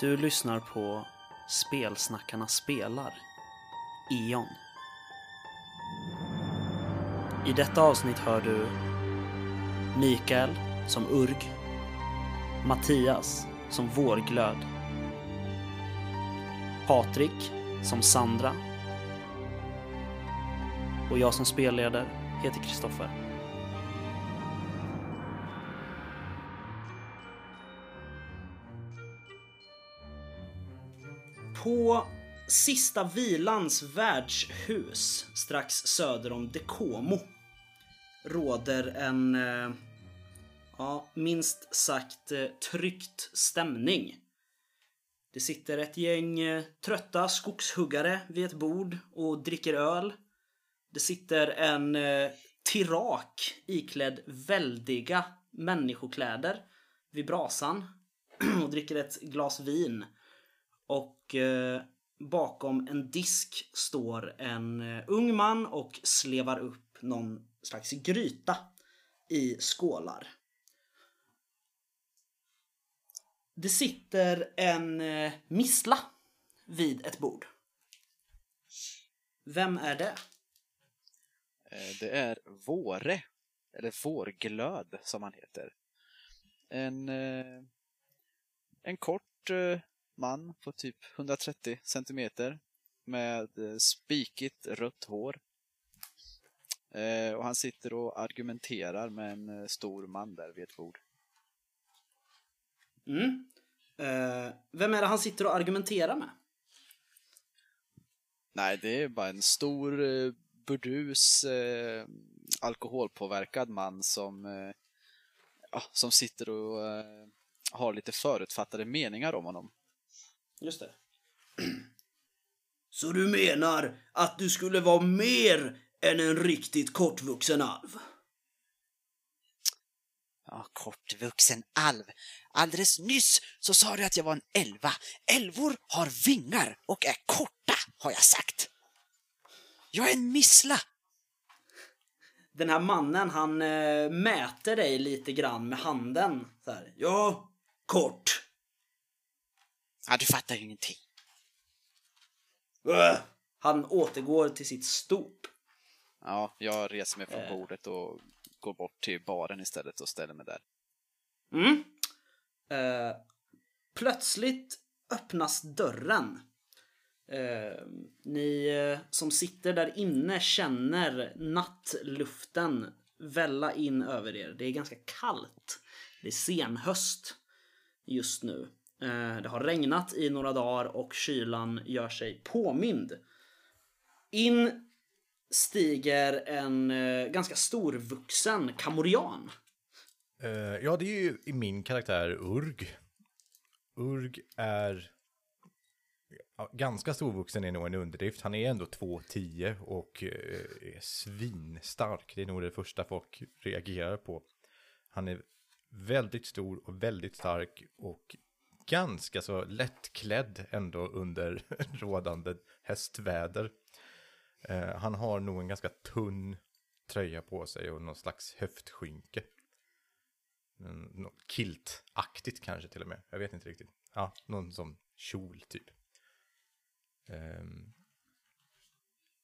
Du lyssnar på Spelsnackarna spelar, E.ON. I detta avsnitt hör du Mikael som Urg, Mattias som Vårglöd, Patrik som Sandra och jag som spelleder heter Kristoffer. På Sista Vilans värdshus strax söder om Dekomo råder en eh, ja, minst sagt eh, tryckt stämning. Det sitter ett gäng eh, trötta skogshuggare vid ett bord och dricker öl. Det sitter en eh, tirak iklädd väldiga människokläder vid brasan och dricker ett glas vin. Och eh, bakom en disk står en eh, ung man och slevar upp någon slags gryta i skålar. Det sitter en eh, missla vid ett bord. Vem är det? Eh, det är Våre, eller Vårglöd som han heter. En, eh, en kort eh, man på typ 130 centimeter med eh, spikigt rött hår. Eh, Och han sitter och argumenterar med en eh, stor man där vid ett bord. Mm. Eh, vem är det han sitter och argumenterar med? Nej, det är bara en stor eh, burdus eh, alkoholpåverkad man som, eh, ja, som sitter och har lite förutfattade meningar om honom. Just det. Så du menar att du skulle vara mer än en riktigt kortvuxen alv? Ja, kortvuxen alv. Alldeles nyss så sa du att jag var en elva. Älvor har vingar och är korta, har jag sagt. Jag är en missla. Den här mannen han eh, mäter dig lite grann med handen. Så här. Ja, kort. Ja, du fattar ju ingenting. Äh. Han återgår till sitt stop. Ja, jag reser mig från Eh. bordet och går bort till baren istället och ställer mig där. Mm. Eh, plötsligt öppnas dörren. Eh, ni eh, som sitter där inne känner nattluften välla in över er. Det är ganska kallt. Det är senhöst just nu. Eh, det har regnat i några dagar och kylan gör sig påmind. In stiger en eh, ganska storvuxen kamorian. Eh, ja, det är ju i min karaktär Urg. Urg är ganska storvuxen är nog en underdrift. Han är ändå 2,10 och är svinstark. Det är nog det första folk reagerar på. Han är väldigt stor och väldigt stark och ganska så lättklädd ändå under rådande hästväder. Eh, han har nog en ganska tunn tröja på sig och någon slags höftskynke. Något Kiltaktigt kanske till och med. Jag vet inte riktigt. Ja, någon som kjol typ. Ehm,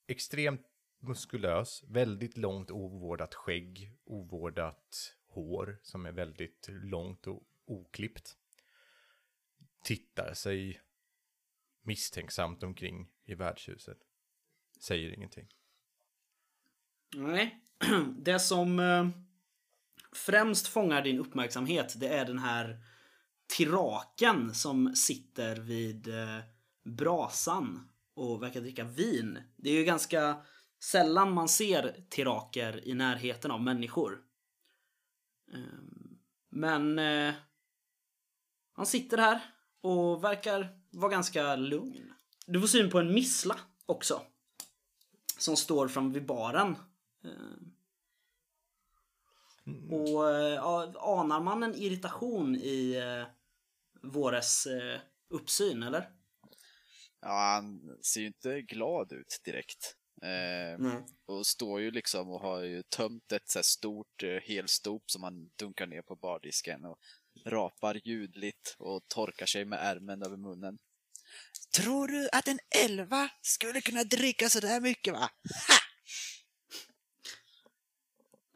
extremt muskulös, väldigt långt ovårdat skägg, ovårdat hår som är väldigt långt och oklippt. Tittar sig misstänksamt omkring i värdshuset. Säger ingenting. Nej. Det som eh, främst fångar din uppmärksamhet det är den här tiraken som sitter vid eh, brasan och verkar dricka vin. Det är ju ganska sällan man ser tiraker i närheten av människor. Ehm, men eh, han sitter här och verkar vara ganska lugn. Du får syn på en missla också. Som står fram vid baren. Ehm, Och eh, ja, anar man en irritation i eh, Våres eh, uppsyn, eller? Ja, han ser ju inte glad ut direkt. Eh, Nej. och står ju liksom och har ju tömt ett så här stort eh, helstop som han dunkar ner på bardisken och rapar ljudligt och torkar sig med ärmen över munnen. Tror du att en elva skulle kunna dricka så där mycket va? Ha!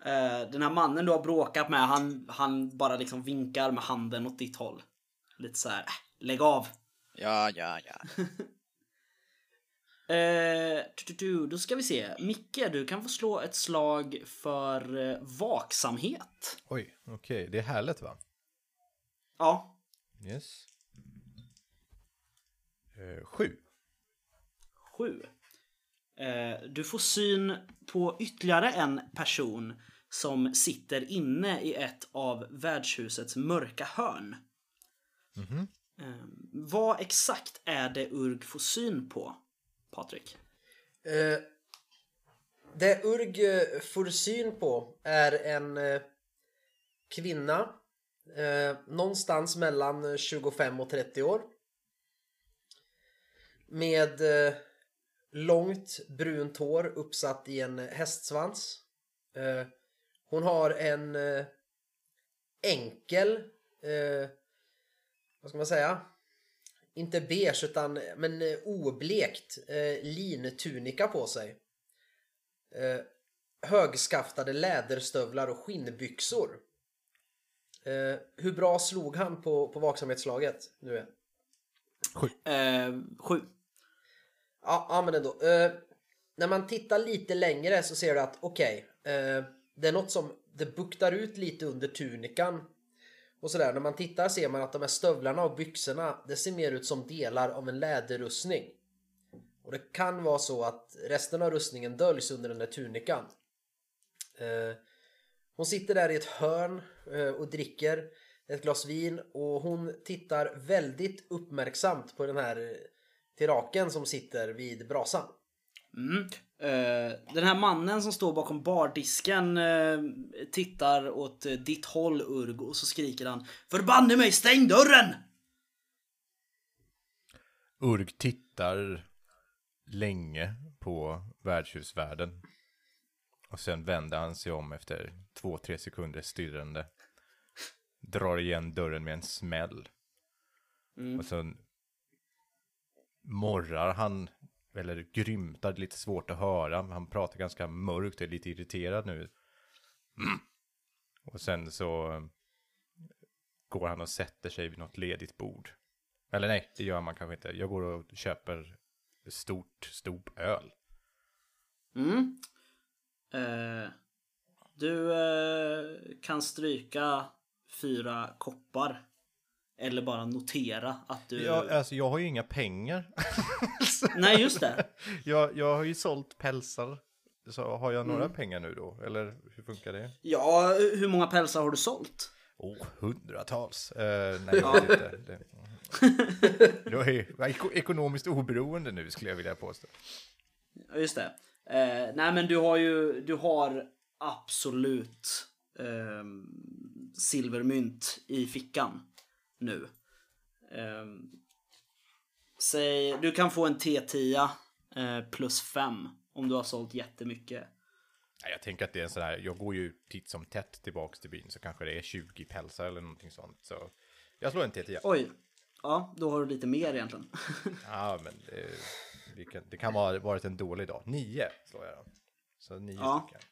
Eh, den här mannen du har bråkat med, han, han bara liksom vinkar med handen åt ditt håll. Lite så här, äh, lägg av. Ja, ja, ja. Tu, tu, tu, då ska vi se. Micke, du kan få slå ett slag för eh, vaksamhet. Oj, okej. Det är härligt va? Ja, Yes. Eh, sju. sju. Eh, du får syn på ytterligare en person som sitter inne i ett av värdshusets mörka hörn. Eh, vad exakt är det Urg får syn på, Patrik? Eh, det Urg eh, får syn på är en eh, kvinna eh, någonstans mellan eh, 25 och 30 år. Med eh, långt brunt hår uppsatt i en eh, hästsvans. Eh, hon har en eh, enkel, eh, vad ska man säga? inte beige utan eh, men eh, oblekt eh, lintunika på sig. Eh, högskaftade läderstövlar och skinnbyxor. Eh, hur bra slog han på, på vaksamhetslaget nu? igen? Eh, sju. Ja, ja men ändå. Eh, när man tittar lite längre så ser du att okej, eh, det är något som det buktar ut lite under tunikan. Och sådär, när man tittar ser man att de här stövlarna och byxorna, det ser mer ut som delar av en läderrustning. Och det kan vara så att resten av rustningen döljs under den där tunikan. Eh, hon sitter där i ett hörn eh, och dricker ett glas vin och hon tittar väldigt uppmärksamt på den här tiraken som sitter vid brasan. Mm. Eh, den här mannen som står bakom bardisken eh, tittar åt eh, ditt håll Urg och så skriker han Förbanne mig, stäng dörren! Urg tittar länge på värdshusvärden. Och sen vänder han sig om efter två, tre sekunder stirrande. Drar igen dörren med en smäll. Och sen morrar han, eller grymtar, det är lite svårt att höra. Han pratar ganska mörkt är lite irriterad nu. Och sen så går han och sätter sig vid något ledigt bord. Eller nej, det gör man kanske inte. Jag går och köper stort stop öl. Mm. Eh, du eh, kan stryka fyra koppar. Eller bara notera att du... Jag, alltså, jag har ju inga pengar. Nej, just det. jag, jag har ju sålt pälsar. Så har jag några pengar nu då? Eller hur funkar det? Ja, hur många pälsar har du sålt? Oh, hundratals. Eh, nej, jag vet inte. Det, jag är eko- ekonomiskt oberoende nu skulle jag vilja påstå. Just det. Eh, nej, men du har ju, du har absolut eh, silvermynt i fickan nu. Eh, säg, du kan få en T10 eh, plus 5 om du har sålt jättemycket. Jag tänker att det är en sån här, jag går ju titt som tätt tillbaks till byn så kanske det är 20 pälsar eller någonting sånt. Så jag slår en T10. Oj, ja, då har du lite mer egentligen. Ja, men det, det, kan, det kan ha varit en dålig dag. Nio slår jag då. Så nio Ja. stycken.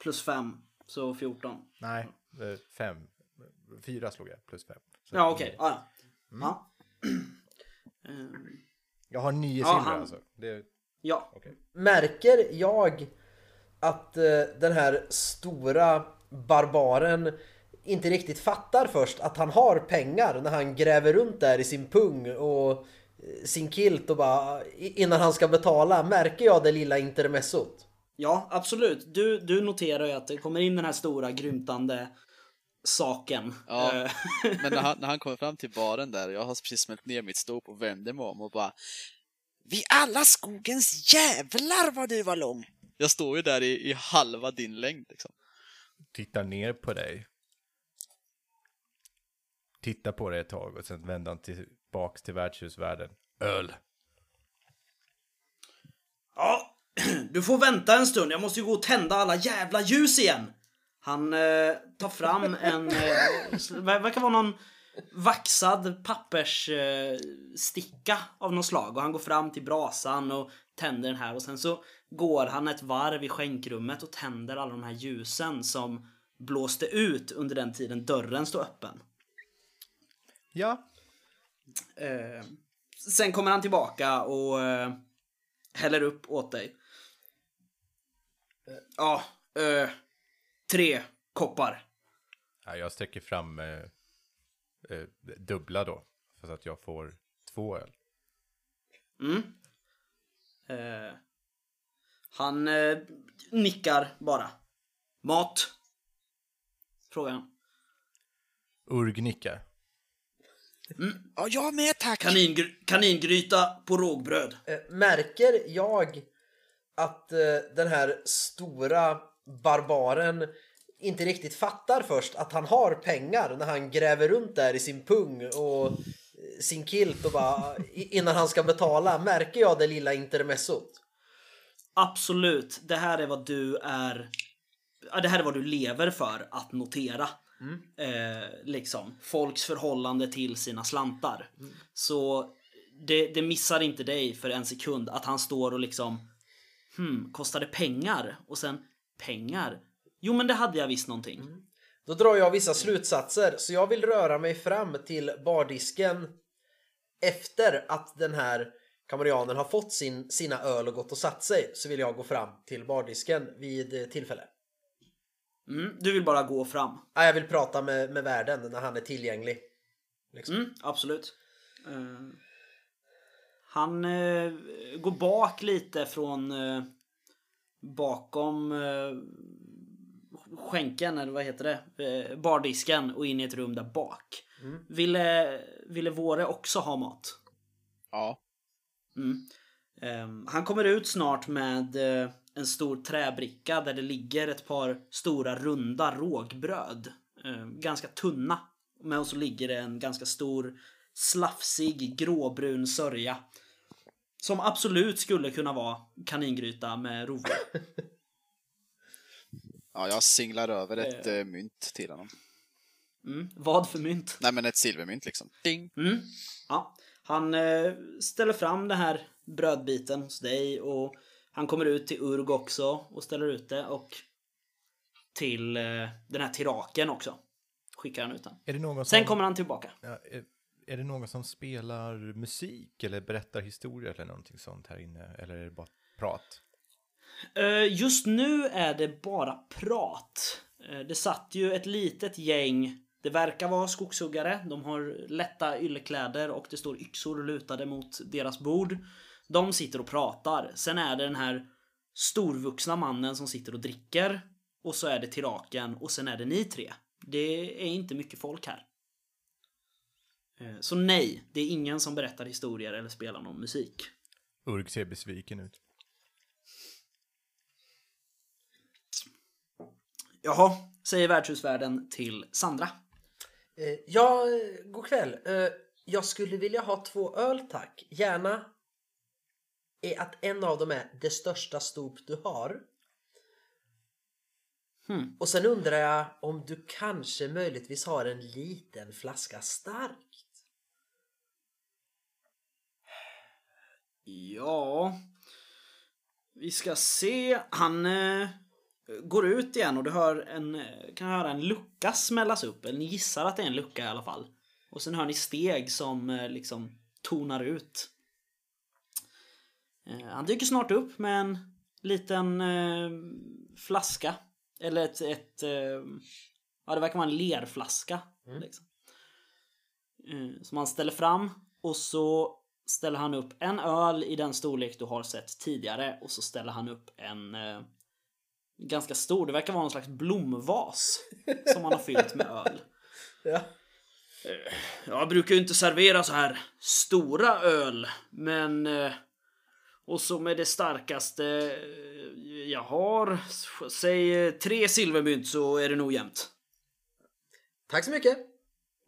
Plus 5, så 14. Nej, eh, fem. Fyra slog jag, plus fem. Så Ja, okej. nio. Ja, ja. ja. Ehm, Jag har nio Ja, silver han- alltså. Det, ja. okej. Märker jag att eh, den här stora barbaren inte riktigt fattar först att han har pengar när han gräver runt där i sin pung och eh, sin kilt och bara innan han ska betala märker jag det lilla intermezzot. Ja, absolut. Du, du noterar ju att det kommer in den här stora grymtande saken. Ja. Eh, Men när han, när han kommer fram till baren där, jag har precis smält ner mitt stop och vänder mig om och bara Vi alla skogens jävlar vad du var lång! Jag står ju där i, i halva din längd liksom. Tittar ner på dig. Tittar på dig ett tag och sen vänder han tillbaks till värdshusvärlden. Öl. Ja, du får vänta en stund. Jag måste ju gå och tända alla jävla ljus igen. Han eh, tar fram en, eh, vad verkar vara någon vaxad papperssticka eh, av något slag och han går fram till brasan och tänder den här och sen så går han ett varv i skänkrummet och tänder alla de här ljusen som blåste ut under den tiden dörren stod öppen. Ja, Eh, sen kommer han tillbaka och eh, häller upp åt dig. Ja, eh, tre koppar. Ja, jag sträcker fram eh, eh, dubbla då. Så att jag får två öl. Mm. Eh, han eh, nickar bara. Mat? Frågar han. Urg nickar. Ja, jag med tack! Kaningr- kaningryta på rågbröd. Eh, Märker jag att eh, den här stora barbaren inte riktigt fattar först att han har pengar när han gräver runt där i sin pung och eh, sin kilt och bara innan han ska betala. Märker jag det lilla intermezzot? Absolut, det här är vad du är... Det här är vad du lever för att notera. Eh, liksom, folks förhållande till sina slantar. Så det, det missar inte dig för en sekund att han står och liksom Hmm, kostar det pengar? Och sen pengar? Jo men det hade jag visst någonting. Då drar jag vissa slutsatser så jag vill röra mig fram till bardisken efter att den här kamarianen har fått sin, sina öl och gått och satt sig så vill jag gå fram till bardisken vid tillfälle. Mm, du vill bara gå fram. Ja, jag vill prata med, med värden när han är tillgänglig. Liksom. Mm, absolut. Eh, han eh, går bak lite från eh, bakom eh, skänken, eller vad heter det? Eh, bardisken och in i ett rum där bak. Ville, ville Våre också ha mat? Ja. Mm. Ehm, han kommer ut snart med eh, en stor träbricka där det ligger ett par stora runda rågbröd. Eh, ganska tunna. Men så ligger det en ganska stor slafsig gråbrun sörja. Som absolut skulle kunna vara kaningryta med rovdjur. ja, jag singlar över ett eh, mynt till honom. Mm. Vad för mynt? Nej, men ett silvermynt liksom. Ding! Mm. Ja, han eh, ställer fram den här brödbiten hos dig och han kommer ut till Urg också och ställer ut det och till eh, den här tiraken också. Skickar han ut den. Är det någon som, Sen kommer han tillbaka. ja, är, är det någon som spelar musik eller berättar historier eller någonting sånt här inne? Eller är det bara prat? Eh, just nu är det bara prat. Eh, det satt ju ett litet gäng. Det verkar vara skogshuggare. De har lätta yllekläder och det står yxor lutade mot deras bord. De sitter och pratar. Sen är det den här storvuxna mannen som sitter och dricker. Och så är det tiraken och sen är det ni tre. Det är inte mycket folk här. Eh, Så nej, det är ingen som berättar historier eller spelar någon musik. Urg ser besviken ut. Jaha, säger värdshusvärden till Sandra. Eh, ja, god kväll. Eh, jag skulle vilja ha två öl tack. Gärna är att en av dem är det största stop du har. Hmm. Och sen undrar jag om du kanske möjligtvis har en liten flaska starkt. Ja... Vi ska se. Han eh, går ut igen och du hör en, eh, kan höra en lucka smällas upp. Eller ni gissar att det är en lucka i alla fall. Och sen hör ni steg som eh, liksom tonar ut. Eh, han dyker snart upp med en liten eh, flaska. Eller ett... ett eh, ja, det verkar vara en lerflaska. Liksom. Eh, som han ställer fram. Och så ställer han upp en öl i den storlek du har sett tidigare. Och så ställer han upp en eh, ganska stor, det verkar vara någon slags blomvas. som han har fyllt med öl. Ja. Jag brukar ju inte servera så här stora öl, men... eh, Och så med det starkaste eh, jag har, säg eh, tre silvermynt så är det nog jämnt. Tack så mycket,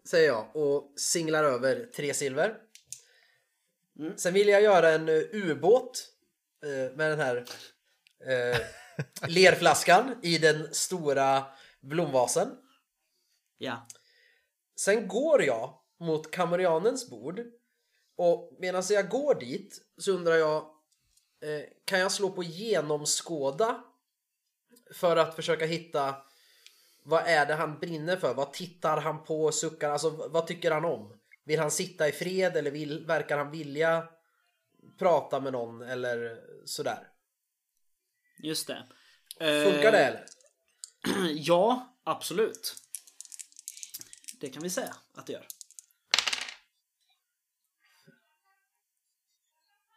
säger jag och singlar över tre silver. Sen vill jag göra en eh, ubåt eh, med den här eh, lerflaskan i den stora blomvasen. Ja. Sen går jag mot kamarianens bord och medan jag går dit så undrar jag kan jag slå på genomskåda för att försöka hitta vad är det han brinner för? Vad tittar han på och suckar? Alltså vad tycker han om? Vill han sitta i fred eller vill, verkar han vilja prata med någon eller sådär? Just det. Funkar det eller? Ja, absolut. Det kan vi säga att det gör.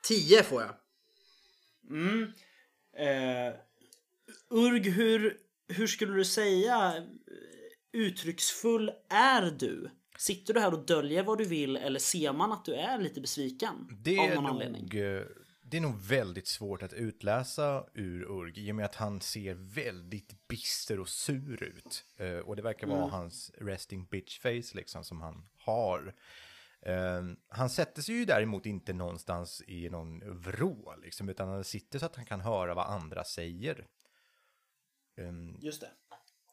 10 får jag. Mm. Eh, Urg, hur, hur skulle du säga eh, uttrycksfull är du? Sitter du här och döljer vad du vill eller ser man att du är lite besviken? Det av är, någon anledning? nog, eh, det är nog väldigt svårt att utläsa ur Urg i och med att han ser väldigt bister och sur ut. Eh, och det verkar vara hans resting bitch face liksom som han har. Eh, han sätter sig ju däremot inte någonstans i någon vrå liksom, utan han sitter så att han kan höra vad andra säger. Ehm, Just det.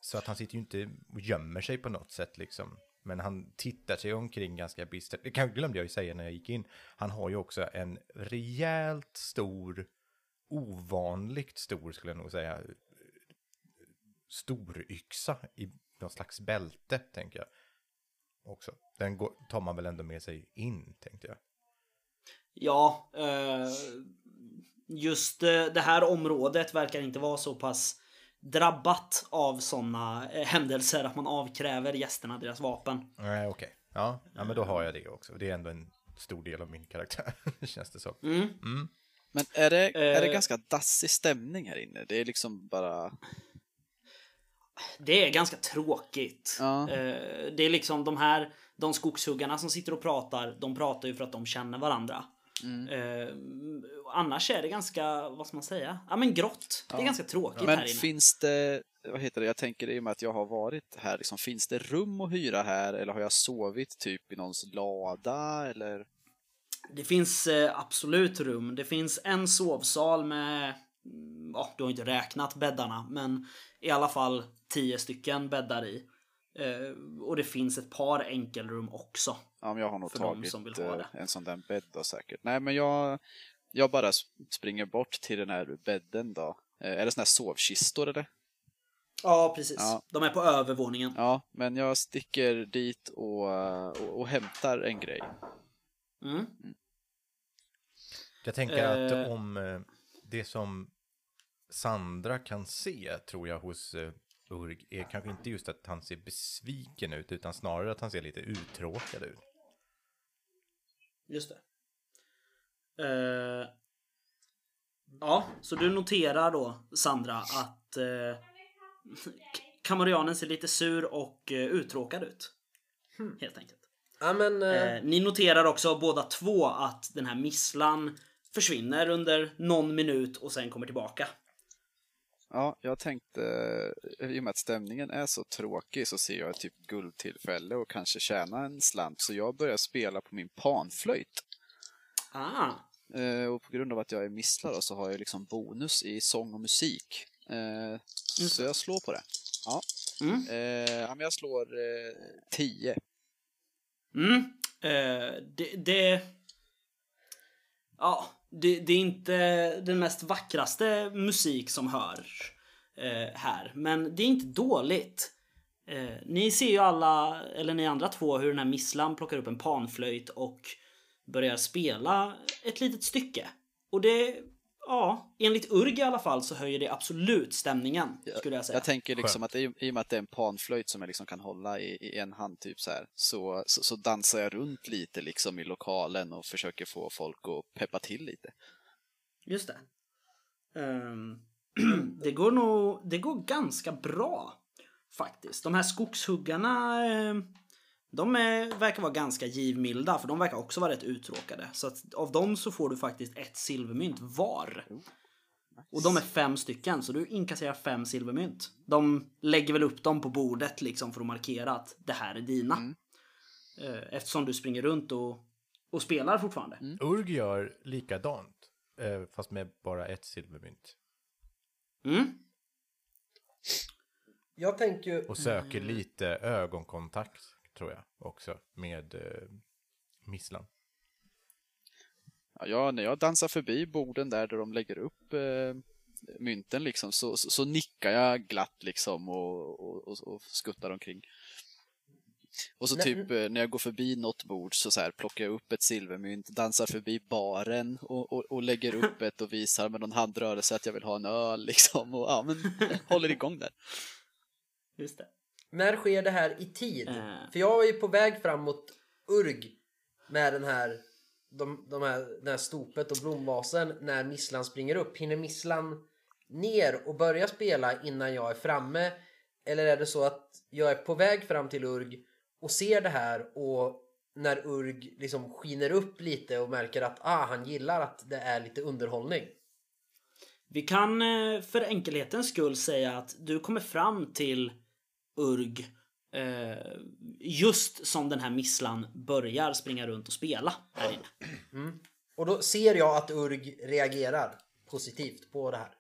så att han sitter ju inte och gömmer sig på något sätt liksom. Men han tittar sig omkring ganska bistert. Det kan- glömde jag ju säga när jag gick in. Han har ju också en rejält stor, ovanligt stor skulle jag nog säga, Stor yxa i någon slags bälte, tänker jag. Också. Den går, tar man väl ändå med sig in, tänkte jag. Ja, eh, just eh, det här området verkar inte vara så pass drabbat av sådana eh, händelser att man avkräver gästerna deras vapen. Nej, okej. Ja, ja, men då har jag det också. Det är ändå en stor del av min karaktär, känns det som. Mm. Men är det, är det Eh. ganska dassig stämning här inne? Det är liksom bara... Det är ganska tråkigt. Ja. Eh, Det är liksom de här, de skogshuggarna som sitter och pratar, de pratar ju för att de känner varandra. Mm. Eh, annars är det ganska, vad ska man säga? Ja men grått. Det är Ja. ganska tråkigt Men här inne. finns det, vad heter det, jag tänker i och med att jag har varit här, liksom, finns det rum att hyra här eller har jag sovit typ i någons lada eller? Det finns eh, absolut rum. Det finns en sovsal med, mm, ja du har inte räknat bäddarna, men i alla fall tio stycken bäddar i. Eh, och det finns ett par enkelrum också. Ja, men jag har nog tagit som vill ha eh, en sån där bädd då säkert. Nej, men jag, jag bara springer bort till den här bädden då. Eh, Är det såna här sovkistor eller? Ja, precis. Ja. De är på övervåningen. Ja, men jag sticker dit och, och, och hämtar en grej. Mm. Jag tänker att Eh. om det som Sandra kan se, tror jag, hos Urg är kanske inte just att han ser besviken ut, utan snarare att han ser lite uttråkad ut. Just det. Eh, ja, så du noterar då, Sandra, att eh, kamarianen ser lite sur och eh, uttråkad ut. Helt enkelt. Ja men... eh, Eh, ni noterar också båda två att den här misslan försvinner under någon minut och sen kommer tillbaka. Ja, jag tänkte, eh, i och med att stämningen är så tråkig så ser jag ett typ guldtillfälle och kanske tjäna en slant. Så jag börjar spela på min panflöjt. Ah, Eh, och på grund av att jag är misslar då, så har jag liksom bonus i sång och musik. Eh, så jag slår på det. Ja, mm. eh, ja men jag slår eh, 10. Mm. Det, det... Ja, det, det är inte den mest vackraste musik som hörs eh, här. Men det är inte dåligt. Eh, ni ser ju alla, eller ni andra två, hur den här misslan plockar upp en panflöjt och börjar spela ett litet stycke. Och det, ja, enligt Urg i alla fall så höjer det absolut stämningen, skulle jag säga. Jag tänker liksom Skönt. att i, i och med att det är en panflöjt som jag liksom kan hålla i, i en hand typ så här, så, så, så dansar jag runt lite liksom i lokalen och försöker få folk att peppa till lite. Just det. Ehm, det går nog, det går ganska bra faktiskt. De här skogshuggarna, ehm, de är, verkar vara ganska givmilda för de verkar också vara rätt uttråkade. Så att av dem så får du faktiskt ett silvermynt var. Och de är fem stycken så du inkasserar fem silvermynt. De lägger väl upp dem på bordet liksom för att markera att det här är dina. Mm. Eh, Eftersom du springer runt och, och spelar fortfarande. Urg gör likadant, eh, fast med bara ett silvermynt. Mm. jag tänker. Och söker lite ögonkontakt, tror jag, också, med eh, Misslan. Ja, när jag dansar förbi borden där, där de lägger upp eh, mynten liksom, så, så, så nickar jag glatt liksom och, och, och, och skuttar omkring. Och så typ eh, när jag går förbi något bord så, så här, plockar jag upp ett silvermynt, dansar förbi baren och, och, och lägger upp ett och visar med någon handrörelse att jag vill ha en öl liksom. Och ja, men håller igång där. Just det. När sker det här i tid? Eh. För jag är ju på väg fram mot Urg med den här, de, de här, den här stopet och blomvasen när Misslan springer upp. Hinner Misslan ner och börja spela innan jag är framme? Eller är det så att jag är på väg fram till Urg och ser det här och när Urg liksom skiner upp lite och märker att ah, han gillar att det är lite underhållning. Vi kan eh, för enkelhetens skull säga att du kommer fram till Urg eh, just som den här misslan börjar springa runt och spela här inne. Och då ser jag att Urg reagerar positivt på det här.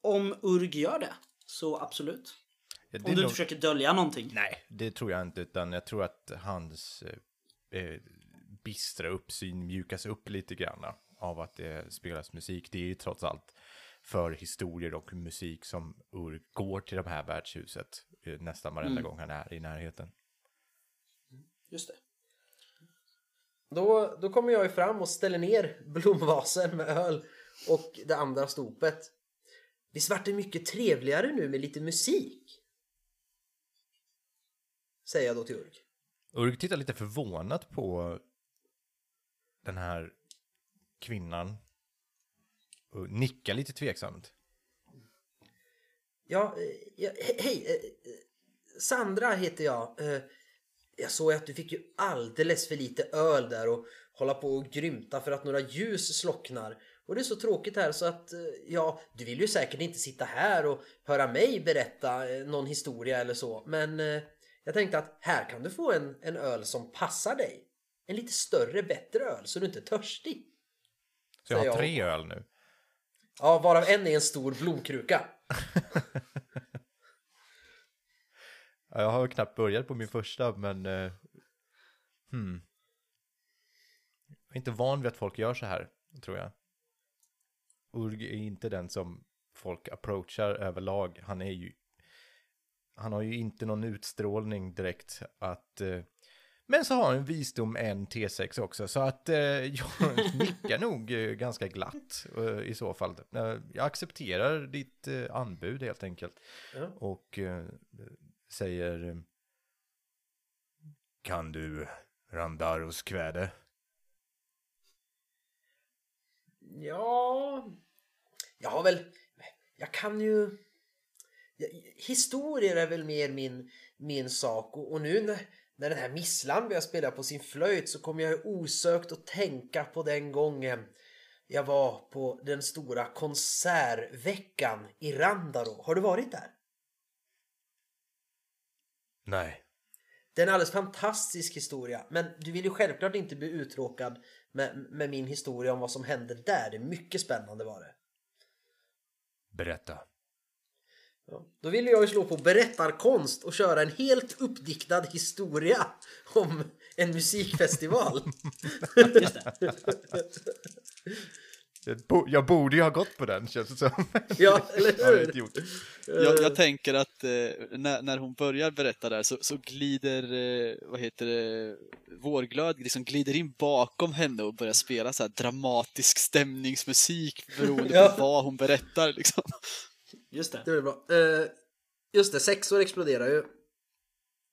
Om Urg gör det, så absolut. Ja, det Om du nog- inte försöker dölja någonting. Nej, det tror jag inte, utan jag tror att hans eh, eh, bistra uppsyn mjukas upp lite grann av att det spelas musik. Det är ju trots allt för historier och musik som Ur går till det här värdshuset eh, nästan varenda gång han är i närheten. Just det. Då, då kommer jag ju fram och ställer ner blomvasen med öl och det andra stopet. Visst vart det mycket trevligare nu med lite musik? Säger jag då till Urg. Urg tittar lite förvånat på den här kvinnan och nickar lite tveksamt. Ja, eh, ja he- hej! eh, Sandra heter jag. Eh, Jag såg att du fick ju alldeles för lite öl där och hålla på och grymta för att några ljus slocknar. Och det är så tråkigt här så att, ja, du vill ju säkert inte sitta här och höra mig berätta någon historia eller så. Men jag tänkte att här kan du få en, en öl som passar dig. En lite större, bättre öl så du inte är törstig. Så jag har tre öl nu. Ja, varav en är en stor blomkruka. Ja, Jag har knappt börjat på min första, men... Eh, hmm. Jag är inte van vid att folk gör så här, tror jag. Urg är inte den som folk approachar överlag. Han är ju... Han har ju inte någon utstrålning direkt att... Eh, men så har en visdom en T6 också, så att eh, jag nickar nog eh, ganska glatt eh, i så fall. Eh, jag accepterar ditt eh, anbud helt enkelt. Ja. Och eh, säger Kan du Randaros kväde? Ja, jag har väl, jag kan ju, historier är väl mer min, min sak och, och nu när, när den här Misslan börjar spela på sin flöjt så kommer jag osökt att tänka på den gången jag var på den stora konsertveckan i Randaro. Har du varit där? Nej. Det är en alldeles fantastisk historia men du vill ju självklart inte bli uttråkad med, med min historia om vad som hände där. Det är mycket spännande var det. Berätta. Ja. Då ville jag ju slå på berättarkonst och köra en helt uppdiktad historia om en musikfestival. Just det. Jag, bo- jag borde ju ha gått på den, känns det som. Ja, eller jag hur? inte gjort. Jag, jag tänker att eh, när, när hon börjar berätta där så, så glider, eh, vad heter det, Vårglöd liksom glider in bakom henne och börjar spela så här dramatisk stämningsmusik beroende Ja. på vad hon berättar liksom. Just det. Det är bra. Eh, just det, sexor exploderar ju.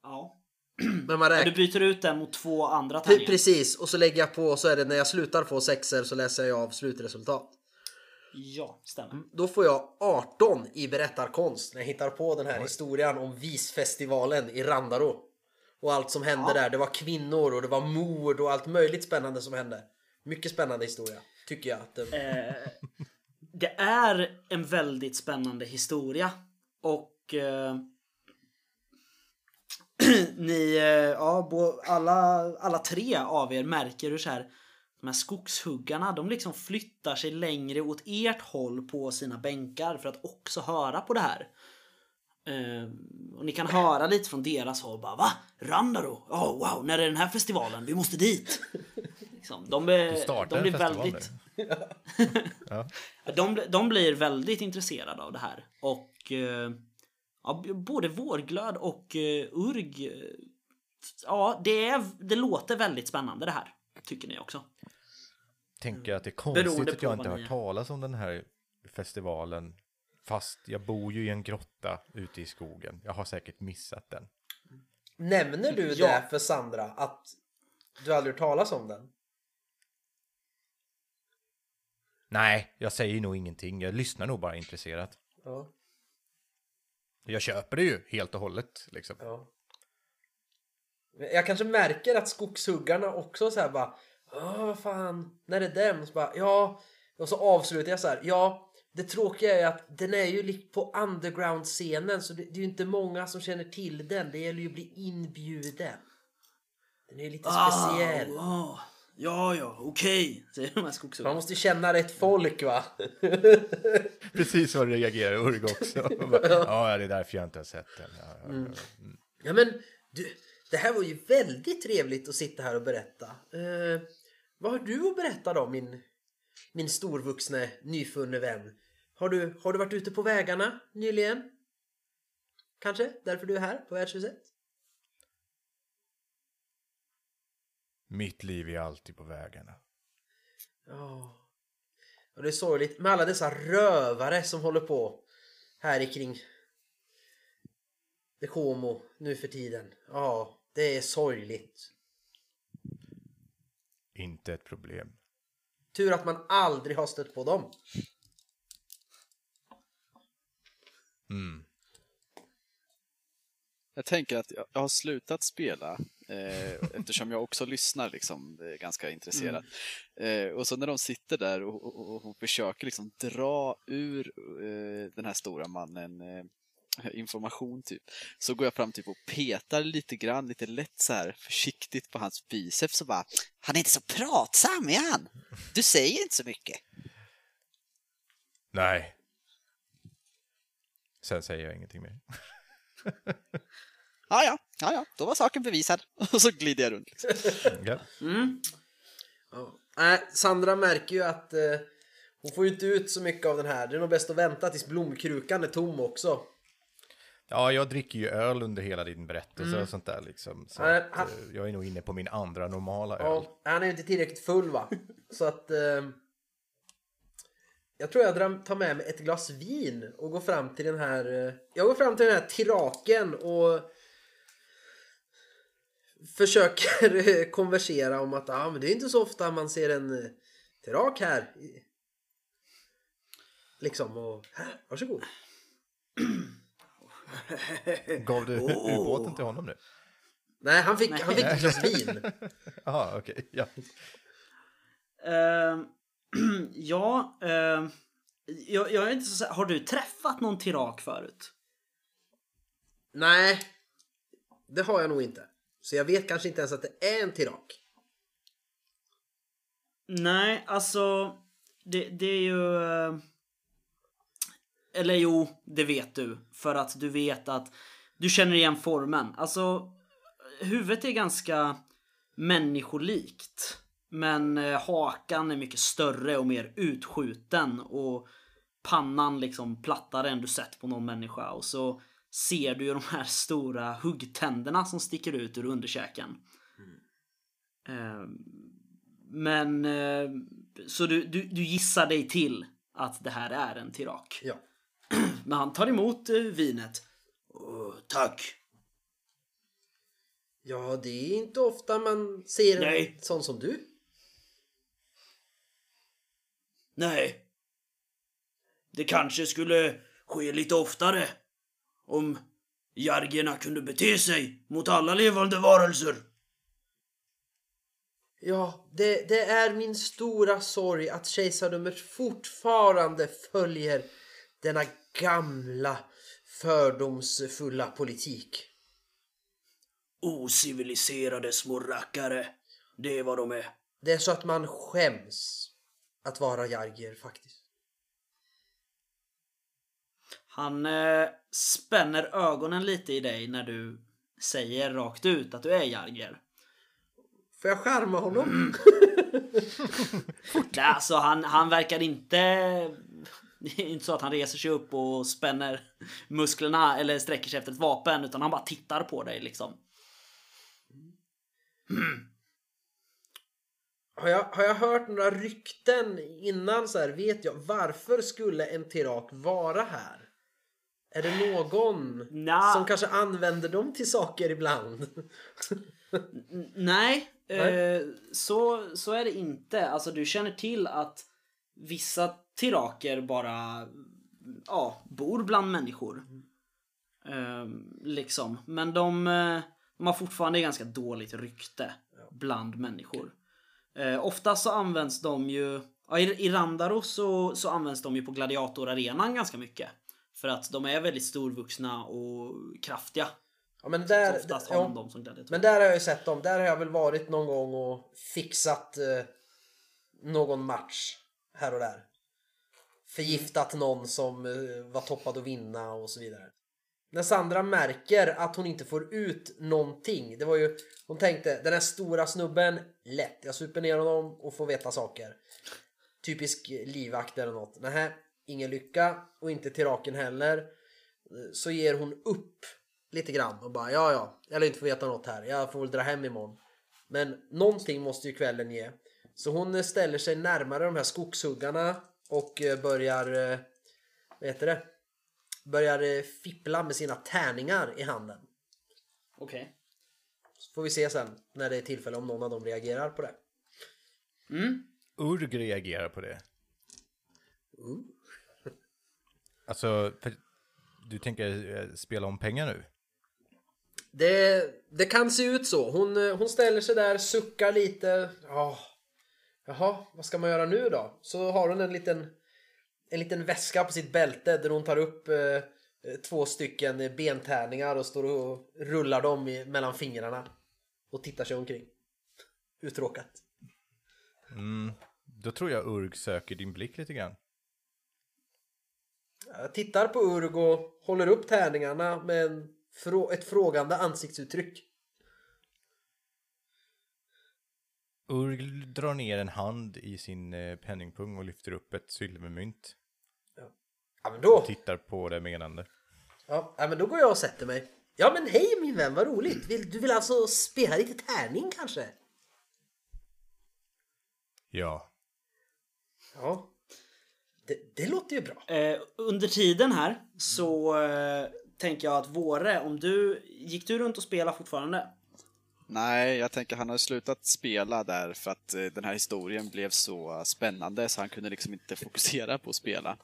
Ja. Men man Du räknar... byter ut den mot två andra tärningar. Precis, och så lägger jag på så är det när jag slutar få sexor så läser jag av slutresultat. Ja, stämmer. Då får jag 18 i berättarkonst när jag hittar på den här historien om visfestivalen i Randaro. Och allt som hände Ja. där. Det var kvinnor och det var mord och allt möjligt spännande som hände. Mycket spännande historia, tycker jag. Att det... Det är en väldigt spännande historia. Och eh, ni, eh, ja, bo, alla, alla tre av er märker hur så här de här skogshuggarna, de liksom flyttar sig längre åt ert håll på sina bänkar för att också höra på det här. Eh, och ni kan höra lite från deras håll bara Va? Randaro? Oh, wow, när är den här festivalen? Vi måste dit! Liksom, de, startar de blir väldigt... ja. De, de blir väldigt intresserade av det här. Och eh, ja, både Vårglöd och eh, Urg. eh, Ja, det, är, det låter väldigt spännande det här. Tycker ni också? Tänker att det är konstigt att jag inte har hört talas om den här festivalen. Fast jag bor ju i en grotta ute i skogen. Jag har säkert missat den. Nämner du Ja. det för Sandra att du aldrig hört talas om den? Nej, jag säger nog ingenting. Jag lyssnar nog bara intresserat. Ja. Jag köper det ju helt och hållet liksom. ja. Jag kanske märker att skogshuggarna också så här bara Ja, vad fan, när är den? Så bara, ja, och så avslutar jag så här. Ja, det tråkiga är att den är ju på underground-scenen så det, det är ju inte många som känner till den. Det gäller ju att bli inbjuden. Den är ju lite speciell. Ah, ja, ja, okej. Säger de här Man skogshuggarna. måste ju känna rätt folk va? Precis så reagerar Urg också. Bara, ja, det är därför jag inte har sett den. Ja, Mm. ja. Ja men du, det här var ju väldigt trevligt att sitta här och berätta. Eh, vad har du att berätta då min, min storvuxne nyfunne vän? Har du, har du varit ute på vägarna nyligen? Kanske? Därför du är här på värdshuset? Mitt liv är alltid på vägarna. Ja. Och det är sorgligt med alla dessa rövare som håller på här i kring det Como nu för tiden. Ja, det är sorgligt. Inte ett problem. Tur att man aldrig har stött på dem. Mm. Jag tänker att jag har slutat spela eftersom jag också lyssnar liksom, eh, ganska intresserat. Eh, och så när de sitter där och, och, och försöker liksom dra ur eh, den här stora mannen eh, information typ, så går jag fram typ och petar lite grann, lite lätt så här försiktigt på hans biceps och bara Han är inte så pratsam, är han? Du säger inte så mycket. Nej. Sen säger jag ingenting mer. Ja, ja, ja, ja, då var saken bevisad. och så glider jag runt. Liksom. Ja. Mm. Ja. Nej, Sandra märker ju att eh, hon får ju inte ut så mycket av den här. Det är nog bäst att vänta tills blomkrukan är tom också. ja, jag dricker ju öl under hela din berättelse och sånt där liksom. Så Nej, att, han- eh, jag är nog inne på min andra normala öl. Ja, han är ju inte tillräckligt full va? Så att... Eh, jag tror jag drar- tar med mig ett glas vin och går fram till den här... Eh, jag går fram till den här tiraken och försöker konversera om att ah, men det är inte så ofta man ser en eh, tirak här. Liksom och här, varsågod. Gav du ubåten till honom nu? Nej, han fick, han fick ett glas vin. Jaha, okej. Ja. Eh, ja, eh, jag, jag är inte så Har du träffat någon tirak förut? Nej, det har jag nog inte. Så jag vet kanske inte ens att det är en tirak. Nej, alltså det, det är ju... Eh, eller jo, det vet du. För att du vet att du känner igen formen. Alltså, huvudet är ganska människolikt. Men eh, hakan är mycket större och mer utskjuten och pannan liksom plattare än du sett på någon människa. Och så ser du ju de här stora huggtänderna som sticker ut ur underkäken. Eh, men eh, så du, du, du gissar dig till att det här är en tirak. Ja. Men han tar emot eh, vinet. Åh, tack. Ja, det är inte ofta man ser en Nej. sån som du. Nej. Det kanske skulle ske lite oftare. Om jargerna kunde bete sig mot alla levande varelser. Ja, det, det är min stora sorg att kejsardömet fortfarande följer denna gamla fördomsfulla politik. Ociviliserade små rackare. Det är vad de är. Det är så att man skäms att vara Jarger faktiskt. Han eh, spänner ögonen lite i dig när du säger rakt ut att du är Jarger. Får jag charma honom? Nej, alltså han, han verkar inte... Det är inte så att han reser sig upp och spänner musklerna eller sträcker sig efter ett vapen utan han bara tittar på dig liksom. Har jag, har jag hört några rykten innan så här? Vet jag varför skulle en Tirak vara här? Är det någon Nja. som kanske använder dem till saker ibland? Nej, Nej. Eh, så, så är det inte. Alltså du känner till att vissa tiraker bara ja, bor bland människor. Eh, liksom. Men de, eh, de har fortfarande ganska dåligt rykte bland människor. Eh, oftast så används de ju, ja, i, i Randaro så, så används de ju på gladiatorarenan ganska mycket. För att de är väldigt storvuxna och kraftiga. Ja, men Så där, oftast ja, har man dem som gladiatorer. Men där har jag ju sett dem. Där har jag väl varit någon gång och fixat eh, någon match här och där. Förgiftat någon som eh, var toppad att vinna och så vidare. När Sandra märker att hon inte får ut någonting. Det var ju, hon tänkte den här stora snubben, lätt. Jag super ner honom och får veta saker. Typisk livvakt eller något. Nähä, ingen lycka och inte till raken heller. Så ger hon upp lite grann och bara ja ja, jag lär inte få veta något här. Jag får väl dra hem imorgon. Men någonting måste ju kvällen ge. Så hon ställer sig närmare de här skogshuggarna och eh, börjar, eh, vad heter det? Börjar eh, fippla med sina tärningar i handen. Okej. Så får vi se sen när det är tillfälle om någon av dem reagerar på det. Mm. Urg reagerar på det. Alltså, du tänker eh, spela om pengar nu? Det, det kan se ut så. Hon, eh, hon ställer sig där, suckar lite. Ja, jaha, vad ska man göra nu då? Så har hon en liten, en liten väska på sitt bälte där hon tar upp eh, eh, två stycken bentärningar och står och rullar dem i, mellan fingrarna. Och tittar sig omkring. Uttråkat. Då tror jag Urg söker din blick lite grann. Tittar på Urg och håller upp tärningarna med en, ett frågande ansiktsuttryck. Urg drar ner en hand i sin eh, penningpung och lyfter upp ett silvermynt. Ja men då, Tittar på det menande. ja, ja, men då går jag och sätter mig. Ja men hej min vän, vad roligt. Vill, du vill alltså spela lite tärning kanske? Ja. Ja. Det, det låter ju bra. Eh, under tiden här så eh, tänker jag att Våre, om du... Gick du runt och spelade fortfarande? Nej, jag tänker han har slutat spela där för att eh, den här historien blev så spännande så han kunde liksom inte fokusera på att spela.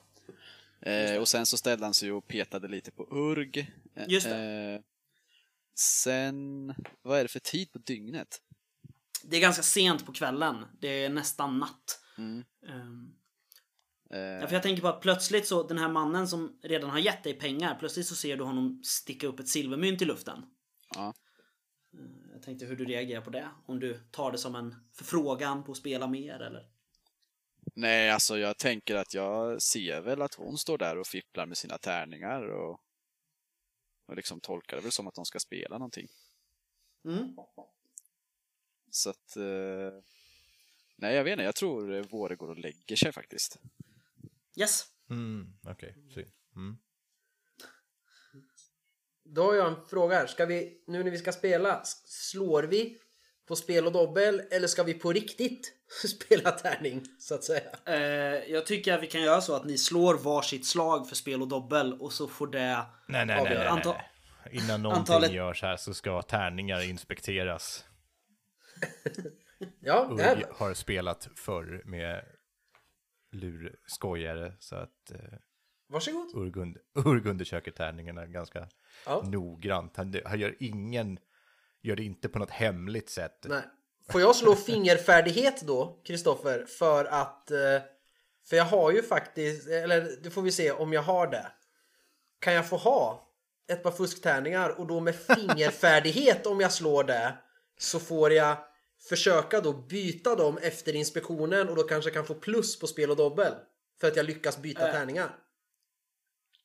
Eh, och sen så ställde han sig och petade lite på Urg. Eh, Just Eh, sen, vad är det för tid på dygnet? Det är ganska sent på kvällen. Det är nästan natt. Mm. Eh, ja, för jag tänker på att plötsligt så, den här mannen som redan har gett dig pengar, plötsligt så ser du honom sticka upp ett silvermynt i luften. ja. Jag tänkte hur du reagerar på det. Om du tar det som en förfrågan på att spela mer eller? Nej, alltså jag tänker att jag ser väl att hon står där och fipplar med sina tärningar och, och liksom tolkar det väl som att de ska spela någonting. Mm. Så att... Eh, nej, jag vet inte. Jag tror eh, Våre går och lägger sig faktiskt. Yes. Mm, okej. Okay. Mm. Då har jag en fråga här. Ska vi, nu när vi ska spela, slår vi på spel och dobbel eller ska vi på riktigt spela tärning så att säga? Eh, jag tycker att vi kan göra så att ni slår varsitt slag för spel och dobbel och så får det... Nej, nej, nej, nej, nej. Anta- Innan någonting Antalet- görs här så ska tärningar inspekteras. Ja, det Urg har spelat förr med lurskojare så att eh, varsågod. Urg, und- Urg undersöker tärningarna ganska Ja. noggrant. Han, han gör ingen, gör det inte på något hemligt sätt. Nej. Får jag slå fingerfärdighet då, Kristoffer, för att... eh, För jag har ju faktiskt, eller det får vi se om jag har det. Kan jag få ha ett par fusktärningar och då med fingerfärdighet om jag slår det så får jag försöka då byta dem efter inspektionen och då kanske kan få plus på spel och dobbel. För att jag lyckas byta Äh. tärningar.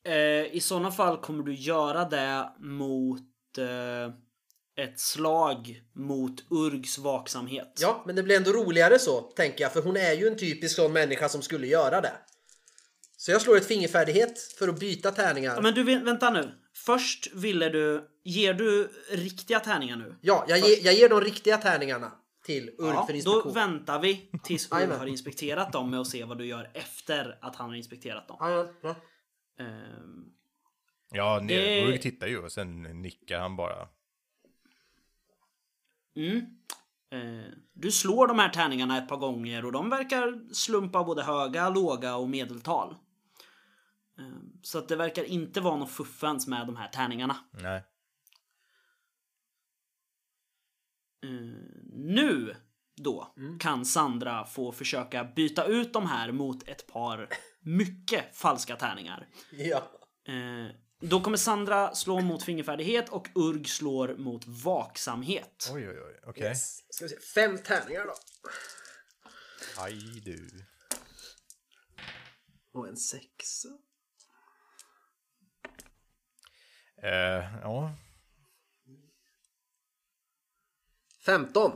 Eh, I sådana fall kommer du göra det mot eh, ett slag mot Urgs vaksamhet. Ja, men det blir ändå roligare så, tänker jag. För hon är ju en typisk sån människa som skulle göra det. Så jag slår ett fingerfärdighet för att byta tärningar. Ja, Men du, vä- vänta nu. Först ville du... Ger du riktiga tärningar nu? Ja, jag, ge, jag ger de riktiga tärningarna till Urg Ja, för då inspektion. väntar vi tills Jajamän. har inspekterat dem med att se vad du gör efter att han har inspekterat dem. Ja. Ehm, Ja, ne- Det- Urg tittar ju och sen nickar han bara. Mm. Eh, du slår de här tärningarna ett par gånger och de verkar slumpa både höga, låga och medeltal. Eh, så att det verkar inte vara något fuffens med de här tärningarna. Nej. Eh, nu då kan Sandra få försöka byta ut de här mot ett par mycket falska tärningar. ja. Eh, då kommer Sandra slå mot fingerfärdighet och Urg slår mot vaksamhet. Oj, oj, oj. Okej. Yes. Ska vi se. Fem tärningar då. Aj du. Och en sexa. Eh, ja. 15.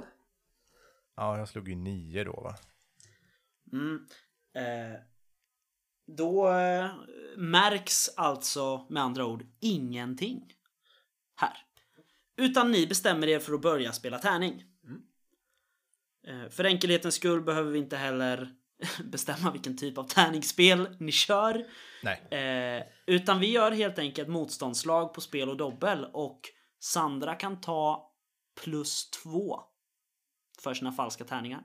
ja, jag slog ju nio då va? Mm. Eh, då eh, märks alltså med andra ord ingenting här. Utan ni bestämmer er för att börja spela tärning. Eh, för enkelhetens skull behöver vi inte heller bestämma vilken typ av tärningsspel ni kör. Nej. Eh, utan vi gör helt enkelt motståndslag på spel och dobbel och Sandra kan ta plus två för sina falska tärningar.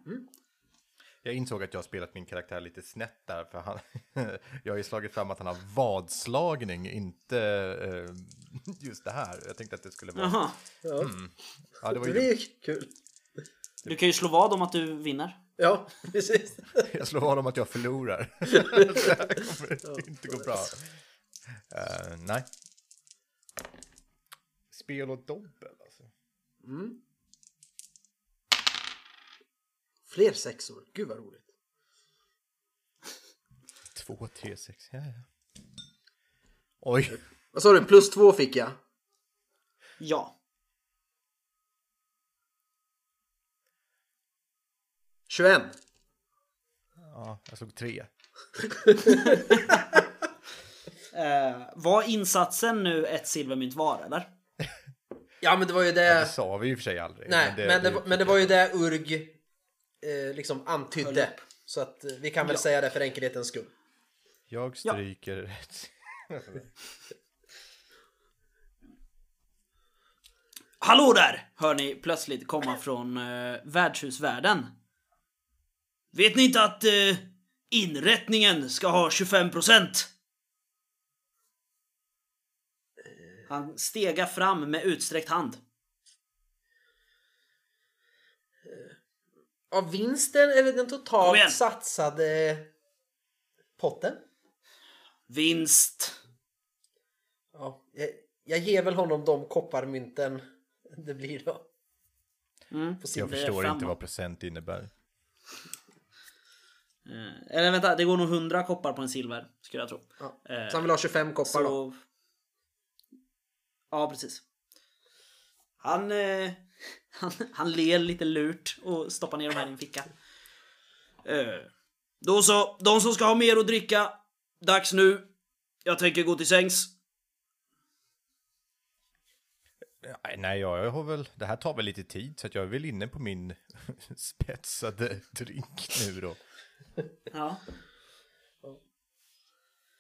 Jag insåg att jag har spelat min karaktär lite snett där, för han, jag har ju slagit fram att han har vadslagning, inte eh, just det här. Jag tänkte att det skulle vara... Jaha. Ja. Ja, det var Det ju blir ju kul. Du kan ju slå vad om att du vinner. Ja, precis. Jag slår vad om att jag förlorar. det här kommer inte gå bra. Eh, nej. Spel och dobbel alltså. Fler sexor. Gud vad roligt. Två, tre, sex. Ja, ja. Oj. Vad sa du? Plus två fick jag. Ja. 21. Ja, jag slog tre. Eh, var insatsen nu ett silvermynt var eller? Ja men det var ju Det det... sa vi i och för sig aldrig. Nej, men det, var- men det var ju det Urg eh, liksom antydde. Så att eh, vi kan väl Ja. säga det för enkelhetens skull. Jag stryker rätt. Hallå där! Hör ni plötsligt komma från eh, värdshusvärlden. Vet ni inte att eh, inrättningen ska ha 25%? Han stegar fram med utsträckt hand. Av vinsten eller den totalt satsade potten? Vinst. Ja, jag, jag ger väl honom de kopparmynten det blir då. Mm. Jag förstår inte vad procent innebär. Eh, eller vänta, det går nog 100 koppar på en silver, skulle jag tro. Ja. Eh, Så han vill ha 25 koppar då. Ja, precis. Han, eh, han, han ler lite lurt och stoppar ner de här i en ficka. Eh, då så, de som ska ha mer att dricka. Dags nu. Jag tänker gå till sängs. Nej, Nej, jag har väl, det här tar väl lite tid så att jag är väl inne på min spetsade drink nu då. Ja.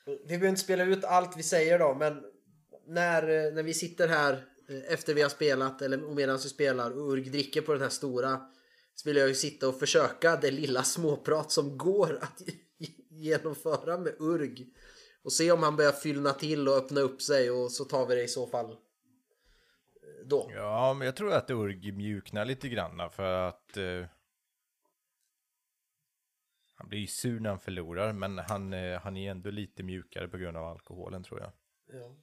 Vi behöver inte spela ut allt vi säger då, men när, eh, när vi sitter här eh, efter vi har spelat eller medan vi spelar och Urg dricker på den här stora så vill jag ju sitta och försöka det lilla småprat som går att genomföra med Urg och se om han börjar fyllna till och öppna upp sig och så tar vi det i så fall eh, då. Ja, men jag tror att Urg mjuknar lite grann för att eh, han blir ju sur när han förlorar, men han, eh, han är ändå lite mjukare på grund av alkoholen tror jag. Ja.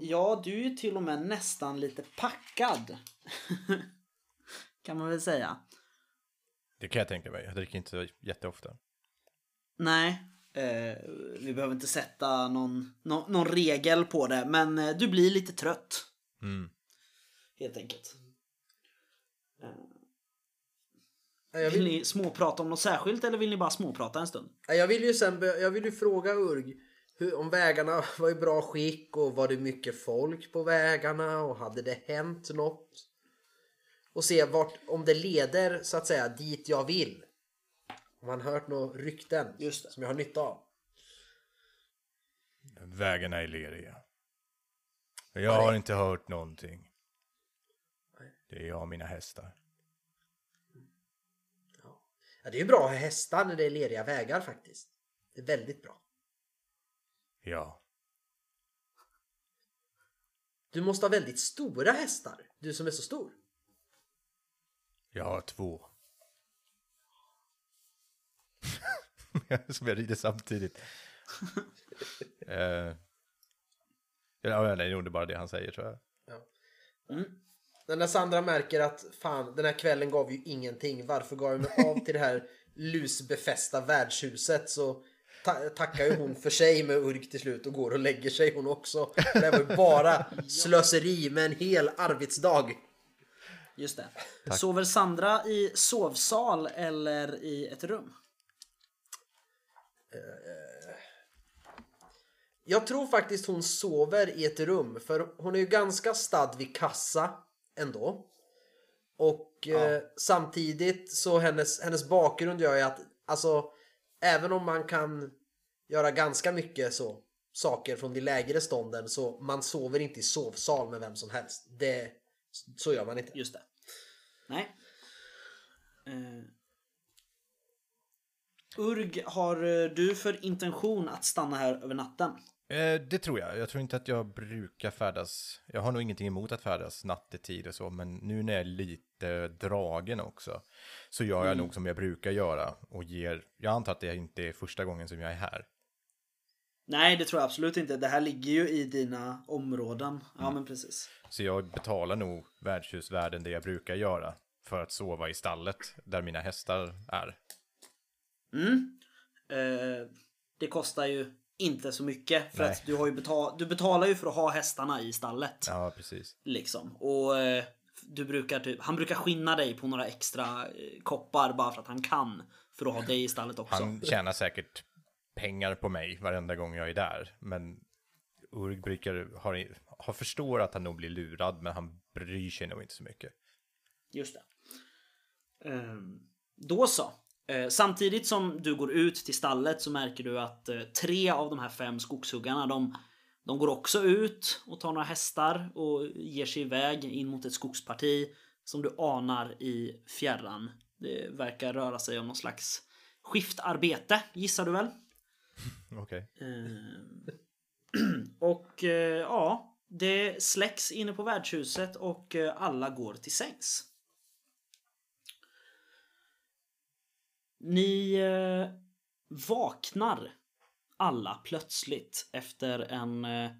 Ja, du är ju till och med nästan lite packad. kan man väl säga. Det kan jag tänka mig. Jag dricker inte jätteofta. Nej, eh, vi behöver inte sätta någon, någon, någon regel på det, men eh, du blir lite trött. Mm. Helt enkelt. Vill vill, ni småprata om något särskilt eller vill ni bara småprata en stund? ja, jag vill ju sen jag vill ju fråga Urg hur, om vägarna var i bra skick och var det mycket folk på vägarna och hade det hänt något? Och se vart, om det leder så att säga dit jag vill. Om man hört några rykten som jag har nytta av. Vägarna är leriga. Jag har inte hört någonting. Det är jag och mina hästar. Ja, det är ju bra att ha hästar när det är leriga vägar faktiskt. Det är väldigt bra. Ja. Du måste ha väldigt stora hästar. Du som är så stor. Jag har två. Som jag rider samtidigt. uh, ja, nej, det är bara det han säger tror jag. Men när Sandra märker att fan den här kvällen gav ju ingenting. Varför gav jag mig av till det här lusbefästa värdshuset så ta- tackar ju hon för sig med Urk till slut och går och lägger sig hon också. Det här var ju bara slöseri med en hel arbetsdag. Just det. Sover Sandra i sovsal eller i ett rum? Jag tror faktiskt hon sover i ett rum för hon är ju ganska stadd vid kassa ändå. Och eh, samtidigt så hennes, hennes bakgrund gör ju att alltså även om man kan göra ganska mycket så saker från de lägre stånden så man sover inte i sovsal med vem som helst. Det, så gör man inte. Just det. Nej. Uh. Urg, har eh, du för intention att stanna här över natten? Eh, det tror jag. Jag tror inte att jag brukar färdas. Jag har nog ingenting emot att färdas nattetid och så, men nu när jag är lite dragen också så gör jag nog som jag brukar göra och ger. Jag antar att det inte är första gången som jag är här. Nej, det tror jag absolut inte. Det här ligger ju i dina områden. Ja, men precis. Så jag betalar nog värdshusvärden det jag brukar göra för att sova i stallet där mina hästar är. Mm. Eh, det kostar ju inte så mycket för Nej. att du har ju betal du betalar ju för att ha hästarna i stallet. Ja, precis. Liksom. Och eh, du brukar typ, han brukar skinna dig på några extra eh, koppar bara för att han kan. För att ha dig i stallet också. Han tjänar säkert pengar på mig varenda gång jag är där, men Urg brukar, har, har förstår att han nog blir lurad, men han bryr sig nog inte så mycket. Just det. Ehm, då så. Eh, samtidigt som du går ut till stallet så märker du att eh, tre av de här fem skogshuggarna de, de går också ut och tar några hästar och ger sig iväg in mot ett skogsparti som du anar i fjärran. Det verkar röra sig om någon slags skiftarbete gissar du väl? Okej. Ehm, och eh, ja, det släcks inne på värdshuset och eh, alla går till sängs. Ni eh, vaknar alla plötsligt efter en eh,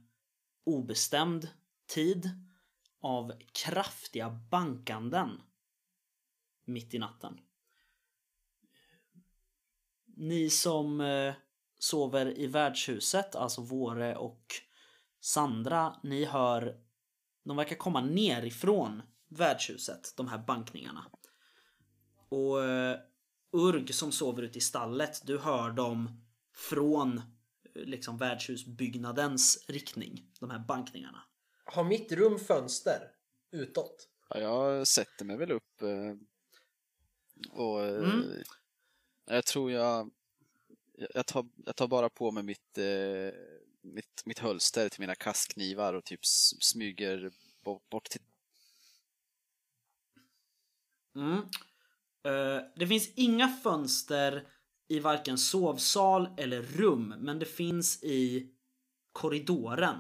obestämd tid av kraftiga bankanden mitt i natten. Ni som eh, sover i värdshuset, alltså Våre och Sandra, ni hör de verkar komma nerifrån värdshuset, de här bankningarna. Och Urg som sover ute i stallet, du hör dem från eh, liksom värdshusbyggnadens riktning, de här bankningarna. Har mitt rum fönster utåt? Ja, jag sätter mig väl upp eh, och eh, Mm. jag tror jag jag tar, jag tar bara på mig mitt, mitt, mitt hölster till mina kastknivar och typ smyger bort, bort till... Mm. Eh, det finns inga fönster i varken sovsal eller rum, men det finns i korridoren.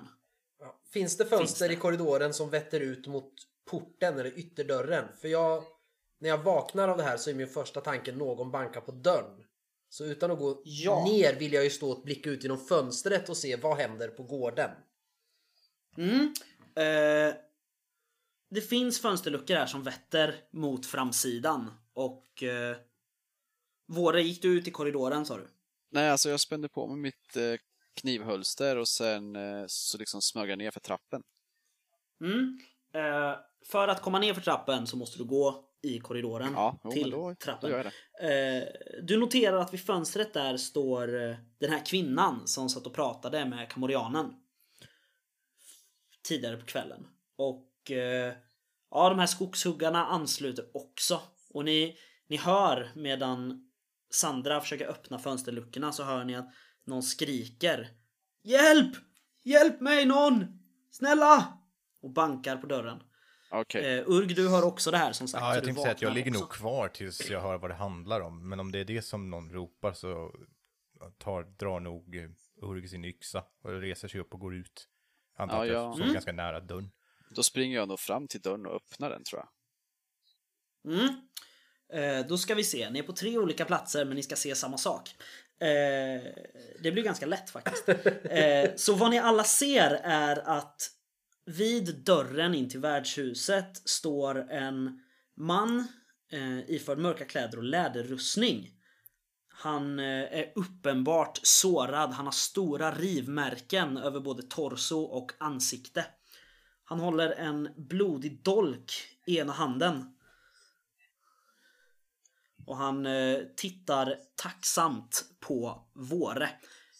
Ja. Finns det fönster Finns det? i korridoren som vetter ut mot porten eller ytterdörren? För jag, när jag vaknar av det här så är min första tanke någon bankar på dörren. Så utan att gå Ja. ner vill jag ju stå och blicka ut genom fönstret och se vad händer på gården. Mm. Eh, det finns fönsterluckor här som vetter mot framsidan och eh, Våre, gick du ut i korridoren sa du? Nej, alltså jag spände på mig mitt eh, knivhölster och sen eh, så liksom smög jag ner för trappen. Mm. Eh, för att komma ner för trappen så måste du gå i korridoren Ja, jo, till då, trappen. då. Eh, du noterar att vid fönstret där står eh, den här kvinnan som satt och pratade med kamorianen. Tidigare på kvällen. Och eh, ja, de här skogshuggarna ansluter också. Och ni, ni hör medan Sandra försöker öppna fönsterluckorna så hör ni att någon skriker. Hjälp! Hjälp mig någon! Snälla! Och bankar på dörren. Okej. Eh, Urg, du hör också det här som sagt. Ja, jag tänkte säga att jag ligger nog också. kvar tills jag hör vad det handlar om. Men om det är det som någon ropar så tar, drar nog eh, Urg sin yxa och reser sig upp och går ut. Antar Ja, att jag ja. står Mm. ganska nära dörren. Då springer jag nog fram till dörren och öppnar den tror jag. Mm. Eh, då ska vi se. Ni är på tre olika platser men ni ska se samma sak. Eh, det blir ganska lätt faktiskt. Eh, så vad ni alla ser är att vid dörren in till värdshuset står en man eh, iförd mörka kläder och läderrustning. Han eh, är uppenbart sårad. Han har stora rivmärken över både torso och ansikte. Han håller en blodig dolk i ena handen. Och han eh, tittar tacksamt på Våre.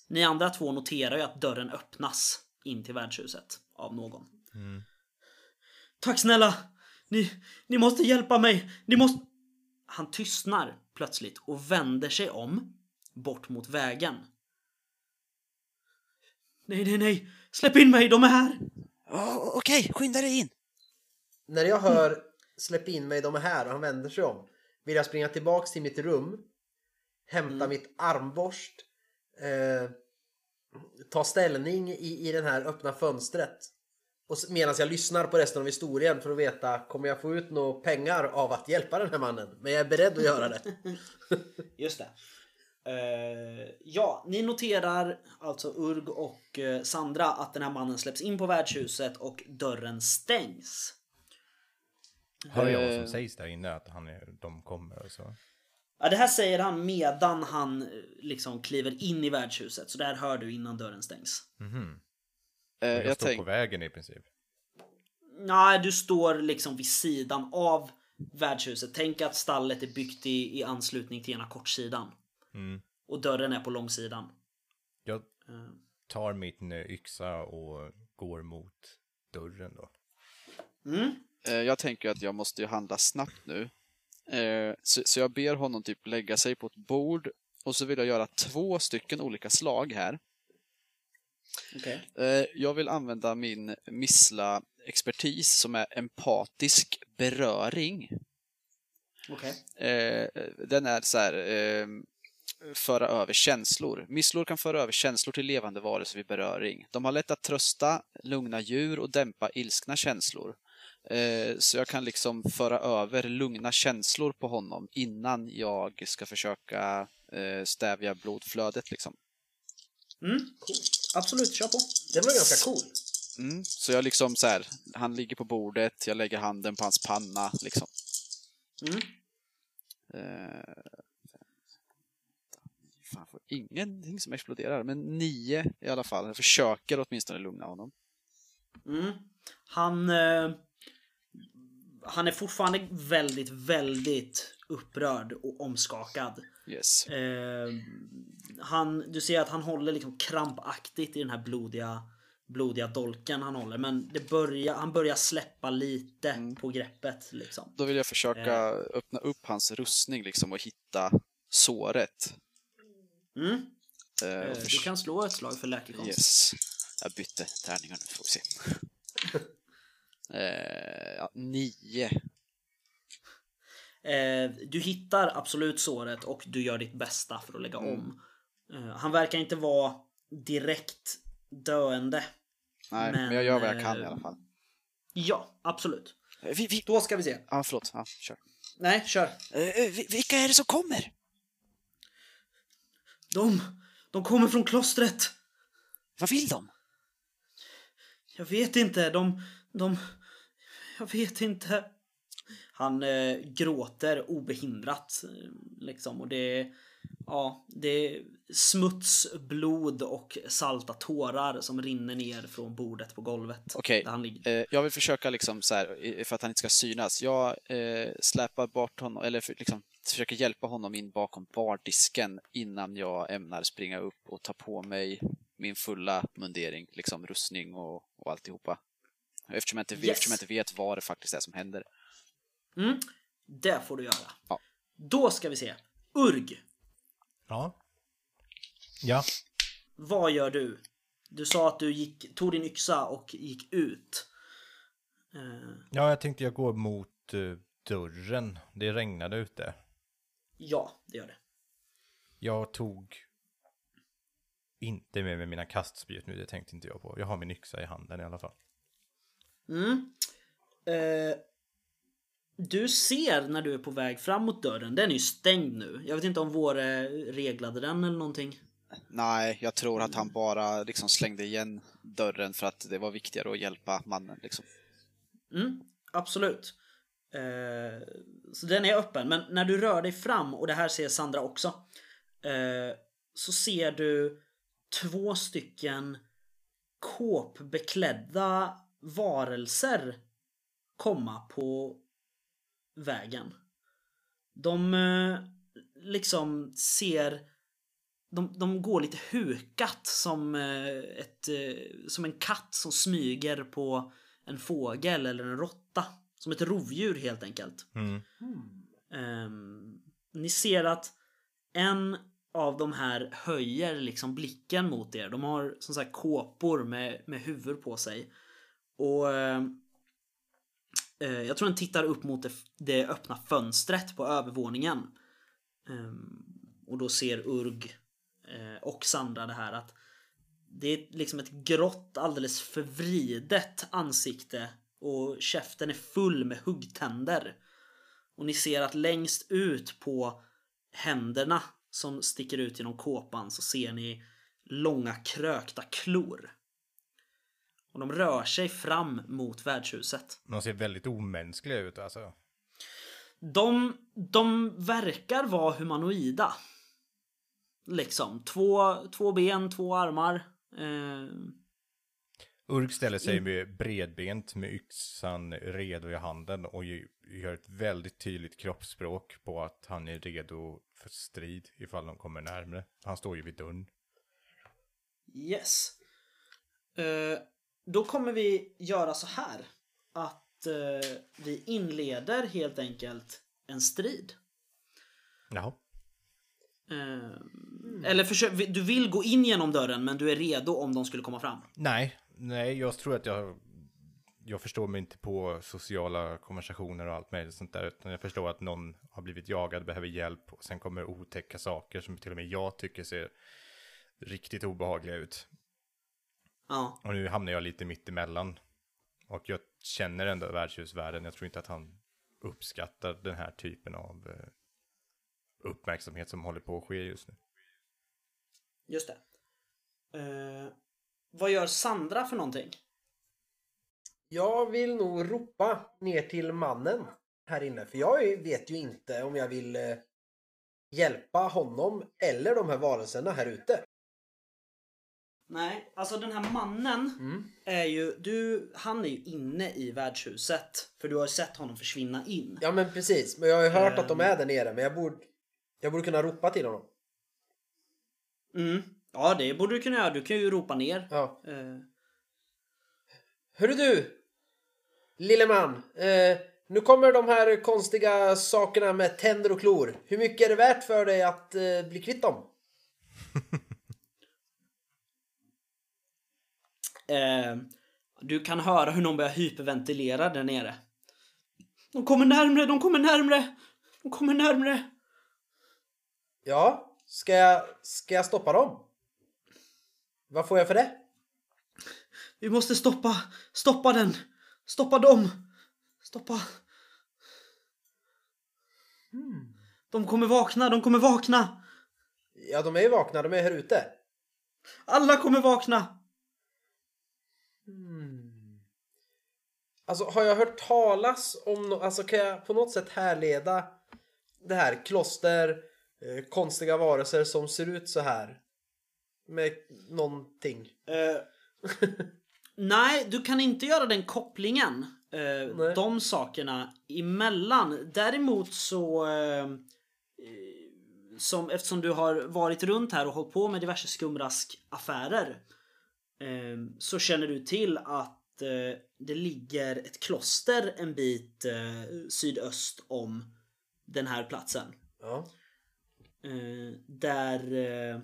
Ni andra två noterar ju att dörren öppnas in till värdshuset av någon. Tack snälla! Ni, ni måste hjälpa mig! Ni måste... Han tystnar plötsligt och vänder sig om bort mot vägen. Nej, nej, nej! Släpp in mig! De är här! Åh, Okej, skynda dig in. När jag hör släpp in mig, de är här och han vänder sig om vill jag springa tillbaks till mitt rum hämta mitt armborst eh, ta ställning i, i den här öppna fönstret och medan jag lyssnar på resten av historien för att veta kommer jag få ut några pengar av att hjälpa den här mannen men jag är beredd att göra det Just det. Eh, ja, ni noterar alltså Urg och eh, Sandra att den här mannen släpps in på värdshuset och dörren stängs. Hör jag vad som Eh. sägs där inne? Att han är, de kommer och så? Ja, det här säger han medan han eh, liksom kliver in i värdshuset. Så det här hör du innan dörren stängs. Mhm. Eh, Jag, jag står tänk, på vägen i princip. Nej, du står liksom vid sidan av värdshuset. Tänk att stallet är byggt i, i anslutning till ena kortsidan. Mm. Och dörren är på långsidan. Jag tar min yxa och går mot dörren då. Mm. Eh, jag tänker att jag måste ju handla snabbt nu. Eh, så, så jag ber honom typ lägga sig på ett bord och så vill jag göra två stycken olika slag här. Okej. Eh, Jag vill använda min Missla-expertis som är empatisk beröring. Eh, Den är så här, föra över känslor. Misslor kan föra över känslor till levande varelser vid beröring. De har lätt att trösta, lugna djur och dämpa ilskna känslor. Eh, Så jag kan liksom föra över lugna känslor på honom innan jag ska försöka eh, stävja blodflödet liksom. Mm. Cool. Absolut, kör på. det var ganska cool Mm, så jag liksom så här, han ligger på bordet, jag lägger handen på hans panna liksom. Mm. Eh, fan, får ingenting som exploderar, men nio i alla fall. Jag försöker åtminstone lugna honom. Mm. Han... Eh, han är fortfarande väldigt, väldigt upprörd och omskakad. Yes. Eh, han, du ser att han håller liksom krampaktigt i den här blodiga, blodiga dolken han håller. Men det börjar, han börjar släppa lite på greppet liksom. Då vill jag försöka öppna upp hans rustning liksom och hitta såret. Mm. Eh, Eh, du kan slå ett slag för läkekonst. Yes. Jag bytte tärningar nu, får vi se. eh, ja, nio. Eh, du hittar absolut såret och du gör ditt bästa för att lägga om. Eh, han verkar inte vara direkt döende. Nej, men, Men, jag gör vad jag kan i eh, alla fall. Ja, absolut. Eh, Vi, vi, Då ska vi se. Ja, förlåt. Ja, kör. Nej, kör. eh, vi, vilka är det som kommer? De, de kommer från klostret. Vad vill de? Jag vet inte. De, de... jag vet inte. Han eh, gråter obehindrat. eh, Liksom. Och det är, ja, det är smuts, blod och salta tårar som rinner ner från bordet på golvet. Okej, ligger. eh, jag vill försöka liksom så här, för att han inte ska synas. Jag eh, släpar bort honom, eller för, liksom försöker hjälpa honom in bakom bardisken innan jag ämnar springa upp och ta på mig min fulla mundering, liksom rustning och, och alltihopa. Eftersom jag, inte vet, Yes. eftersom jag inte vet vad det faktiskt är som händer. Mm, det får du göra. Ja. Då ska vi se. Urg, Ja. Ja. vad gör du? Du sa att du gick, tog din yxa och gick ut. Eh, Ja, jag tänkte jag går mot eh, dörren. Det regnade ute. ja, det gör det. Jag tog inte med mig mina kastspjut nu, det tänkte inte jag på. Jag har min yxa i handen i alla fall. Mm. Eh, du ser när du är på väg fram mot dörren, den är ju stängd nu. Jag vet inte om våre reglade den eller någonting. Nej, jag tror att han bara liksom slängde igen dörren för att det var viktigare att hjälpa mannen. Liksom. Mm, absolut. Eh, så den är öppen. Men när du rör dig fram, och det här ser Sandra också. Eh, så ser du två stycken kåpbeklädda varelser komma på vägen. De eh, liksom ser... De, de går lite hukat som, eh, ett, eh, som en katt som smyger på en fågel eller en råtta. Som ett rovdjur helt enkelt. Mm. Ehm, ni ser att en av de här höjer liksom blicken mot er. De har som sagt kåpor med, med huvud på sig. Och eh, eh, jag tror den tittar upp mot det, det öppna fönstret på övervåningen. Eh, och då ser Urg eh, och Sandra det här att det är liksom ett grått, alldeles förvridet ansikte och käften är full med huggtänder. Och ni ser att längst ut på händerna som sticker ut genom kåpan så ser ni långa krökta klor. Och de rör sig fram mot värdshuset. De ser väldigt omänskliga ut alltså. De, de verkar vara humanoida. Liksom. Två, två ben, två armar. Eh, Urg ställer sig med bredbent med yxan redo i handen och gör ett väldigt tydligt kroppsspråk på att han är redo för strid ifall de kommer närmre. Han står ju vid dörren. Yes. Eh, då kommer vi göra så här. Att eh, vi inleder helt enkelt en strid. Jaha. Eh, Eller försök, du vill gå in genom dörren men du är redo om de skulle komma fram. Nej, nej, jag tror att jag... Jag förstår mig inte på sociala konversationer och allt möjligt sånt där. Utan jag förstår att någon har blivit jagad, behöver hjälp. Och sen kommer otäcka saker som till och med jag tycker ser riktigt obehagliga ut. Ja. Och nu hamnar jag lite mitt emellan. Och jag känner ändå värdshusvärden. Jag tror inte att han uppskattar den här typen av eh, uppmärksamhet som håller på att ske just nu. Just det. Eh, vad gör Sandra för någonting? Jag vill nog ropa ner till mannen här inne. För jag vet ju inte om jag vill eh, hjälpa honom eller de här varelserna här ute. Nej, alltså den här mannen Mm. är ju, du, han är ju inne i värdshuset. För du har ju sett honom försvinna in. Ja men precis. Men jag har ju hört att de Ehm. är där nere. Men jag borde, jag borde kunna ropa till honom. Mm. Ja, det borde du kunna göra. Du kan ju ropa ner. Ja. Eh, Hörru du! Lille man. Eh, nu kommer de här konstiga sakerna med tänder och klor. Hur mycket är det värt för dig att eh, bli kvitt dem? Eh, du kan höra hur någon börjar hyperventilera där nere. De kommer närmre, de kommer närmre! De kommer närmre! Ja, ska jag, ska jag stoppa dem? Vad får jag för det? Vi måste stoppa, stoppa den! Stoppa dem! Stoppa! De kommer vakna, de kommer vakna! Ja, de är ju vakna. De är här ute. Alla kommer vakna! Alltså har jag hört talas om no- Alltså kan jag på något sätt härleda det här kloster, eh, konstiga varelser som ser ut så här? Med någonting. Eh, nej, du kan inte göra den kopplingen. Eh, de sakerna emellan. Däremot så... Eh, eh, som, eftersom du har varit runt här och hållit på med diverse skumraskaffärer. Eh, så känner du till att eh, det ligger ett kloster en bit eh, sydöst om den här platsen. Ja. Eh, där eh,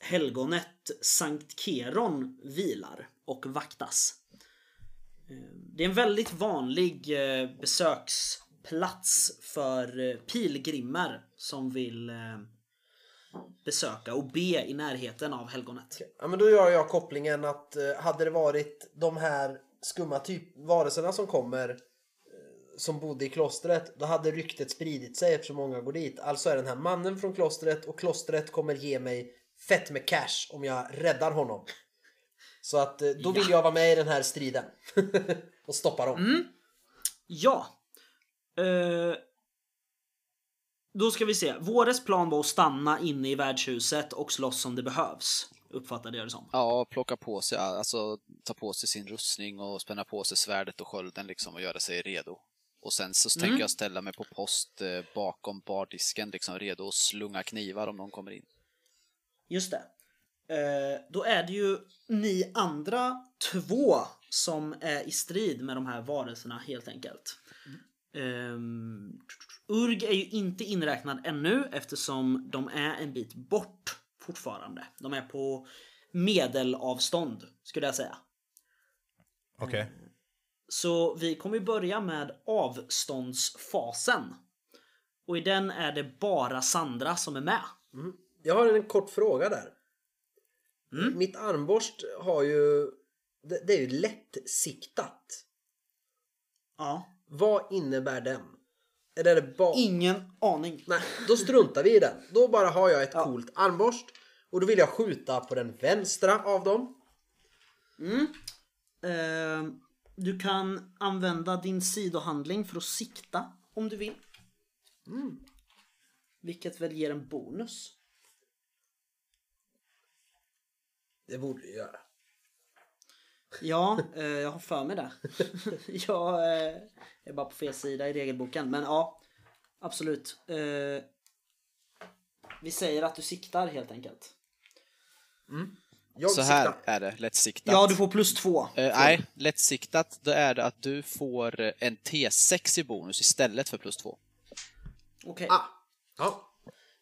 helgonet Sankt Keron vilar och vaktas. Eh, det är en väldigt vanlig besöksplats för pilgrimer som vill besöka och be i närheten av helgonet. ja men då gör jag kopplingen att eh, hade det varit de här skumma typ varelserna som kommer eh, som bodde i klostret då hade ryktet spridit sig eftersom många går dit. Alltså är den här mannen från klostret och klostret kommer ge mig fett med cash om jag räddar honom. Så att eh, då vill jag vara med i den här striden. och stoppa dem. Ja. Eh, då ska vi se. Våres plan var att stanna inne i värdshuset och slåss om det behövs. Uppfattade jag det som. Ja, plocka på sig, alltså ta på sig sin rustning och spänna på sig svärdet och skölden liksom och göra sig redo. Och sen så tänker jag ställa mig på post eh, bakom bardisken liksom redo att slunga knivar om någon kommer in. Just det. Eh, då är det ju ni andra två som är i strid med de här varelserna helt enkelt. Ehm, Urg är ju inte inräknad ännu eftersom de är en bit bort fortfarande. De är på medelavstånd skulle jag säga. Okej. Så vi kommer ju börja med avståndsfasen. Och i den är det bara Sandra som är med. Jag har en kort fråga där. Mitt armborst har ju... Det, det är ju lättsiktat. Ja. Vad innebär den? Är det bara... Ingen aning. Nej, då struntar vi i den. Då bara har jag ett Ja. coolt armborst. Och då vill jag skjuta på den vänstra av dem. Eh, du kan använda din sidohandling för att sikta om du vill. Vilket väl ger en bonus. Det borde jag göra. Ja, eh, jag har för mig det. jag eh, är bara på fel sida i regelboken. Men ja, absolut. Eh, vi säger att du siktar helt enkelt. Jag så här siktar. är det, lättsiktat. Ja, du får plus två. Eh, nej, lättsiktat, då är det att du får en T6 i bonus istället för plus 2. Okej. Ah, ja.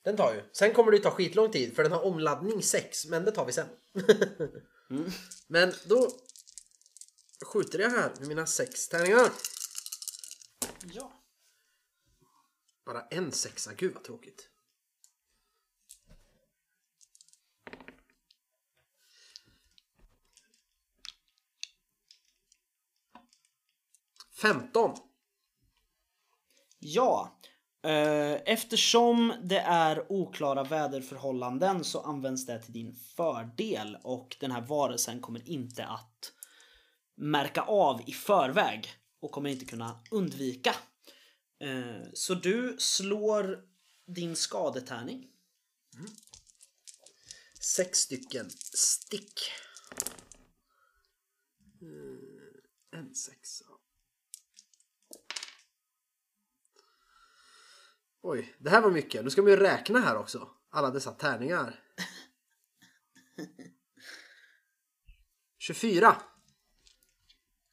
Den tar ju. Sen kommer det ju ta skitlång tid för den har omladdning 6. Men det tar vi sen. Men då skjuter jag här med mina sex tärningar. Ja. Bara en sexa, gud vad tråkigt. Femton. Ja. Eh, Eftersom det är oklara väderförhållanden så används det till din fördel och den här varelsen kommer inte att märka av i förväg och kommer inte kunna undvika. Eh, Så du slår din skadetärning. Sex stycken stick. Mm, En sexa. Oj, det här var mycket. Nu ska man ju räkna här också. Alla dessa tärningar. 24.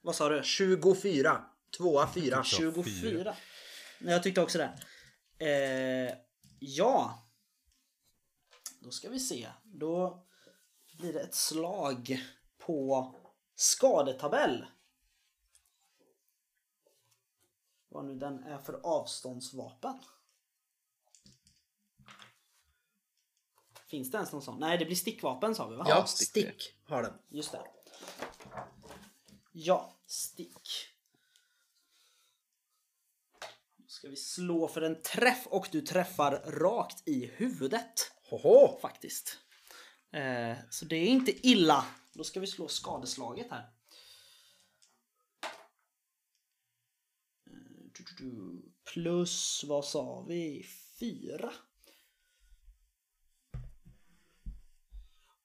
Vad sa du? 24. Tvåa, fyra. 24. Nej, jag tyckte också det. Eh, ja. Då ska vi se. Då blir det ett slag på skadetabell. Vad nu den är för avståndsvapen. Finns det ens någon sån? Nej, det blir stickvapen sa vi va? Ja, stick. stick har den. Just det. Ja, stick. Då ska vi slå för en träff och du träffar rakt i huvudet Hoho! faktiskt. Eh, så det är inte illa. Då ska vi slå skadeslaget här. du, plus, vad sa vi? Fyra.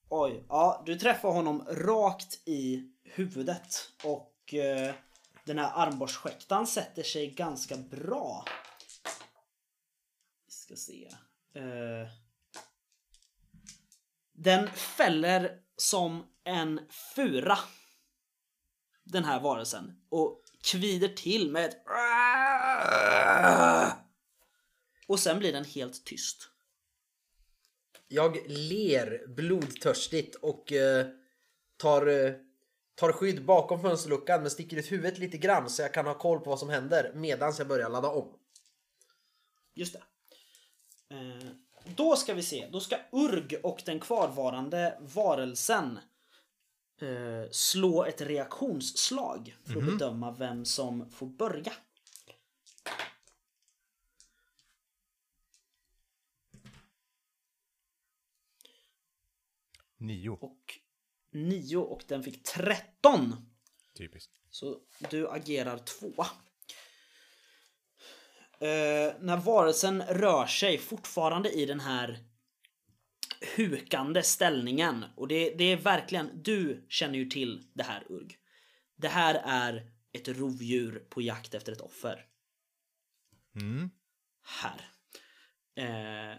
Oj, ja, du träffar honom rakt i huvudet och eh, den här armborstskäktan sätter sig ganska bra. Vi ska se. Eh, den fäller som en fura. Den här varelsen. Och kvider till med ett... Och sen blir den helt tyst. Jag ler blodtörstigt och eh, tar, eh, tar skydd bakom fönsterluckan men sticker ut huvudet lite grann så jag kan ha koll på vad som händer medan jag börjar ladda om. Just det. Eh, då ska vi se. Då ska Urg och den kvarvarande varelsen eh, slå ett reaktionsslag för att bedöma vem som får börja. Nio. Och 9 och den fick 13. Typiskt. Så du agerar två. Eh, när varelsen rör sig fortfarande i den här hukande ställningen och det, det är verkligen, du känner ju till det här Urg. Det här är ett rovdjur på jakt efter ett offer. Mm. Här. Eh,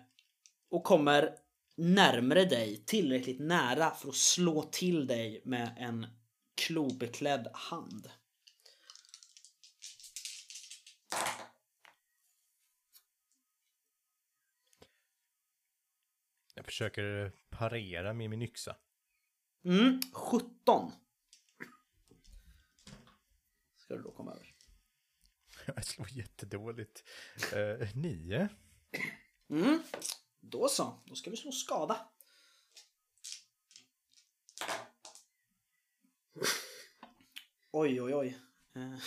och kommer närmre dig, tillräckligt nära för att slå till dig med en klobeklädd hand. Jag försöker parera med min yxa. Mm, 17. Ska du då komma över. Jag slår jättedåligt. Uh, nio. Mm, då så. Då ska vi slå skada. Oj, oj, oj. Eh,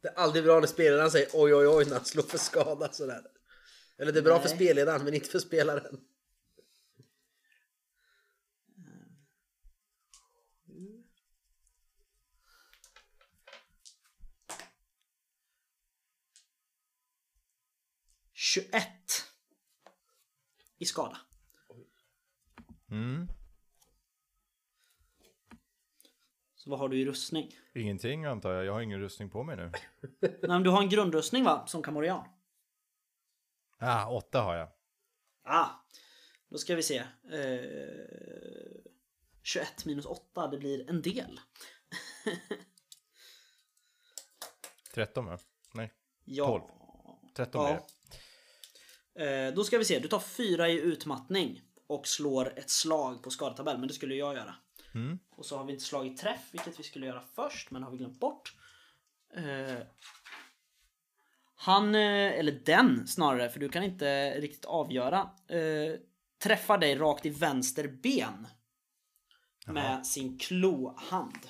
Det är aldrig bra när spelaren säger oj oj oj när han slår för skada sådär. Eller det är bra för Nej. spelledaren men inte för spelaren. Tjugoett. I skada. Mm. Så vad har du i rustning? Ingenting antar jag. Jag har ingen rustning på mig nu. Nej, men du har en grundrustning va? Som kamorian? Ah, åtta har jag. Ah, då ska vi se. Eh, 21 minus 8, det blir en del. 13 va? Nej, Ja. 12. 13 Ja. blir det. Eh, då ska vi se, du tar fyra i utmattning och slår ett slag på skadetabell, men det skulle jag göra. Mm. Och så har vi inte slagit träff, vilket vi skulle göra först, men har vi glömt bort. Eh, han, eh, eller den snarare, för du kan inte riktigt avgöra, eh, träffar dig rakt i vänster ben. Med sin klohand.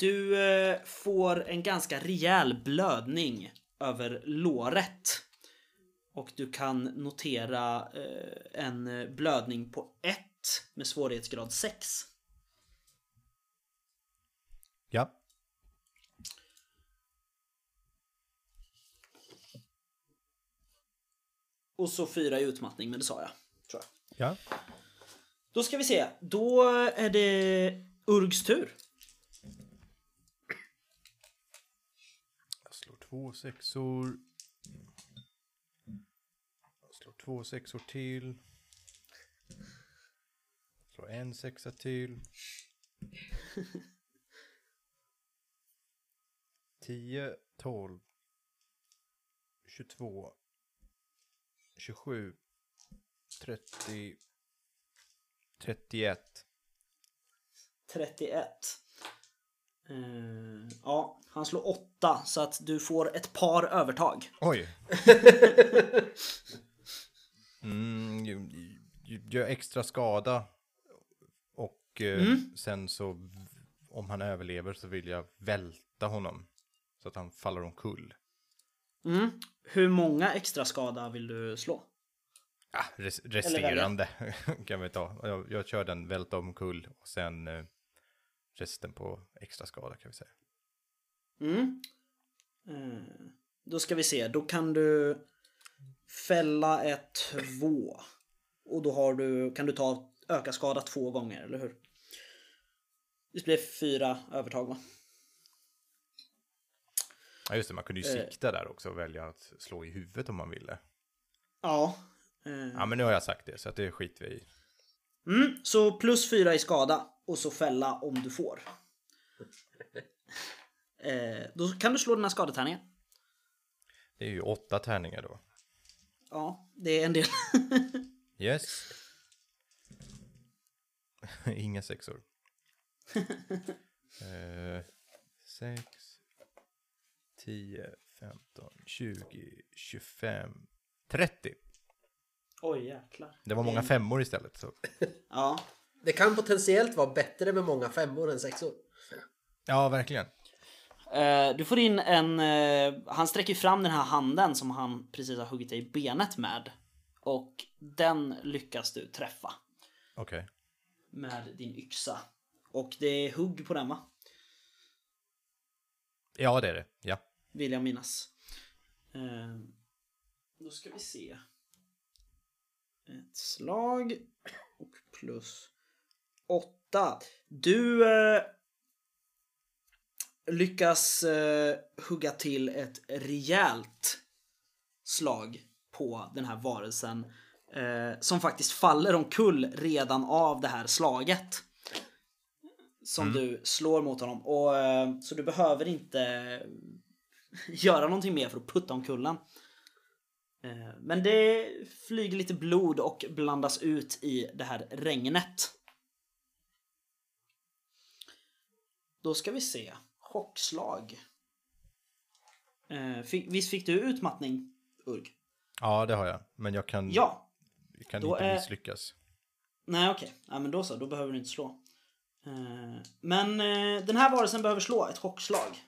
Du eh, får en ganska rejäl blödning över låret. Och du kan notera eh, en blödning på 1 med svårighetsgrad 6. Ja. Och så 4 i utmattning, men det sa jag. Tror jag. Ja. Då ska vi se. Då är det Urgs tur. Jag slår två sexor. Jag slår två sexor till. Slår en sexa till. 10, 12, 22, 27, 30, 31. 31. Eh, ja, han slår 8 så att du får ett par övertag. Oj! mm, gör extra skada. Och eh, sen så, om han överlever så vill jag välta honom. Så att han faller omkull. Mm. Hur många extra skada vill du slå? Ah, res- resterande kan vi ta. Jag, jag kör den välta omkull och sen eh, resten på extra skada kan vi säga. Mm. Eh, Då ska vi se, då kan du fälla ett två. Och då har du, kan du ta öka skada två gånger, eller hur? Det blir fyra övertag va? Ja just det, man kunde ju Eh. sikta där också och välja att slå i huvudet om man ville. Ja. Eh, Ja men nu har jag sagt det så att det skiter vi i. Mm, så plus fyra i skada och så fälla om du får. Eh, då kan du slå dina skadetärningar. Det är ju åtta tärningar då. Ja, det är en del. Yes. Inga sexor. eh, sex, tio, femton, tjugo, tjugofem, trettio. Oj jäklar. Det var många femmor istället. Så. Ja. Det kan potentiellt vara bättre med många femmor än sexor. Ja, verkligen. Eh, du får in en... Eh, han sträcker fram den här handen som han precis har huggit dig i benet med. Och den lyckas du träffa Okej. med din yxa. Och det är hugg på den va? Ja, det är det. Ja. Vill jag minnas. Eh, då ska vi se. Ett slag och plus åtta. Du eh, lyckas eh, hugga till ett rejält slag på den här varelsen. Eh, som faktiskt faller omkull redan av det här slaget. Som du slår mot honom. Och, eh, så du behöver inte göra någonting mer för att putta omkull den. Eh, Men det flyger lite blod och blandas ut i det här regnet. Då ska vi se. Chockslag. Eh, fick- Visst fick du utmattning, Urg? Ja, det har jag. Men jag kan, Ja. jag kan Då inte är- misslyckas. Nej okej, ja, men då så, då behöver du inte slå. Eh, Men eh, den här varelsen behöver slå ett chockslag.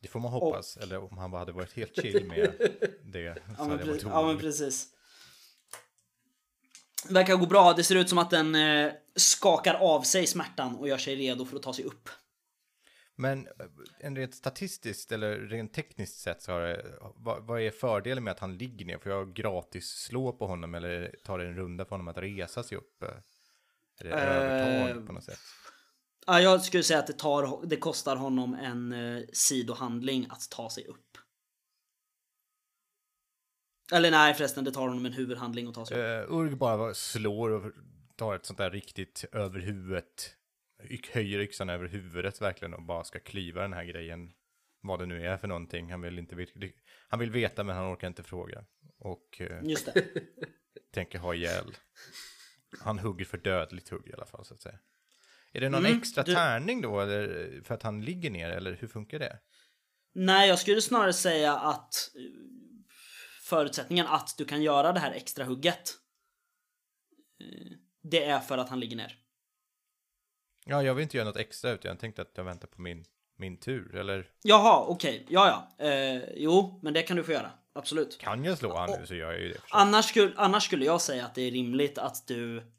Det får man hoppas. Eller om han bara hade varit helt chill med det. Så Ja men, hade jag varit pre- ja, men precis. Verkar gå bra. Det ser ut som att den eh, skakar av sig smärtan och gör sig redo för att ta sig upp. Men eh, en rent statistiskt eller rent tekniskt sett så har det, vad, vad är fördelen med att han ligger ner? Får jag gratis slå på honom eller tar det en runda för honom att resa sig upp? eh? Är det övertag på något sätt? Ja, jag skulle säga att det, tar, det kostar honom en eh, sidohandling att ta sig upp. Eller nej förresten, det tar honom en huvudhandling att ta sig upp. Uh, Urg bara slår och tar ett sånt där riktigt över huvudet. Höjer yxan över huvudet verkligen och bara ska klyva den här grejen. Vad det nu är för någonting. Han vill, inte, han vill veta men han orkar inte fråga. Och eh, Just det. tänker ha ihjäl. Han hugger för dödligt hugg i alla fall så att säga. Är det någon Mm, extra du- tärning då eller för att han ligger ner eller hur funkar det? Nej, jag skulle snarare säga att eh, förutsättningen att du kan göra det här extra hugget. eh, Det är för att han ligger ner. Ja, jag vill inte göra något extra utan jag tänkte att jag väntar på min, min tur. Eller Jaha, okej. Ja, ja. Eh, jo, men det kan du få göra. Absolut. kan jag slå han nu så gör jag ju det. förstås. Annars skulle, annars skulle jag säga att det är rimligt att du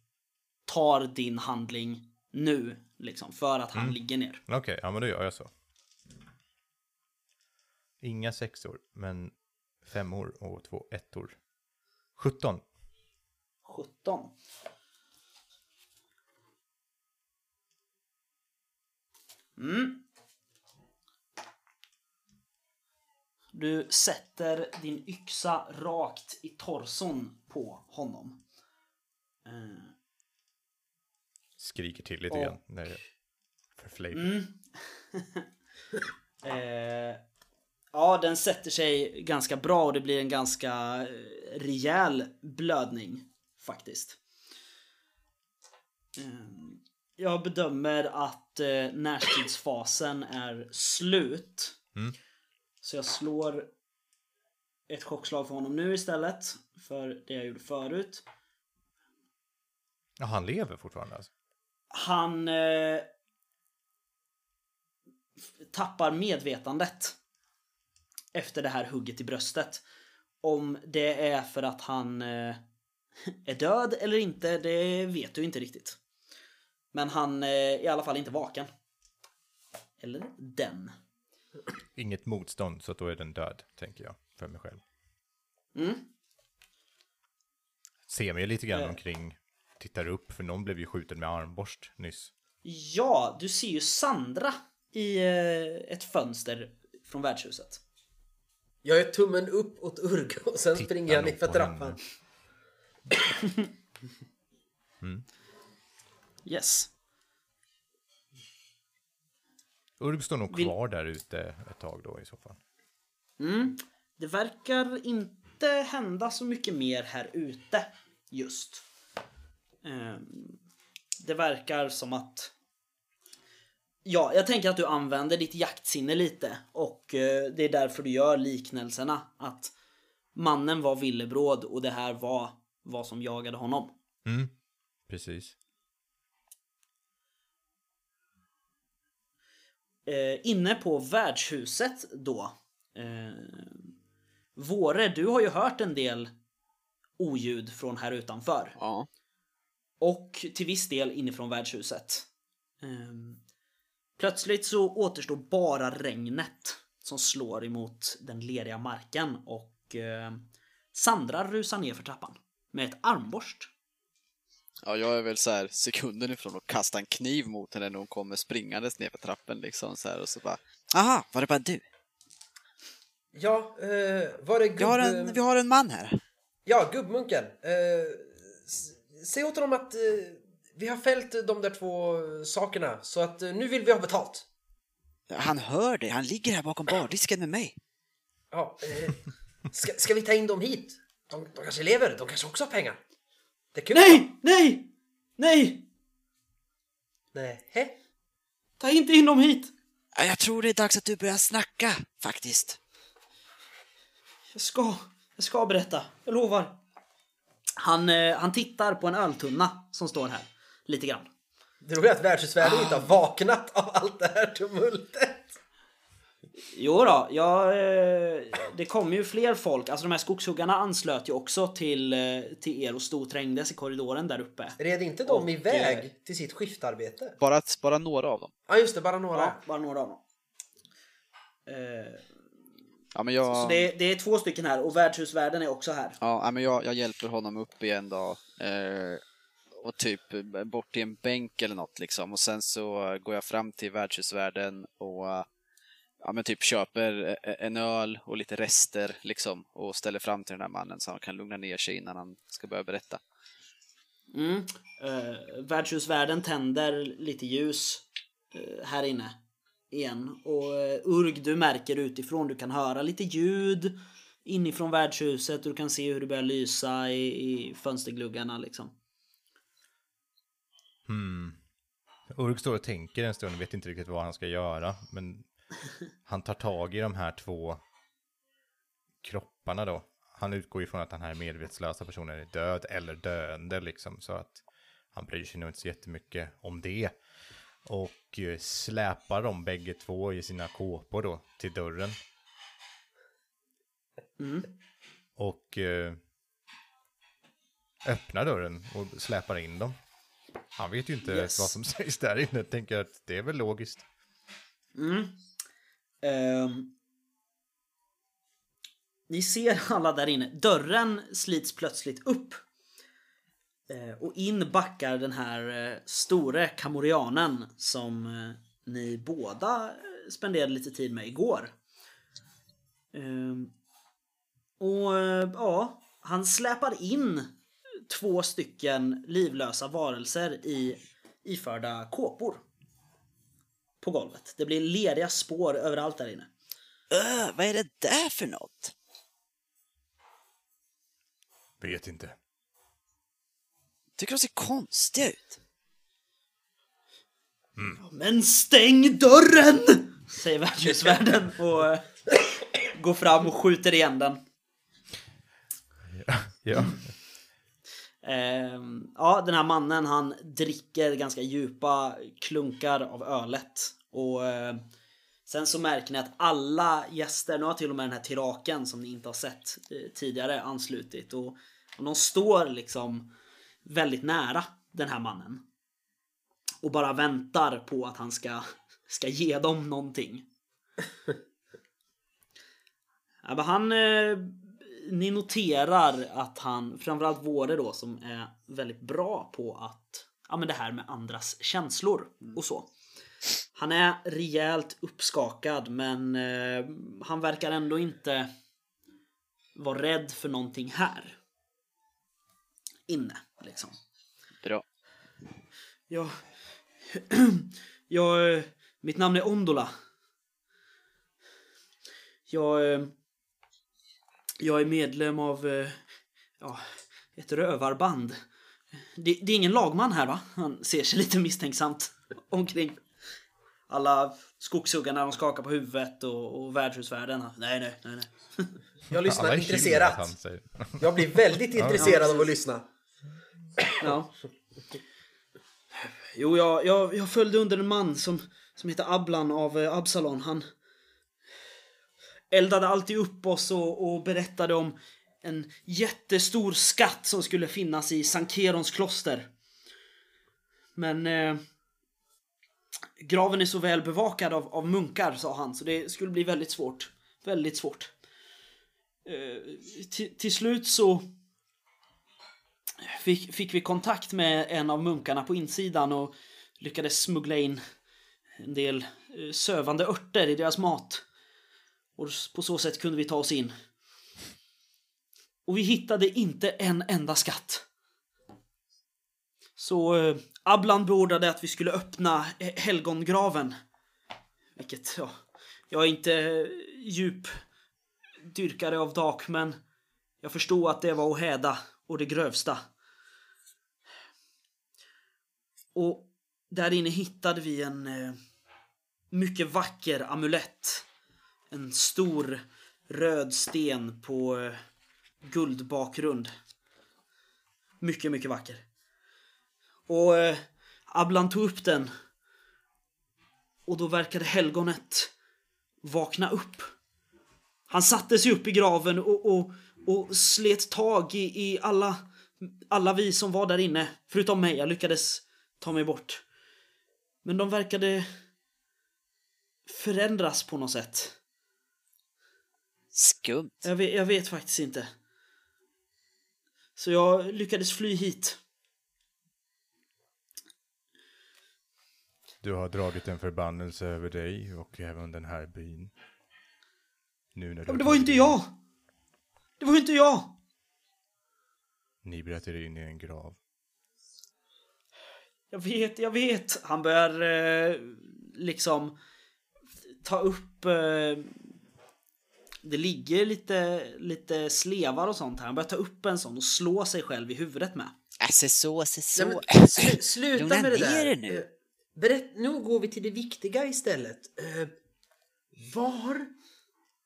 tar din handling nu. Liksom, för att han ligger ner. Okej, ja men då gör jag så. Inga sexor, men femmor och två ettor. 17. 17. Mm. Du sätter din yxa rakt i torson på honom. Eh, Skriker till lite Och- grann. När jag, för flavor. Mm. eh, ja, den sätter sig ganska bra och det blir en ganska eh, rejäl blödning faktiskt. Eh, jag bedömer att eh, närstridsfasen är slut. Mm. Så jag slår ett chockslag för honom nu istället för det jag gjorde förut. Ja, han lever fortfarande alltså. Han eh, tappar medvetandet efter det här hugget i bröstet. Om det är för att han eh, är död eller inte, det vet du inte riktigt. Men han eh, är i alla fall inte vaken. Eller den. Inget motstånd, så då är den död, tänker jag, för mig själv. Mm. Ser mig lite grann Eh. omkring, tittar upp, för någon blev ju skjuten med armborst nyss. Ja, du ser ju Sandra i eh, ett fönster från värdshuset. Jag gör tummen upp åt Urg och sen Tittar springer jag ner för trappan. henne. Yes. Urg står nog Vill- kvar där ute ett tag då i så fall. Mm. Det verkar inte hända så mycket mer här ute just. Ehm, Det verkar som att... Ja, jag tänker att du använder ditt jaktsinne lite och eh, det är därför du gör liknelserna. Att mannen var villebråd och det här var vad som jagade honom. Mm, precis. eh, inne på värdshuset då. Eh, Våre, du har ju hört en del oljud från här utanför. Ja. Och till viss del inifrån värdshuset. Eh, plötsligt så återstår bara regnet som slår emot den leriga marken och eh, Sandra rusar ner för trappan med ett armborst. Ja, jag är väl så här sekunden ifrån att kasta en kniv mot henne när hon kommer springandes ner för trappen liksom så här och så bara Aha, var det bara du? Ja, eh, var det gubb... Vi har en, vi har en man här. Ja, gubbmunken. Eh, säg åt honom att eh, vi har fällt de där två sakerna så att eh, nu vill vi ha betalt. Han hör det, han ligger här bakom bardisken med mig. Ja, eh, ska, ska vi ta in dem hit? De, de kanske lever, de kanske också har pengar. Det kan Nej! Nej! Nej! Nej. Hä? Ta inte in dem hit! Ja, Jag tror det är dags att du börjar snacka, faktiskt. Jag ska, jag ska berätta. Jag lovar. Han, eh, han tittar på en öltunna som står här. Lite grann. Det roliga är att värdshusvärlden inte har vaknat av allt det här tumultet. Jo då, jag, eh, det kom ju fler folk. Alltså de här skogshuggarna anslöt ju också till, eh, till er och stod och trängdes i korridoren där uppe. Red inte de Och, iväg till sitt skiftarbete? bara, bara några av dem. Ja, just det, bara några. Ja, bara några av dem. Eh, Ja, men jag, Så det är, det är två stycken här och värdshusvärden är också här. ja, ja, men jag, jag hjälper honom upp igen då. Eh, och typ eh, bort i en bänk eller något liksom. Och sen så eh, går jag fram till värdshusvärden och eh, ja, men typ köper en öl och lite rester liksom. Och ställer fram till den här mannen så han kan lugna ner sig innan han ska börja berätta. Mm. Eh, värdshusvärden tänder lite ljus eh, här inne igen. Och eh, Urg, du märker utifrån, du kan höra lite ljud inifrån värdshuset. Du kan se hur det börjar lysa i, i fönstergluggarna liksom. Hmm. Urg står och tänker en stund, vet inte riktigt vad han ska göra, men han tar tag i de här två kropparna då. Han utgår ifrån att den här medvetslösa personen är död eller döende liksom, så att han bryr sig nog inte så jättemycket om det. Och eh, släpar dem bägge två i sina kåpor då till dörren. Mm. Och eh, öppnar dörren och släpar in dem. Han vet ju inte Yes. vad som sägs där inne, tänker att det är väl logiskt. Mm. Ehm. ni ser alla där inne. Dörren slits plötsligt upp. Eh, och in backar den här eh, store kamorianen som eh, ni båda spenderade lite tid med igår. Ehm. och ja, han släpar in två stycken livlösa varelser i iförda kåpor på golvet. Det blir leriga spår överallt där inne. Öh, vad är det där för något? Vet inte. Tycker de ser konstiga ut. Men stäng dörren! Säger värdshusvärden och eh, går fram och skjuter igen den. Ja. Ehm, ja, den här mannen han dricker ganska djupa klunkar av ölet och eh, Sen så märker ni att alla gäster, nu har till och med den här tiraken som ni inte har sett eh, tidigare anslutit och, och de står liksom väldigt nära den här mannen. Och bara väntar på att han ska, ska ge dem någonting. ja, men han... Eh, ni noterar att han, framförallt Våre då, som är väldigt bra på att... Ja men det här med andras känslor och så. Han är rejält uppskakad men eh, han verkar ändå inte vara rädd för någonting här. Inne, liksom. Bra. Jag... jag... eh, Mitt namn är Ondola. Jag... Jag är medlem av... eh, Ja, ett rövarband. Det, det är ingen lagman här va? Han ser sig lite misstänksamt omkring. Alla skogshuggarna de skakar på huvudet och, och värdshusvärden. Nej, nej, nej, nej. Jag lyssnar intresserat. Jag blir väldigt intresserad av att lyssna. Ja. Jo, jag, jag, jag följde under en man som, som heter Ablan av eh, Absalon. Han eldade alltid upp oss och, och berättade om en jättestor skatt som skulle finnas i Sankerons kloster. Men eh, graven är så väl bevakad av, av munkar, sa han, så det skulle bli väldigt svårt. Väldigt svårt. Eh, till, slut så fick, fick vi kontakt med en av munkarna på insidan och lyckades smuggla in en del eh, sövande örter i deras mat. Och på så sätt kunde vi ta oss in. Och vi hittade inte en enda skatt. Så eh, Ablan beordrade att vi skulle öppna helgongraven. Vilket, ja, jag är inte eh, djup dyrkare av dak, men jag förstod att det var att häda och det grövsta. Och där inne hittade vi en eh, mycket vacker amulett. En stor röd sten på eh, guldbakgrund. Mycket, mycket vacker. Och eh, Ablan tog upp den. Och då verkade helgonet vakna upp. Han satte sig upp i graven och, och, och slet tag i, i alla, alla vi som var där inne. Förutom mig, jag lyckades ta mig bort. Men de verkade förändras på något sätt. Skumt. Jag vet, jag vet faktiskt inte. Så jag lyckades fly hit. Du har dragit en förbannelse över dig och även den här byn. Nu när du Ja, men det var ju inte jag! Det var ju inte jag! Ni bröt er in i en grav. Jag vet, jag vet. Han börjar eh, liksom ta upp... Eh, det ligger lite, lite slevar och sånt här. Han börjar ta upp en sån och slå sig själv i huvudet med. Alltså så, så, så. Nej, men, slu, sluta Lugna med det där. nu. Eh, Berätt, nu går vi till det viktiga istället. Eh, var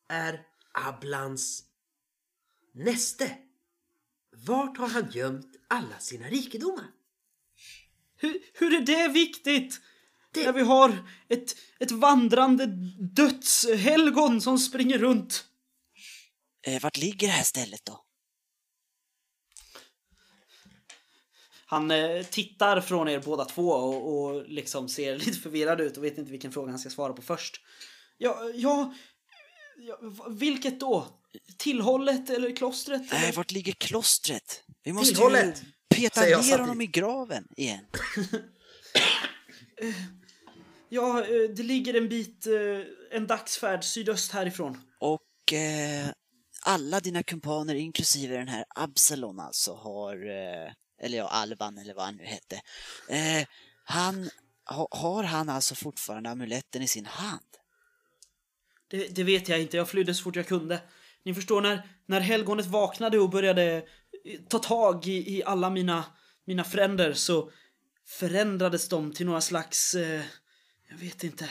är Ablans näste? Vart har han gömt alla sina rikedomar? Hur, hur är det viktigt? När vi har ett, ett vandrande dödshelgon som springer runt. Eh, vart ligger det här stället då? Han eh, tittar från er båda två och, och liksom ser lite förvirrad ut och vet inte vilken fråga han ska svara på först. Ja, ja, ja vilket då? Tillhållet eller klostret? Eh, Eller? vart ligger klostret? Vi måste Tillhållet, ju peta ner honom i graven igen. Ja, eh, det ligger en bit, eh, en dagsfärd sydöst härifrån. Och eh, alla dina kumpaner, inklusive den här Absalon alltså, har, eh, eller ja, Alban eller vad han nu hette. Eh, han, ha, har han alltså fortfarande amuletten i sin hand? Det, det vet jag inte, jag flydde så fort jag kunde. Ni förstår, när, när helgonet vaknade och började ta tag i, i alla mina, mina fränder så förändrades de till några slags, eh, jag vet inte,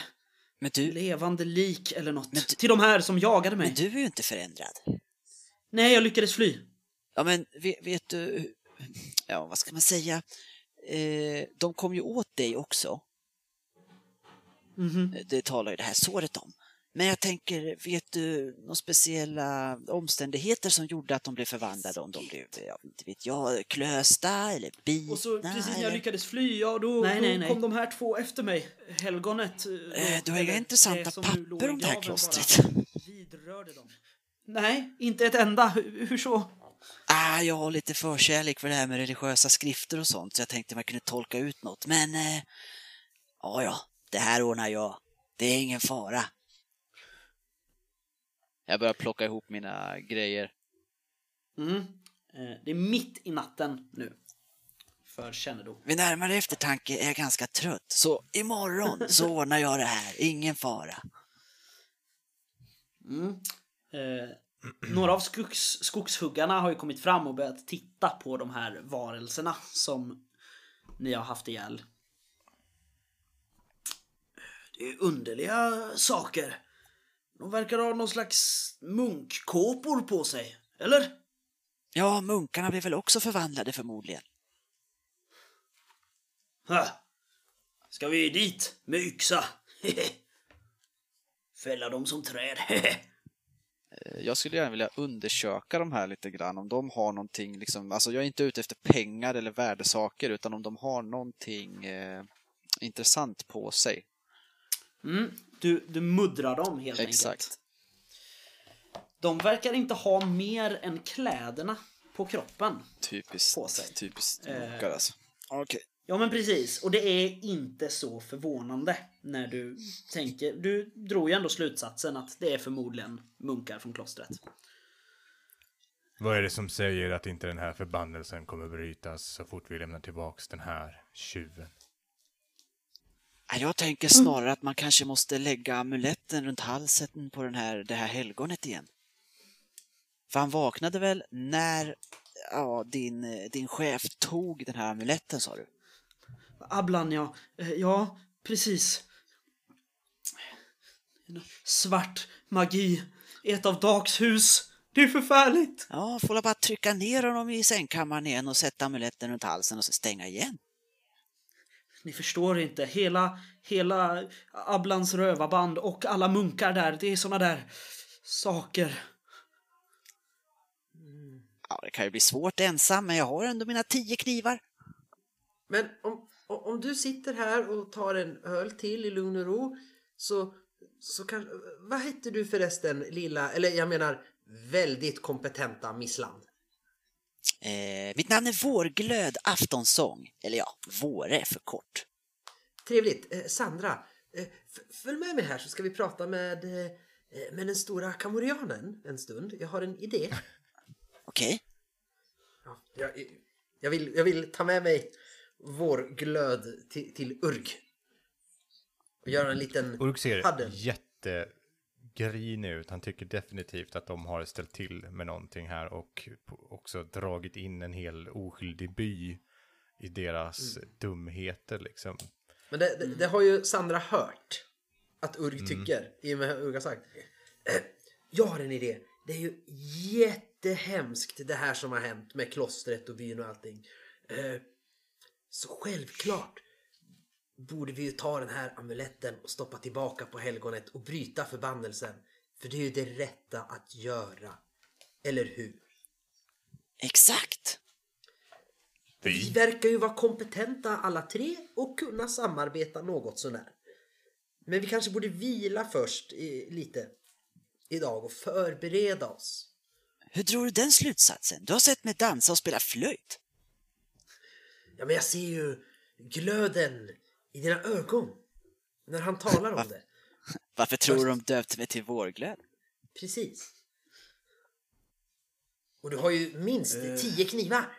Men du, levande lik eller något. Men du- Till de här som jagade mig. men du är ju inte förändrad. Nej, jag lyckades fly. Ja, men vet, vet du, ja, vad ska man säga? Eh, de kom ju åt dig också. Mhm. Det talar ju det här såret om. Men jag tänker, vet du några speciella omständigheter som gjorde att de blev förvandlade? Om de blev, ja, inte vet jag, klösta eller bitna? Och så precis när jag eller... lyckades fly, ja då, Nej, då nej, nej. kom de här två efter mig. Helgonet. Eh, då, Du har inga intressanta papper om det här klostret. Vidrörde dem. Nej, inte ett enda. Hur, hur så? Ah, jag har lite förkärlek för det här med religiösa skrifter och sånt, så jag tänkte man kunde tolka ut något. Men, eh, ja, ja, det här ordnar jag. Det är ingen fara. Jag börjar plocka ihop mina grejer. Mm. Eh, Det är mitt i natten nu. För kännedom. Vid närmare eftertanke är jag ganska trött, så imorgon så ordnar jag det här. Ingen fara. Mm. Eh, några av skogs, skogshuggarna har ju kommit fram och börjat titta på de här varelserna som ni har haft ihjäl. Det är underliga saker. De verkar ha någon slags munkkåpor på sig, eller? Ja, munkarna blev väl också förvandlade förmodligen. Ha. Ska vi dit med yxa? Fälla dem som träd. Eh, Jag skulle gärna vilja undersöka de här lite grann, om de har någonting, liksom, alltså jag är inte ute efter pengar eller värdesaker, utan om de har någonting eh, intressant på sig. Mm. Du, du muddrar dem helt Exakt. enkelt. De verkar inte ha mer än kläderna på kroppen. Typiskt, På sig. typiskt Eh, munkar alltså. Okej. Ja men precis, och det är inte så förvånande när du tänker, du drog ju ändå slutsatsen att det är förmodligen munkar från klostret. Vad är det som säger att inte den här förbannelsen kommer brytas så fort vi lämnar tillbaks den här tjuven? Ja, Jag tänker snarare att man kanske måste lägga amuletten runt halsen på den här, det här helgonet igen. För han vaknade väl när ja, din, din chef tog den här amuletten, sa du? Ablan ja, Eh, ja precis. Svart magi i ett av Dags hus. Det är förfärligt! Ja, får jag bara trycka ner honom i sängkammaren igen och sätta amuletten runt halsen och stänga igen. Ni förstår inte, hela, hela Ablans rövarband och alla munkar där, det är såna där saker. Ja, det kan ju bli svårt ensam, men jag har ändå mina tio knivar. Men om, om du sitter här och tar en öl till i lugn och ro så, så kan... Vad hette du förresten lilla, eller jag menar väldigt kompetenta Missland? Eh, mitt namn är Vårglöd Aftonsång. Eller ja, Våre för kort. Trevligt. Eh, Sandra, eh, följ med mig här så ska vi prata med, eh, med den stora kamorianen en stund. Jag har en idé. Okej? Ja, jag, jag, vill, jag vill ta med mig vår glöd till, till Urg. Och göra en liten Urk ser paddel. Jättegrinig ut. Han tycker definitivt att de har ställt till med någonting här och också dragit in en hel oskyldig by i deras dumheter liksom. Men det, det, det har ju Sandra hört att Urg tycker i och med vad Urg har sagt. Jag har en idé. Det är ju jättehemskt det här som har hänt med klostret och byn och allting. Eh, Så självklart borde vi ju ta den här amuletten och stoppa tillbaka på helgonet och bryta förbannelsen. För det är ju det rätta att göra. Eller hur? Exakt! Vi verkar ju vara kompetenta alla tre och kunna samarbeta något sånär. Men vi kanske borde vila först i, lite idag och förbereda oss. Hur tror du den slutsatsen? Du har sett mig dansa och spela flöjt. Ja, men jag ser ju glöden i dina ögon när han talar om det. Varför tror du de döpte mig till Vårglöd? Precis. Och du har ju minst tio knivar.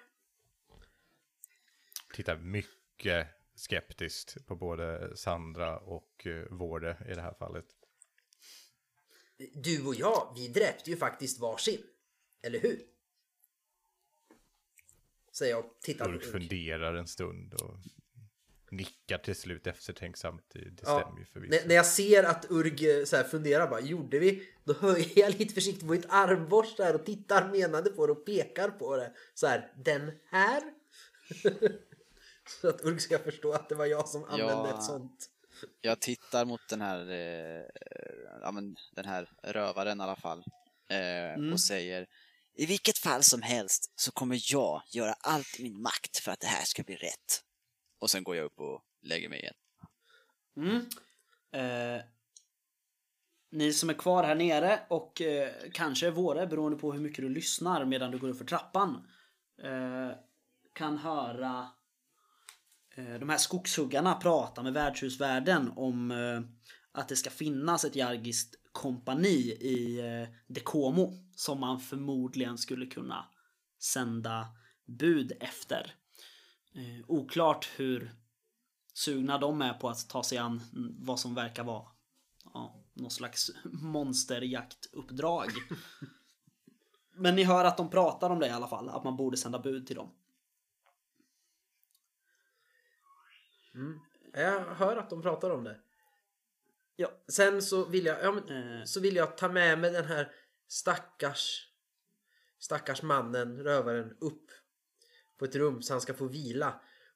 Tittar mycket skeptiskt på både Sandra och uh, Vårde i det här fallet. Du och jag, vi dräpte ju faktiskt varsin. Eller hur? Säger jag och tittar på Urk. funderar en stund och nickar till slut eftertänksamt. Det det Ja, stämmer ju förvisso. när, jag ser att Urg eh, så här funderar bara, gjorde vi? Då höjer jag lite försiktigt på mitt armborst där och tittar menande på det och pekar på det. Så här, den här? så att Urg ska förstå att det var jag som använde Ja. ett sånt. jag tittar mot den här, eh, ja, men, den här rövaren i alla fall. Eh, Och säger I vilket fall som helst så kommer jag göra allt i min makt för att det här ska bli rätt och sen går jag upp och lägger mig igen. Mm. Eh, ni som är kvar här nere och eh, kanske är våra beroende på hur mycket du lyssnar medan du går upp för trappan. Eh, kan höra eh, de här skogshuggarna prata med värdshusvärden om eh, att det ska finnas ett jargiskt kompani i eh, Dekomo som man förmodligen skulle kunna sända bud efter. Eh, oklart hur sugna de är på att ta sig an vad som verkar vara ja, någon slags monsterjaktuppdrag. Men ni hör att de pratar om det i alla fall, att man borde sända bud till dem. Jag hör att de pratar om det. Ja. Sen så vill jag, ja, men, Eh. så vill jag ta med mig den här stackars stackars mannen, rövaren, upp på ett rum så han ska få vila.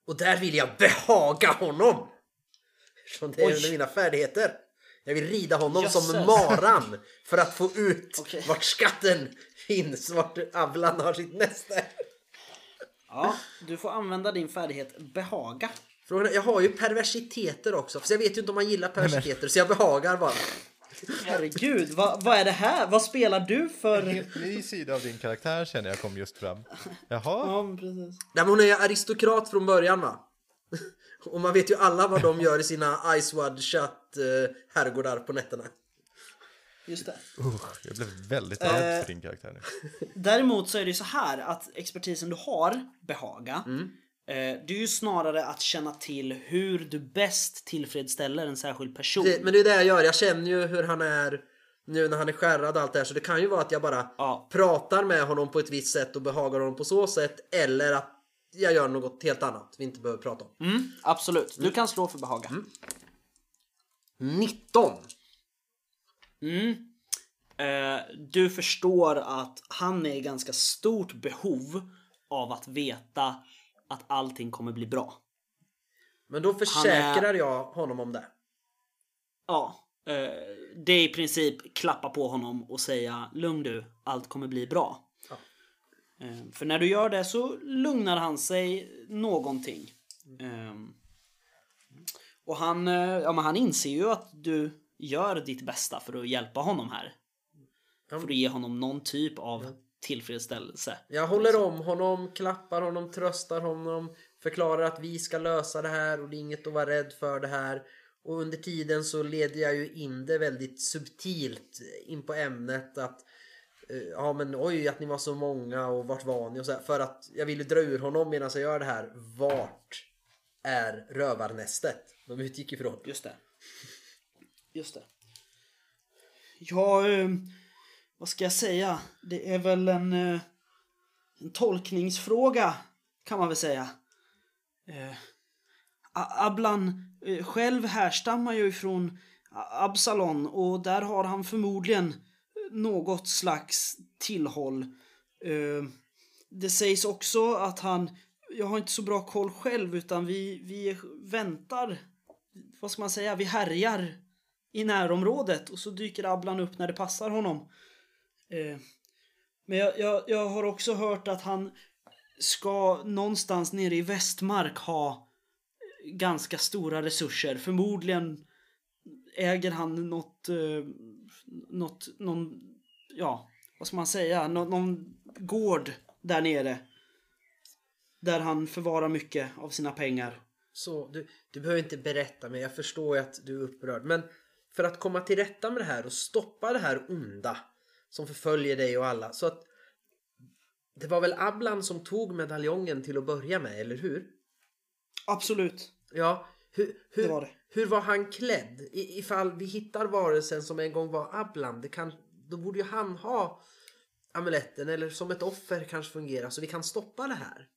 Och där vill jag behaga honom! Eftersom det är Oj. en av mina färdigheter. Jag vill rida honom Jösses. som maran för att få ut Okej. vart skatten finns, vart Avlan har sitt näste. Ja, du får använda din färdighet behaga. Frågan är, jag har ju perversiteter också, för jag vet ju inte om man gillar perversiteter så jag behagar bara. Herregud, vad, vad är det här? Vad spelar du för... En helt ny sida av din karaktär känner jag kom just fram. Jaha, Ja, precis. Nej, men hon är ju aristokrat från början va? Och man vet ju alla vad de gör i sina Icewad shut eh, herrgårdar på nätterna. Just det. usch, jag blev väldigt rädd för din karaktär nu. Däremot så är det ju så här att expertisen du har, behaga, Mm. Eh, det är ju snarare att känna till hur du bäst tillfredsställer en särskild person. Det, men det är det jag gör, jag känner ju hur han är nu när han är skärrad och allt det här så det kan ju vara att jag bara Ja. pratar med honom på ett visst sätt och behagar honom på så sätt eller att jag gör något helt annat vi inte behöver prata om. Mm, absolut, du kan slå för behaga. 19! Mm. Eh, du förstår att han är i ganska stort behov av att veta att allting kommer bli bra. Men då försäkrar jag honom om det. Ja, eh, det är i princip klappa på honom och säga lugn du, allt kommer bli bra. Ja. Eh, för när du gör det så lugnar han sig någonting. Eh, och han, eh, ja, men han inser ju att du gör ditt bästa för att hjälpa honom här. För att ge honom någon typ av tillfredsställelse. Jag håller om honom, klappar honom, tröstar honom, förklarar att vi ska lösa det här och det är inget att vara rädd för det här. Och under tiden så leder jag ju in det väldigt subtilt in på ämnet att eh, ja men oj att ni var så många och vart var ni och så här, för att jag vill ju dra ur honom medan jag gör det här. Vart är rövarnästet? De utgick ifrån. Just det. Just det. Ja, eh, vad ska jag säga? Det är väl en, eh, en tolkningsfråga kan man väl säga. Eh, Ablan eh, själv härstammar ju ifrån Absalon och där har han förmodligen eh, något slags tillhåll. Eh, det sägs också att han, jag har inte så bra koll själv utan vi, vi väntar vad ska man säga, vi härjar i närområdet och så dyker Ablan upp när det passar honom. Eh, men jag, jag, jag har också hört att han ska någonstans nere i Västmark ha ganska stora resurser. Förmodligen äger han något, eh, något, någon, ja, vad ska man säga, Nå, någon gård där nere. Där han förvarar mycket av sina pengar. Så du, du behöver inte berätta men jag förstår ju att du är upprörd. Men för att komma till rätta med det här och stoppa det här onda som förföljer dig och alla. Så att det var väl Ablan som tog medaljongen till att börja med, eller hur? Absolut. Ja, hur, hur, Det var det. hur var han klädd? I, ifall vi hittar varelsen som en gång var Ablan, det kan, då borde ju han ha amuletten eller som ett offer kanske fungera så vi kan stoppa det här.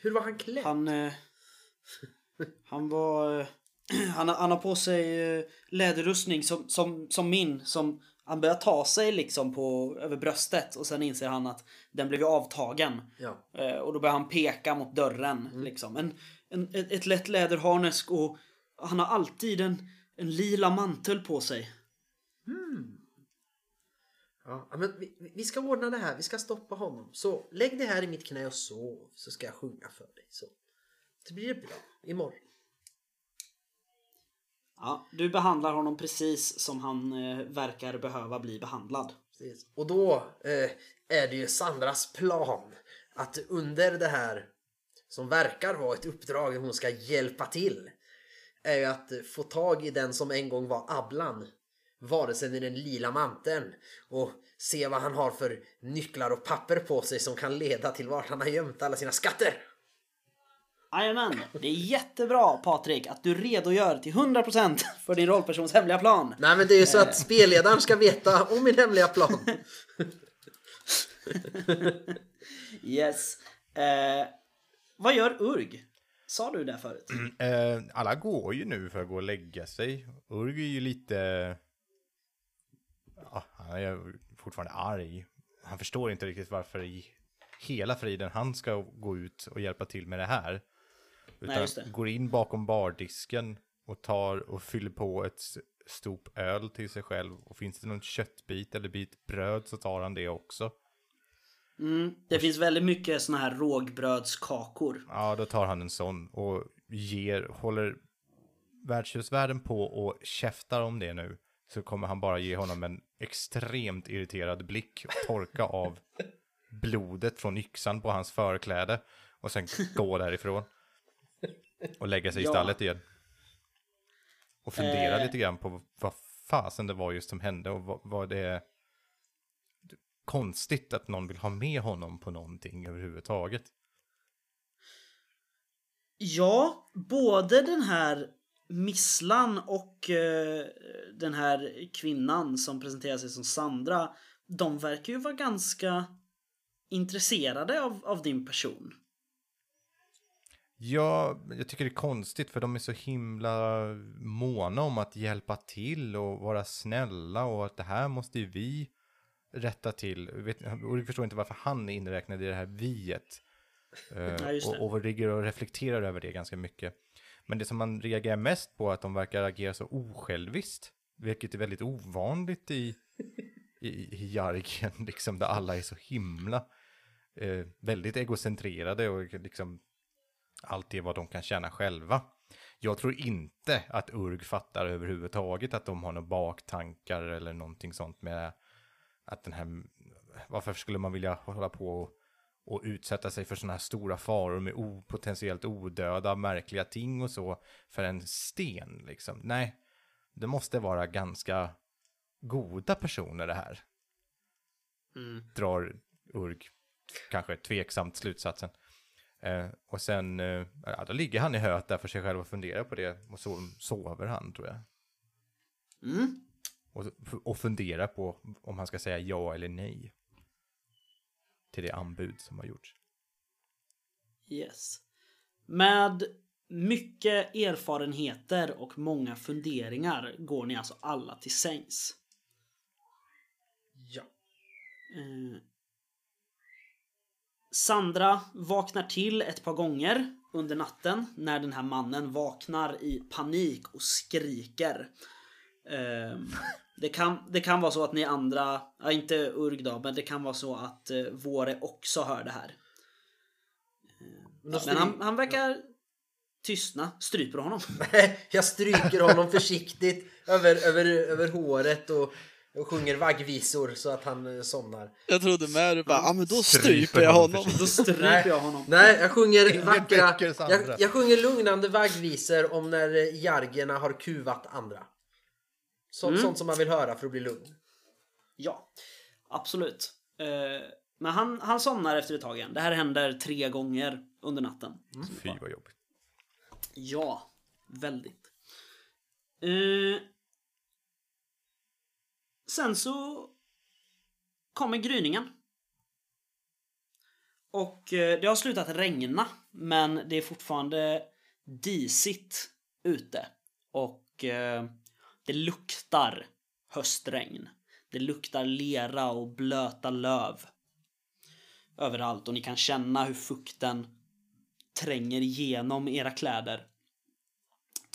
Hur var han klädd? Han... Eh, han var... Han, han har på sig eh, läderrustning som, som, som min. Som han börjar ta sig liksom på, över bröstet och sen inser han att den blev avtagen. Ja. Eh, och då börjar han peka mot dörren. Liksom. En, en, ett, ett lätt läderharnesk och han har alltid en, en lila mantel på sig. Ja, men vi, vi ska ordna det här. Vi ska stoppa honom. Så lägg dig här i mitt knä och sov så ska jag sjunga för dig. Så det blir bra imorgon. Ja, du behandlar honom precis som han eh, verkar behöva bli behandlad. Precis. Och då eh, är det ju Sandras plan att under det här som verkar vara ett uppdrag där hon ska hjälpa till är ju att få tag i den som en gång var Ablan varelsen i den lila manteln och se vad han har för nycklar och papper på sig som kan leda till vart han har gömt alla sina skatter. Jajamän, det är jättebra Patrik att du redogör till 100% för din rollpersons hemliga plan. Nej men det är ju så att spelledaren ska veta om min hemliga plan. Yes. Eh, vad gör Urg? Sa du det förut? Eh, alla går ju nu för att gå och lägga sig. Urg är ju lite... Ja, han är fortfarande arg. Han förstår inte riktigt varför i hela friden han ska gå ut och hjälpa till med det här. Utan det. går in bakom bardisken och tar och fyller på ett stop öl till sig själv. Och finns det någon köttbit eller bit bröd så tar han det också. Mm, det finns väldigt mycket såna här rågbrödskakor. Ja, då tar han en sån och ger, håller värdshusvärden på och käftar om det nu. Så kommer han bara ge honom en extremt irriterad blick och torka av blodet från yxan på hans förkläde. Och sen gå därifrån. Och lägga sig i stallet igen. Och fundera Eh. lite grann på vad fasen det var just som hände och vad, vad det är konstigt att någon vill ha med honom på någonting överhuvudtaget. Ja, både den här Misslan och eh, den här kvinnan som presenterar sig som Sandra. De verkar ju vara ganska intresserade av, av din person. Ja, jag tycker det är konstigt för de är så himla måna om att hjälpa till och vara snälla och att det här måste ju vi rätta till. Och jag förstår inte varför han är inräknad i det här viet. Eh, Ja, och, och ligger och reflekterar över det ganska mycket. Men det som man reagerar mest på är att de verkar agera så osjälviskt. Vilket är väldigt ovanligt i, i, i Jargen, liksom, där alla är så himla eh, väldigt egocentrerade och liksom allt är vad de kan tjäna själva. Jag tror inte att Urg fattar överhuvudtaget att de har några baktankar eller någonting sånt med att den här, varför skulle man vilja hålla på och, och utsätta sig för sådana här stora faror med o, potentiellt odöda, märkliga ting och så för en sten liksom. Nej, det måste vara ganska goda personer det här. Drar Urg kanske tveksamt slutsatsen. Eh, och sen, eh, ja, då ligger han i höet där för sig själv och funderar på det. Och så sover han tror jag. Mm. Och, och funderar på om han ska säga ja eller nej. Till det anbud som har gjorts. Yes. Med mycket erfarenheter och många funderingar går ni alltså alla till sängs. Ja. Eh, Sandra vaknar till ett par gånger under natten när den här mannen vaknar i panik och skriker. Eh, det, kan, det kan vara så att ni andra, ja, inte Urg då, men det kan vara så att eh, Våre också hör det här. Men, då Men han, han verkar tystna, stryper honom. jag stryker honom försiktigt över, över, över håret och, och sjunger vaggvisor så att han eh, somnar. Jag trodde med du bara, ja ah, men då Stryper jag honom. Då stryper Nej. jag honom. Nej, jag sjunger vackra... Jag, jag sjunger lugnande vaggvisor om när eh, jargerna har kuvat andra. Så, Mm. Sånt som man vill höra för att bli lugn. Ja, absolut. Eh, men han, han somnar efter ett tag igen. Det här händer tre gånger under natten. Fy vad jobbigt. Ja, väldigt. Eh, sen så kommer gryningen. Och eh, det har slutat regna, men det är fortfarande disigt ute. Och eh, det luktar höstregn. Det luktar lera och blöta löv överallt och ni kan känna hur fukten tränger igenom era kläder.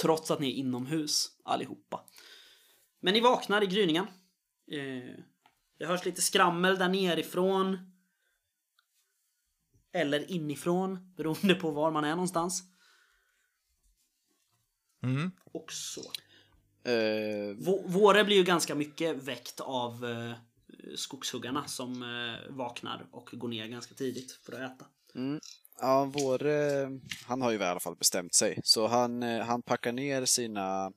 Trots att ni är inomhus allihopa. Men ni vaknar i gryningen. Eh, det hörs lite skrammel där nerifrån. Eller inifrån, beroende på var man är någonstans. Mm. Och så. Vå- Våre blir ju ganska mycket väckt av eh, skogshuggarna som eh, vaknar och går ner ganska tidigt för att äta. Mm. Ja, vår, eh, han har ju i alla fall bestämt sig. Så han, han packar ner sina,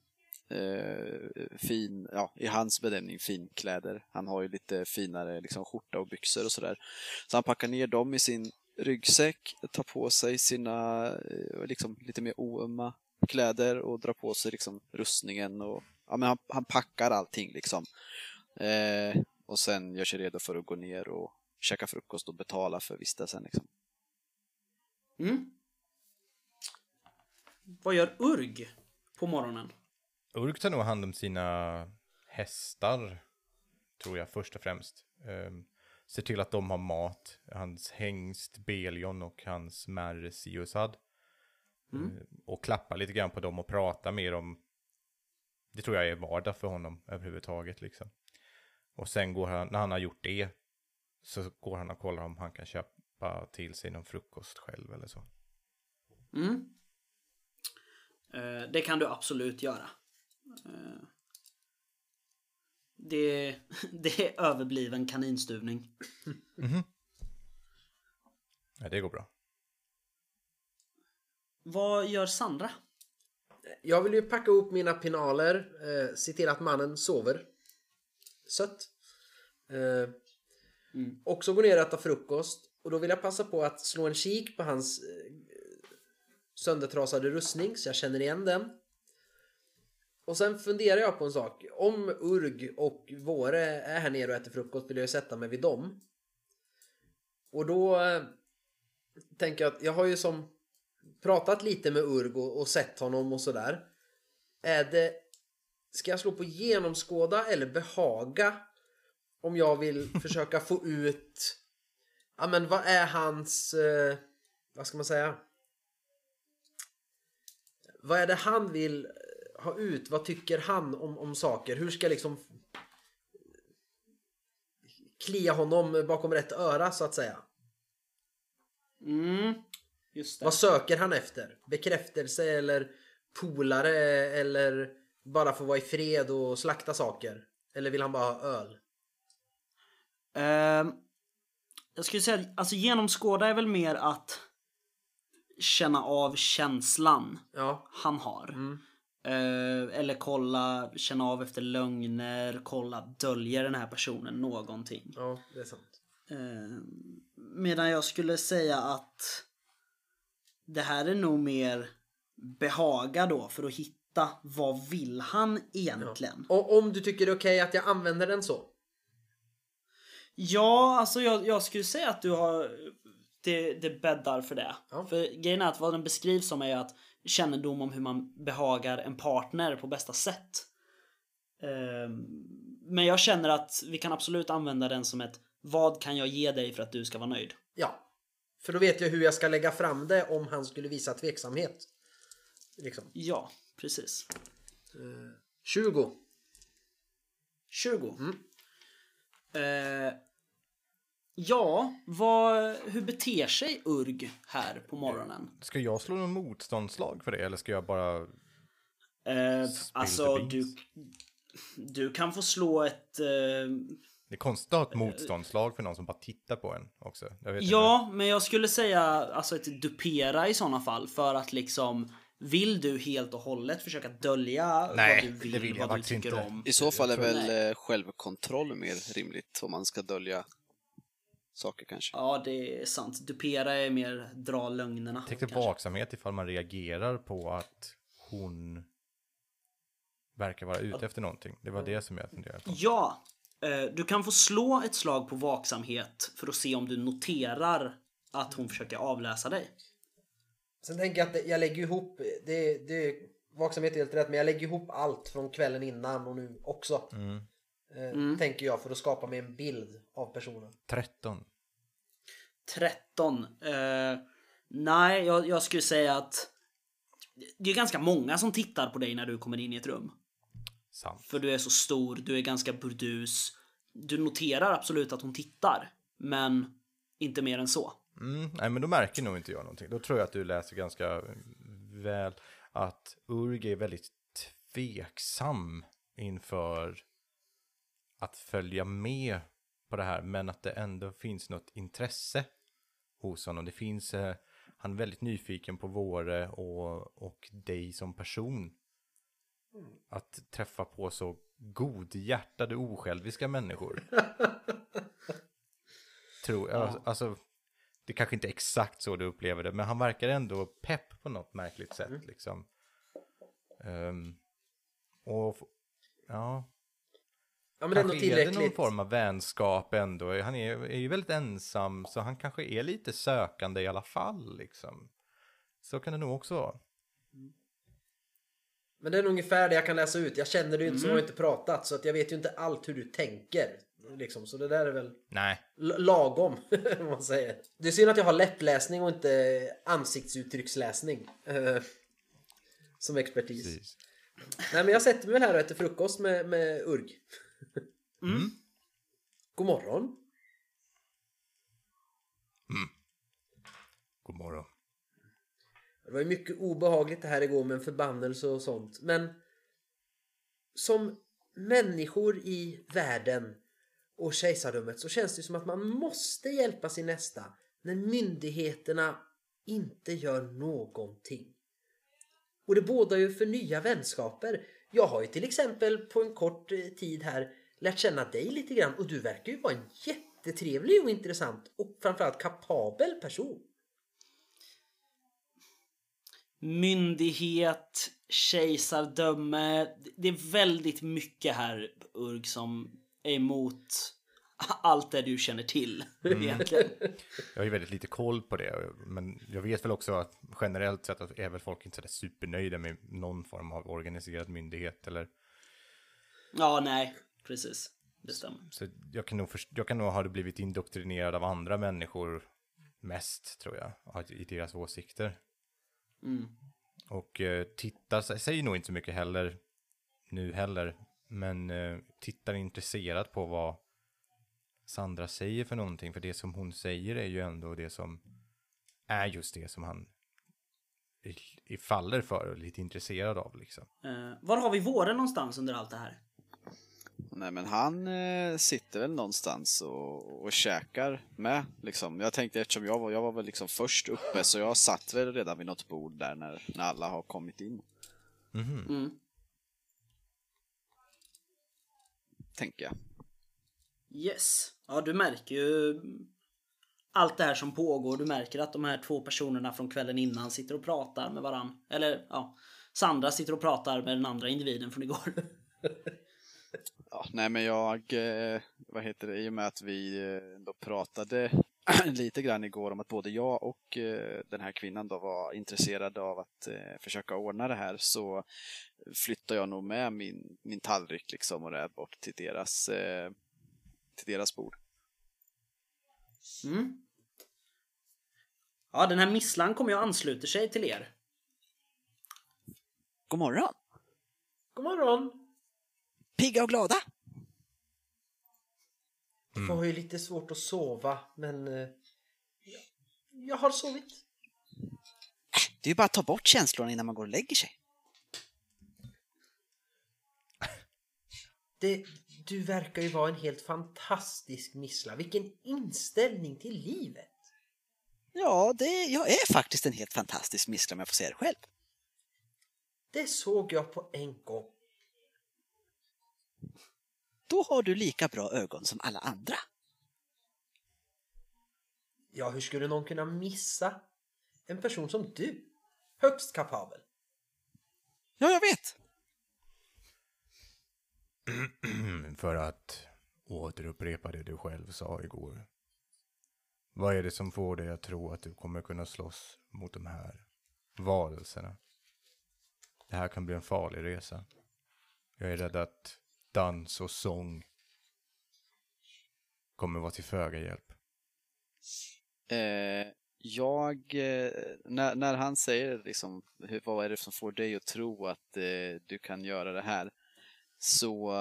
eh, fin, ja, i hans bedömning, finkläder. Han har ju lite finare liksom, skjorta och byxor och sådär. Så han packar ner dem i sin ryggsäck, tar på sig sina eh, liksom, lite mer oömma kläder och drar på sig liksom, rustningen. Och, ja, men han, han packar allting liksom. Eh, och sen gör sig redo för att gå ner och käka frukost och betala för vistelsen. Liksom. Mm. Vad gör Urg på morgonen? Urk tar nog hand om sina hästar, tror jag först och främst. Um, ser till att de har mat. Hans hängst Belion och hans märr Siusad. Mm. Eh, och klappar lite grann på dem och pratar mer om... Det tror jag är vardag för honom överhuvudtaget liksom. Och sen går han, när han har gjort det, så går han och kollar om han kan köpa till sig någon frukost själv eller så. Mm. Eh, det kan du absolut göra. Eh, det, det är överbliven kaninstuvning. Ja, det går bra. Vad gör Sandra? Jag vill ju packa ihop mina pinaler, eh, se till att mannen sover. Sött. Eh, Också gå ner och äta frukost. Och då vill jag passa på att slå en kik på hans eh, söndertrasade rustning så jag känner igen den. Och sen funderar jag på en sak. Om Urg och Våre är här nere och äter frukost vill jag sätta mig vid dem. Och då eh, tänker jag att jag har ju som pratat lite med Urg och, och sett honom och sådär. Är det... Ska jag slå på genomskåda eller behaga? Om jag vill försöka få ut... Ja men vad är hans... Eh, vad ska man säga? Vad är det han vill ha ut? Vad tycker han om, om saker? Hur ska jag liksom klia honom bakom rätt öra så att säga? Mm, just det. Vad söker han efter? Bekräftelse eller polare eller bara få vara i fred och slakta saker? Eller vill han bara ha öl? Ehm, jag skulle säga alltså, genomskåda är väl mer att känna av känslan Ja. han har. Mm. Eh, eller kolla, känna av efter lögner, kolla, döljer den här personen någonting? Ja, det är sant. Eh, medan jag skulle säga att det här är nog mer behaga då för att hitta vad vill han egentligen? Ja, Och om du tycker det är okej att jag använder den så? alltså jag, jag skulle säga att du har det, det bäddar för det. Ja. För grejen är att vad den beskrivs som är att kännedom om hur man behagar en partner på bästa sätt. Eh, men jag känner att vi kan absolut använda den som ett vad kan jag ge dig för att du ska vara nöjd? Ja. För då vet jag hur jag ska lägga fram det om han skulle visa tveksamhet. Liksom. Ja, precis. 20. 20. Eh, ja, vad, hur beter sig Urg här på morgonen? Ska jag slå någon motståndslag för det eller ska jag bara... Eh, alltså, du, du kan få slå ett... Eh, Det är konstigt att ha ett motståndslag för någon som bara tittar på en också. Jag vet ja, men jag skulle säga alltså ett dupera i sådana fall för att liksom Vill du helt och hållet försöka dölja Nej, vad du det vill, vill jag vad du tycker inte. om? I så fall är väl Nej. eh, självkontroll mer rimligt om man ska dölja saker kanske. Ja, det är sant. Dupera är mer dra lögnerna. Tänk dig vaksamhet ifall man reagerar på att hon verkar vara ute efter någonting. Det var det som jag funderade på. Ja, eh, du kan få slå ett slag på vaksamhet för att se om du noterar att hon försöker avläsa dig. Sen tänker jag att jag lägger ihop, det, det, vaksamhet är helt rätt, men jag lägger ihop allt från kvällen innan och nu också. Eh, Tänker jag för att skapa mig en bild av personen. 13. 13. Eh, Nej, jag, jag skulle säga att det är ganska många som tittar på dig när du kommer in i ett rum. Sant. För du är så stor, du är ganska burdus. Du noterar absolut att hon tittar, men inte mer än så. Mm, nej, men då märker nog inte jag någonting. Då tror jag att du läser ganska väl att Urg är väldigt tveksam inför att följa med på det här, men att det ändå finns något intresse hos honom. Det finns, eh, han är väldigt nyfiken på Våre och, och dig som person. Att träffa på så godhjärtade, osjälviska människor. Tror jag. Alltså, det kanske inte är exakt så du upplever det, men han verkar ändå pepp på något märkligt sätt. Liksom. Ehm, och ja, Ja men det är nog kanske är det någon tillräckligt. form av vänskap ändå. Han är, är ju väldigt ensam, så han kanske är lite sökande i alla fall. Liksom. Så kan det nog också vara. Men det är nog ungefär det jag kan läsa ut. Jag känner ju inte så jag Mm. har inte pratat så att jag vet ju inte allt hur du tänker. Liksom, så det där är väl Nej, lagom, om man säger. Det är synd att jag har läppläsning och inte ansiktsuttrycksläsning. eh, som expertis. precis. Nej men jag sätter mig väl här och äter frukost med, med Urg. Mm. God morgon. God morgon. Det var ju mycket obehagligt det här igår med en förbannelse och sånt. Men som människor i världen och kejsardömet så känns det som att man måste hjälpa sin nästa när myndigheterna inte gör någonting. Och det bådar ju för nya vänskaper. Jag har ju till exempel på en kort eh, tid här lärt känna dig lite grann och du verkar ju vara en jättetrevlig och intressant och framförallt kapabel person. Myndighet, kejsardöme. Det är väldigt mycket här, Urg, som är emot allt det du känner till egentligen. Jag har ju väldigt lite koll på det, men jag vet väl också att generellt sett att är väl folk inte sådär supernöjda med någon form av organiserad myndighet eller Ja, nej, precis. Det stämmer. så jag kan nog, först- jag kan nog ha blivit indoktrinerad av andra människor mest tror jag, i deras åsikter. Mm. Och eh, tittar, sä- säger nog inte så mycket heller nu heller, men eh, tittar intresserat på vad Sandra säger för någonting, för det som hon säger är ju ändå det som är just det som han i, faller för och är lite intresserad av liksom. Eh, var har vi våren någonstans under allt det här? Nej men han eh, sitter väl någonstans och, och käkar med liksom. Jag tänkte eftersom jag var, jag var väl liksom först uppe så jag satt väl redan vid något bord där när, när alla har kommit in. Mhm. Mm. Tänker jag. Yes. Ja, du märker ju allt det här som pågår. Du märker att de här två personerna från kvällen innan sitter och pratar med varann. Eller ja, Sandra sitter och pratar med den andra individen från igår. Ja, nej men jag, eh, vad heter det, i och med att vi eh, då pratade lite grann igår om att både jag och eh, den här kvinnan då var intresserade av att försöka ordna det här så flyttar jag nog med min, min tallrik liksom och det bort till deras, till deras bord. Mm. Ja, den här misslan kommer och ansluter sig till er. God morgon! God morgon! Pigga och glada! Det var ju lite svårt att sova men eh, jag, jag har sovit. Det är ju bara att ta bort känslorna innan man går och lägger sig. Det, du verkar ju vara en helt fantastisk Missla. Vilken inställning till livet! Ja, det, jag är faktiskt en helt fantastisk missla om jag får säga det själv. Det såg jag på en gång. Då har du lika bra ögon som alla andra. Ja, hur skulle någon kunna missa en person som du? Högst kapabel. Ja, jag vet. För att återupprepa det du själv sa igår. Vad är det som får dig att tro att du kommer kunna slåss mot de här varelserna? Det här kan bli en farlig resa. Jag är rädd att dans och sång kommer vara till föga hjälp. Eh, Jag, eh, när, när han säger liksom, hur, vad är det som får dig att tro att eh, du kan göra det här? Så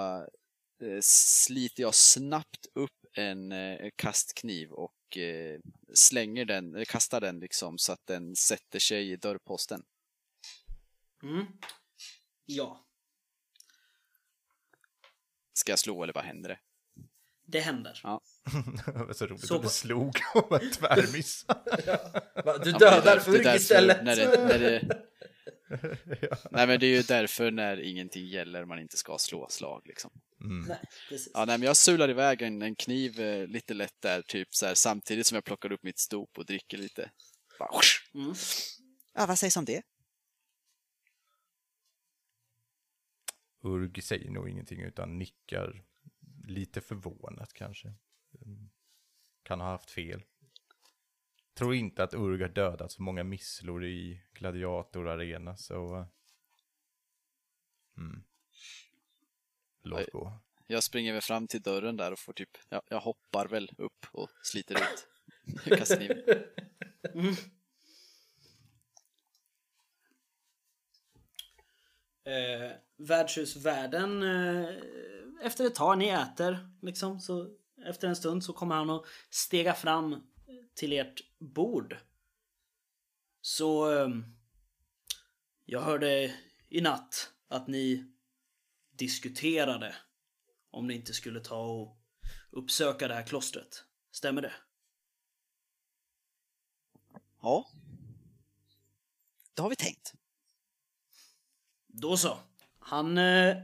eh, sliter jag snabbt upp en eh, kastkniv och eh, slänger den, eh, kastar den liksom så att den sätter sig i dörrposten. Mm. Ja, Ska jag slå eller vad händer det? det händer. Ja. det var så roligt Så att du slog tvärmissade. Va, Du Ja, men dödar det därför- det är Urg därför istället. När det, när det, Nej men det är ju därför när ingenting gäller man inte ska slå slag liksom. Nej, precis. Ja, nej, men jag sular iväg en, en kniv eh, lite lätt där, typ så här, samtidigt som jag plockar upp mitt stop och dricker lite. Bara. Mm. Ja, vad sägs om det? Urg säger nog ingenting utan nickar lite förvånat kanske. Mm. Kan ha haft fel. Tror inte att Urg har dödat så många misslor i gladiatorarena så... eh, Mm. Låt gå. Jag springer väl fram till dörren där och får typ, ja, jag hoppar väl upp och sliter ut kastkniven. Mm. Eh, värdshusvärden, eh, efter ett tag, ni äter liksom, så efter en stund så kommer han att stega fram till ert bord. Så eh, jag hörde i natt att ni diskuterade om ni inte skulle ta och uppsöka det här klostret. Stämmer det? Ja. Det har vi tänkt. Då så. Han eh,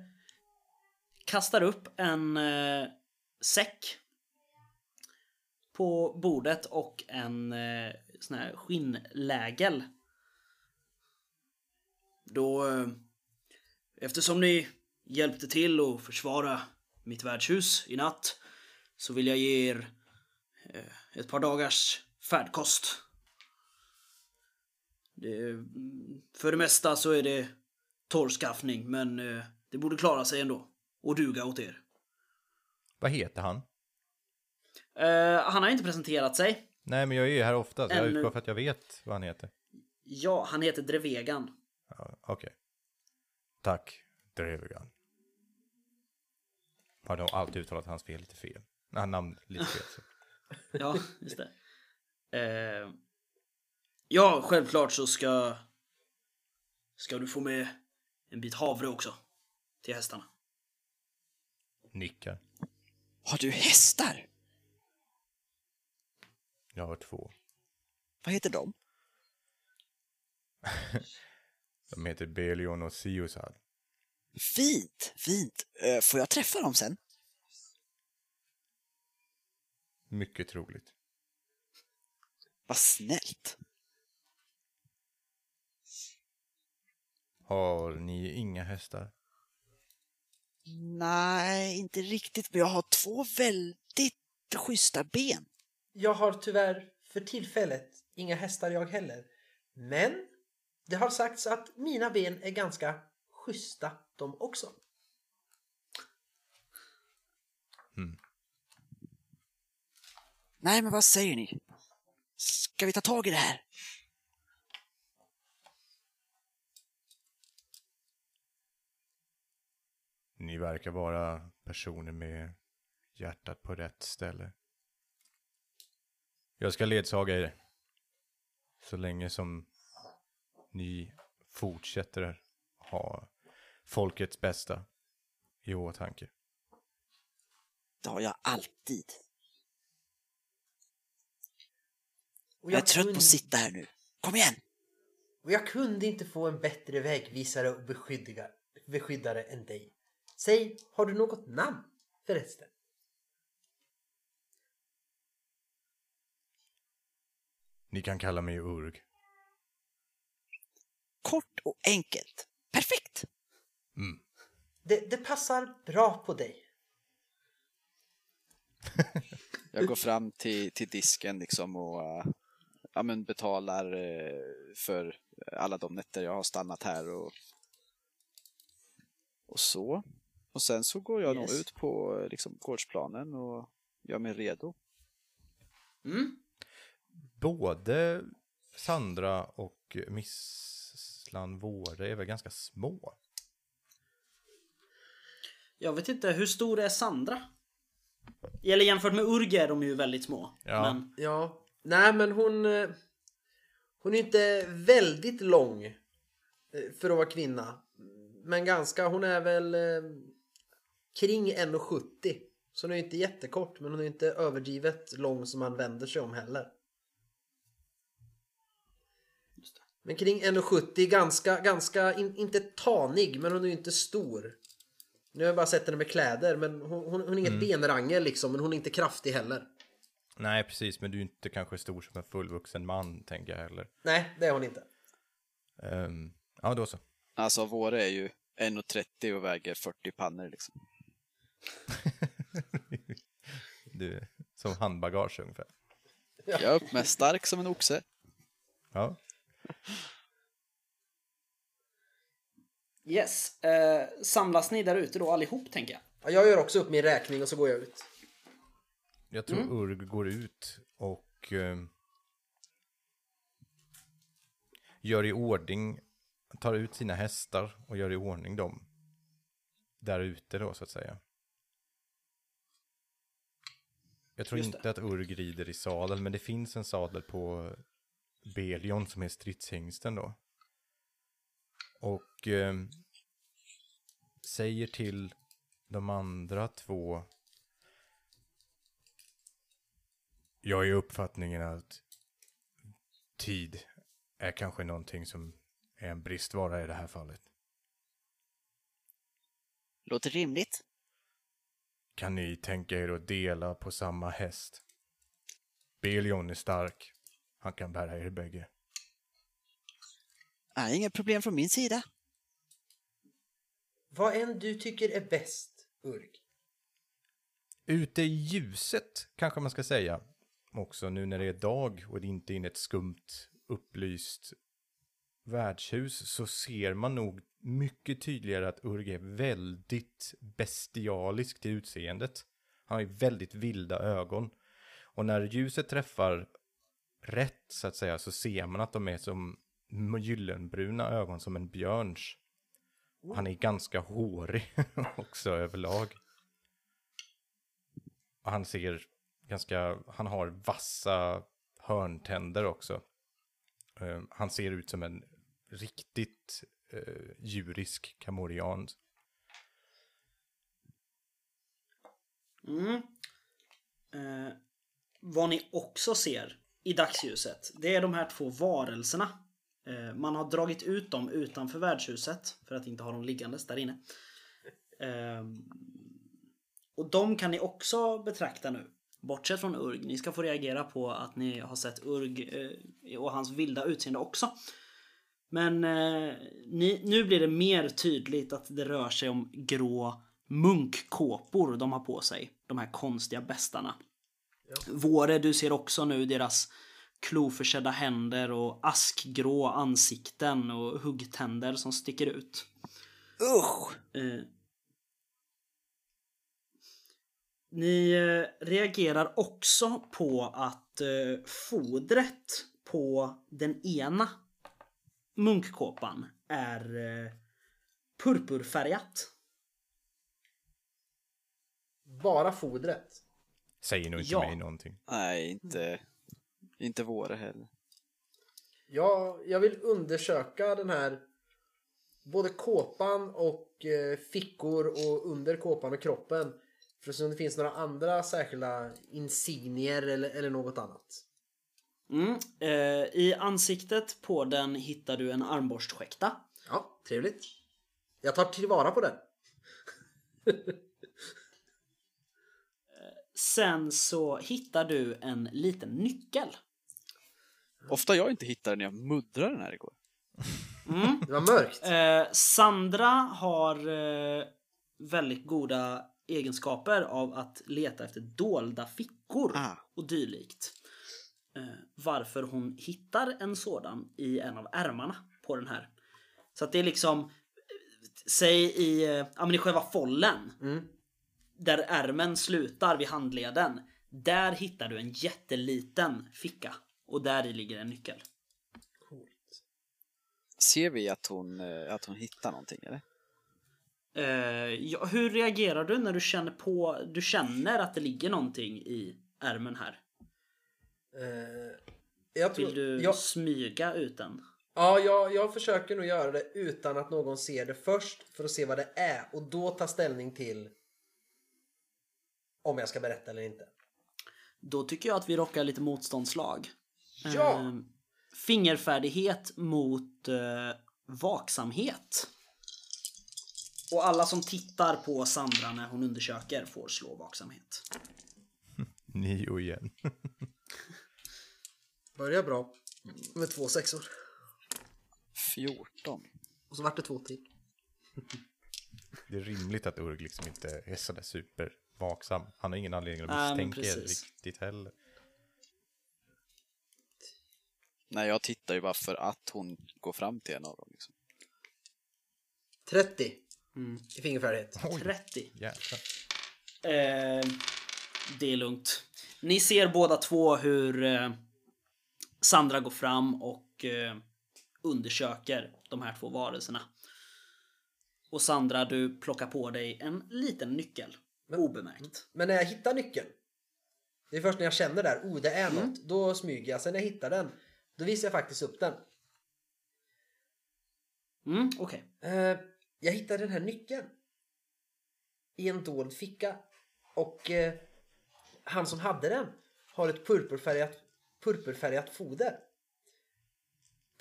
kastar upp en eh, säck på bordet och en eh, sån här skinnlägel. Då, eh, eftersom ni hjälpte till att försvara mitt värdshus i natt så vill jag ge er eh, ett par dagars färdkost. Det, mm, för det mesta så är det torrskaffning, men eh, det borde klara sig ändå. Och duga åt er. Vad heter han? Eh, han har inte presenterat sig. Nej, men jag är ju här ofta, så jag Ännu- utgår för att jag vet vad han heter. Ja, han heter Drevegan. Ja, Okej. Tack, Drevegan. Har nog alltid uttalat hans fel lite fel. Nej, namn lite fel. Så. Ja, just det. Eh, ja, självklart så ska... Ska du få med en bit havre också. Till hästarna. Nickar. Har du hästar? Jag har två. Vad heter de? De heter Belion och Siusad. Fint, fint. Eh, Får jag träffa dem sen? Mycket troligt. Vad snällt. Har ni inga hästar? Nej, inte riktigt, men jag har två väldigt schyssta ben. Jag har tyvärr för tillfället inga hästar jag heller. Men det har sagts att mina ben är ganska schyssta de också. Nej, men vad säger ni? Ska vi ta tag i det här? Ni verkar vara personer med hjärtat på rätt ställe. Jag ska ledsaga er. Så länge som ni fortsätter ha folkets bästa i åtanke. Det har jag alltid. Och Jag är trött på kunde- att sitta här nu. Kom igen! Och jag kunde inte få en bättre vägvisare och beskyddiga- beskyddare än dig. Säg, har du något namn förresten? Ni kan kalla mig Urg. Kort och enkelt. Perfekt! Det, det passar bra på dig. Jag går fram till, till disken liksom och eh, ja, men betalar eh, för alla de nätter jag har stannat här och, och så. Och sen så går jag nog Yes. ut på eh, liksom, gårdsplanen och gör mig redo. Mm. Både Sandra och Misslan Våre är väl ganska små. Jag vet inte, hur stor är Sandra? Eller jämfört med Urge är de ju väldigt små. Ja. Men, Ja, nej men hon... eh, Hon är inte väldigt lång eh, för att vara kvinna. Men ganska, hon är väl eh, kring 1,70. Så hon är inte jättekort men hon är inte överdrivet lång som man vänder sig om heller. Men kring 1,70 ganska, ganska, in, inte tanig men hon är ju inte stor. Nu har jag bara sett henne med kläder men hon, hon, hon är inget benrangel liksom men hon är inte kraftig heller. Nej, precis, men du är inte kanske stor som en fullvuxen man, tänker jag heller. Nej, det är hon inte. Ehm, ja, då så. Alltså våra är ju 1,30 och väger 40 pannor liksom. Du, som handbagage ungefär. Jag är upp med stark som en oxe. Ja. Yes. Eh, samlas ni där ute då allihop tänker jag? Ja, Jag gör också upp min räkning och så går jag ut. Jag tror Urg går ut och ehm, gör i ordning, tar ut sina hästar och gör i ordning dem där ute då så att säga. Jag tror inte att Urg rider i sadel, men det finns en sadel på Belion som är stridshingsten då. Och ehm, säger till de andra två Jag är uppfattningen att tid är kanske någonting som är en bristvara i det här fallet. Låter rimligt. Kan ni tänka er att dela på samma häst? Belion är stark. Han kan bära er bägge. Ah, inga problem från min sida. Vad än du tycker är bäst, Urg. Ute i ljuset kanske man ska säga. Också nu när det är dag och det inte är inne ett skumt upplyst värdshus så ser man nog mycket tydligare att Urg är väldigt bestialisk till utseendet. Han har ju väldigt vilda ögon. Och när ljuset träffar rätt så att säga så ser man att de är som gyllenbruna ögon som en björns. Han är ganska hårig också överlag. Och han ser ganska, han har vassa hörntänder också. Uh, han ser ut som en riktigt uh, djurisk kamorian. Mm. Uh, vad ni också ser i dagsljuset, det är de här två varelserna. Eh, man har dragit ut dem utanför värdshuset för att inte ha dem liggandes där inne. Ehm, och de kan ni också betrakta nu. Bortsett från Urg. Ni ska få reagera på att ni har sett Urg eh, och hans vilda utseende också. Men eh, ni, nu blir det mer tydligt att det rör sig om grå munkkåpor de har på sig. De här konstiga bestarna. Våre, du ser också nu deras kloförsedda händer och askgrå ansikten och huggtänder som sticker ut. Usch! Eh, ni eh, reagerar också på att eh, fodret på den ena munkkåpan är eh, purpurfärgat. Bara fodret. Säger nog inte Ja. mig någonting. Nej, inte, inte våra heller. Jag, jag vill undersöka den här både kåpan och eh, fickor och under kåpan och kroppen. För att se om det finns några andra särskilda insignier eller, eller något annat. Mm. Eh, I ansiktet på den hittar du en armborstskäkta. Ja, trevligt. Jag tar tillvara på den. Sen så hittar du en liten nyckel. Ofta jag inte hittade när jag muddrade den här igår. Det var mörkt. Eh, Sandra har eh, väldigt goda egenskaper av att leta efter dolda fickor Ah. och dylikt. Eh, varför hon hittar en sådan i en av ärmarna på den här. Så att det är liksom, eh, säg i, eh, ja men i själva follen. Mm. Där ärmen slutar vid handleden. Där hittar du en jätteliten ficka. Och där i ligger en nyckel. Coolt. Ser vi att hon, eh, att hon hittar någonting eller? Eh, ja, hur reagerar du när du känner på, du känner att det ligger någonting i ärmen här? Jag tror, Vill du jag, smyga ut den? ja, jag, jag försöker nog göra det utan att någon ser det först för att se vad det är och då ta ställning till om jag ska berätta eller inte. Då tycker jag att vi rockar lite motståndslag. Ja! Eh, fingerfärdighet mot eh, vaksamhet. Och alla som tittar på Sandra när hon undersöker får slå vaksamhet. Nio igen. Börjar bra med två sexor 14. och så vart det två till. Det är rimligt att Urg liksom inte är sådär supervaksam. Han har ingen anledning att misstänka er riktigt heller. Nej, jag tittar ju bara för att hon går fram till en av dem. Liksom. 30 Mm. i fingerfärdighet. 30. Jäklar. Eh, det är lugnt. Ni ser båda två hur eh, Sandra går fram och eh, undersöker de här två varelserna. Och Sandra, du plockar på dig en liten nyckel. Obemärkt. Men när jag hittar nyckeln. Det är först när jag känner där, oh det är något. Då smyger jag. Sen när jag hittar den, då visar jag faktiskt upp den. Mm, okej. Eh, jag hittade den här nyckeln. I en dold ficka. Och eh, han som hade den har ett purpurfärgat, purpurfärgat foder.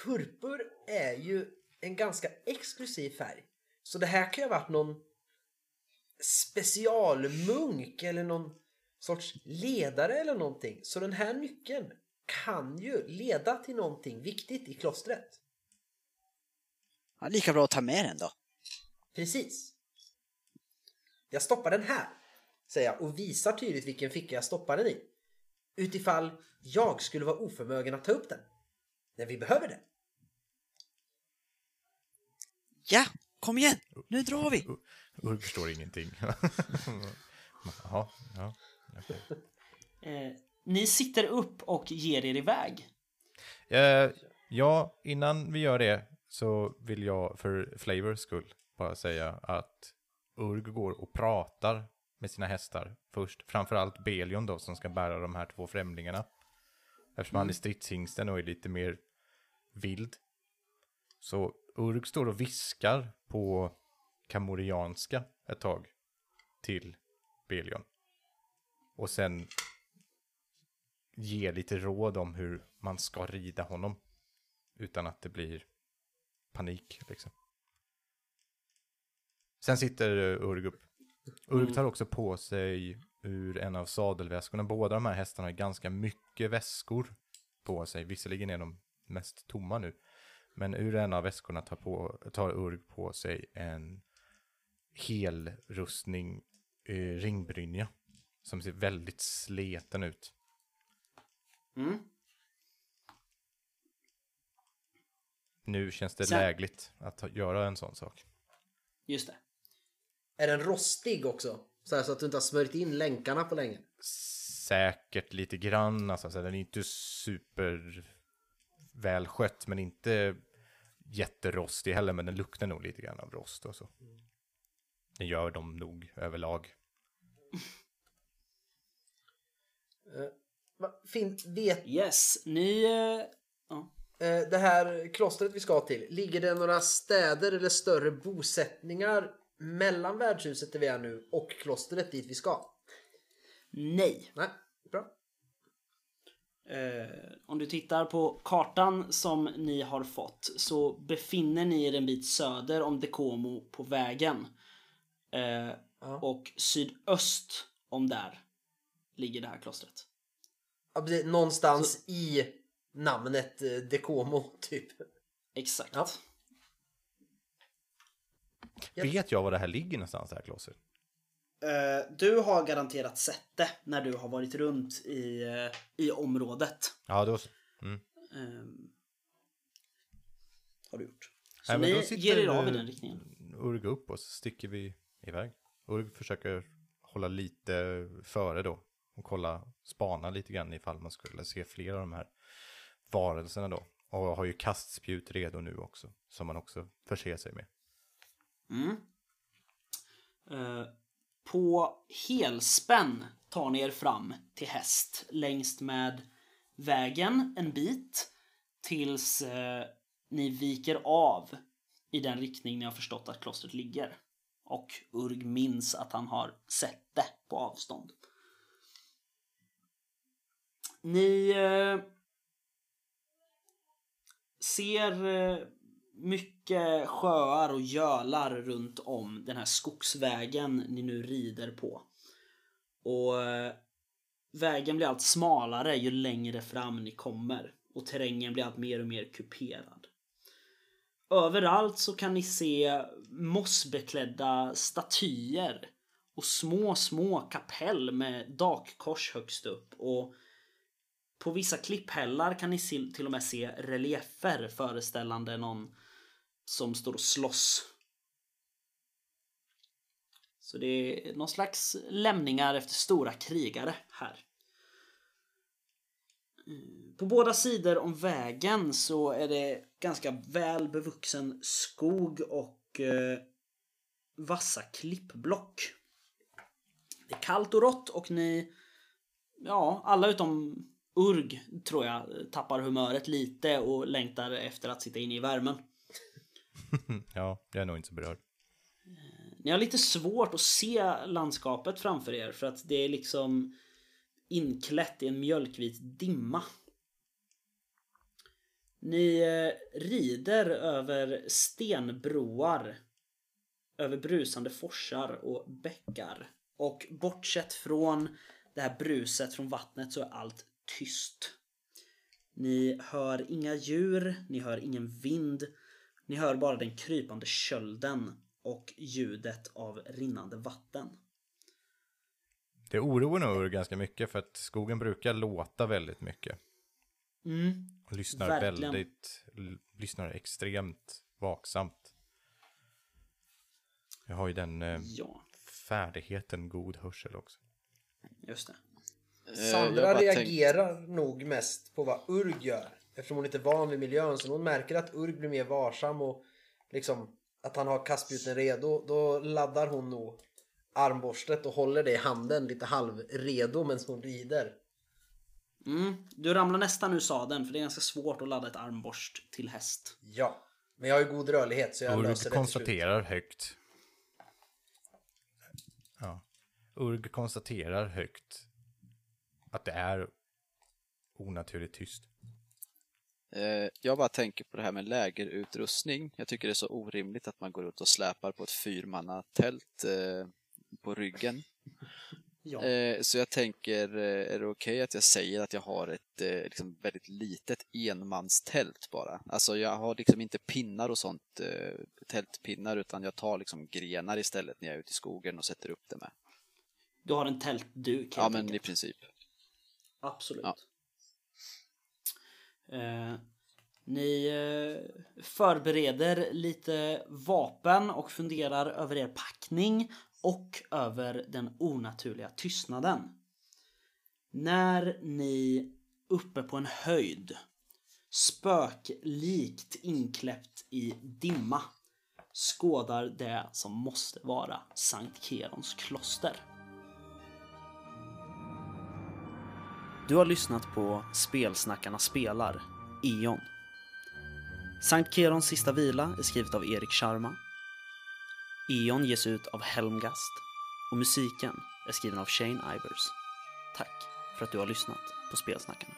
Purpur är ju en ganska exklusiv färg. Så det här kan ju ha varit någon specialmunk eller någon sorts ledare eller någonting. Så den här nyckeln kan ju leda till någonting viktigt i klostret. Ja, lika bra att ta med den då. Precis. Jag stoppar den här, säger jag och visar tydligt vilken ficka jag stoppar den i. Utifall jag skulle vara oförmögen att ta upp den. När vi behöver det. Ja, kom igen! Nu drar vi! Urg förstår ingenting. Jaha, ja. Eh, ni sitter upp och ger er iväg. Eh, ja, innan vi gör det så vill jag för Flavors skull bara säga att Urg går och pratar med sina hästar först. Framförallt Belion då som ska bära de här två främlingarna. Eftersom han är stridshingsten och är lite mer vild. Så Urg står och viskar på kamorianska ett tag till Belion. Och sen ger lite råd om hur man ska rida honom. Utan att det blir panik liksom. Sen sitter eh, Urg upp. Urg tar också på sig ur en av sadelväskorna. Båda de här hästarna har ganska mycket väskor på sig. Visserligen är de mest tomma nu. Men ur en av väskorna tar, på, tar Urg på sig en helrustning eh, ringbrynja. Som ser väldigt sleten ut. Mm. Nu känns det Sen- lägligt att göra en sån sak. Just det. Är den rostig också? Så, här, så att du inte har smörjt in länkarna på länge. Säkert lite grann, alltså, så den är inte super välskött men inte jätterostig heller, men den luktar nog lite grann av rost och så. Det gör de nog överlag. Va, Fin, vet Yes, ni... Eh, ja. eh, det här klostret vi ska till, ligger det några städer eller större bosättningar mellan värdshuset där vi är nu och klostret dit vi ska? Nej. Nej, bra. Eh, om du tittar på kartan som ni har fått så befinner ni er en bit söder om Dekomo på vägen. Eh, Ja. Och sydöst om där ligger det här klostret. Ja, precis, Någonstans i namnet eh, Dekomo, typ. Exakt. Ja. Vet jag var det här ligger någonstans, det här klostret? Eh, du har garanterat sett det när du har varit runt i, eh, i området. Ja, då så. Mm. Ehm, har du gjort. Så Nej, ni sitter, ger er av i den riktningen. Urg upp och så sticker vi iväg. Urg försöker hålla lite före då och kolla, spana lite grann ifall man skulle se fler av de här varelserna då. Och har ju kastspjut redo nu också, som man också förser sig med. Mm. Eh, på helspänn tar ni er fram till häst längst med vägen en bit tills eh, ni viker av i den riktning ni har förstått att klostret ligger. Och Urg minns att han har sett det på avstånd. Ni eh, ser eh, mycket sjöar och gölar runt om den här skogsvägen ni nu rider på. Och eh, vägen blir allt smalare ju längre fram ni kommer och terrängen blir allt mer och mer kuperad. Överallt så kan ni se mossbeklädda statyer och små, små kapell med dakkors högst upp och på vissa klipphällar kan ni se- till och med se reliefer föreställande någon som står och slåss. Så det är någon slags lämningar efter stora krigare här. Mm, på båda sidor om vägen så är det ganska väl bevuxen skog och eh, vassa klippblock. Det är kallt och rått och ni, ja, alla utom Urg tror jag tappar humöret lite och längtar efter att sitta inne i värmen. Ja, jag är nog inte så berörd. Ni har lite svårt att se landskapet framför er för att det är liksom inklätt i en mjölkvit dimma. Ni eh, rider över stenbroar, över brusande forsar och bäckar. Och bortsett från det här bruset från vattnet så är allt tyst. Ni hör inga djur, ni hör ingen vind. Ni hör bara den krypande kölden och ljudet av rinnande vatten. Det oroar nog ganska mycket för att skogen brukar låta väldigt mycket. Mm. Och lyssnar Verkligen. väldigt, lyssnar extremt vaksamt. Jag har ju den eh, Ja, färdigheten god hörsel också. just det. Eh, Sandra reagerar nog mest på vad Urg gör. Eftersom hon inte är van vid miljön. Så när hon märker att Urg blir mer varsam och liksom att han har kastspjuten redo. Då laddar hon nog armborstet och håller det i handen lite halvredo medan hon rider. Mm. Du ramlar nästan ur sadeln för det är ganska svårt att ladda ett armborst till häst. Ja, men jag har ju god rörlighet så jag Urg löser det till slut. konstaterar högt. Ja. Urg konstaterar högt att det är onaturligt tyst. Eh, Jag bara tänker på det här med lägerutrustning. Jag tycker det är så orimligt att man går ut och släpar på ett fyrmannatält eh, på ryggen. Ja. Eh, Så jag tänker, eh, är det okej att jag säger att jag har ett eh, liksom väldigt litet enmanstält bara? Alltså jag har liksom inte pinnar och sånt, tältpinnar, utan jag tar liksom grenar istället när jag är ute i skogen och sätter upp det med. Du har en tältduk Ja, men i princip. Absolut. Ja. Eh, ni förbereder lite vapen och funderar över er packning och över den onaturliga tystnaden. När ni uppe på en höjd spöklikt inkläppt i dimma skådar det som måste vara Sankt Kerons kloster. Du har lyssnat på Spelsnackarna spelar, Eon. Sankt Kerons sista vila är skrivet av Erik Sharma. Eon ges ut av Helmgast och musiken är skriven av Shane Ivers. Tack för att du har lyssnat på Spelsnackarna.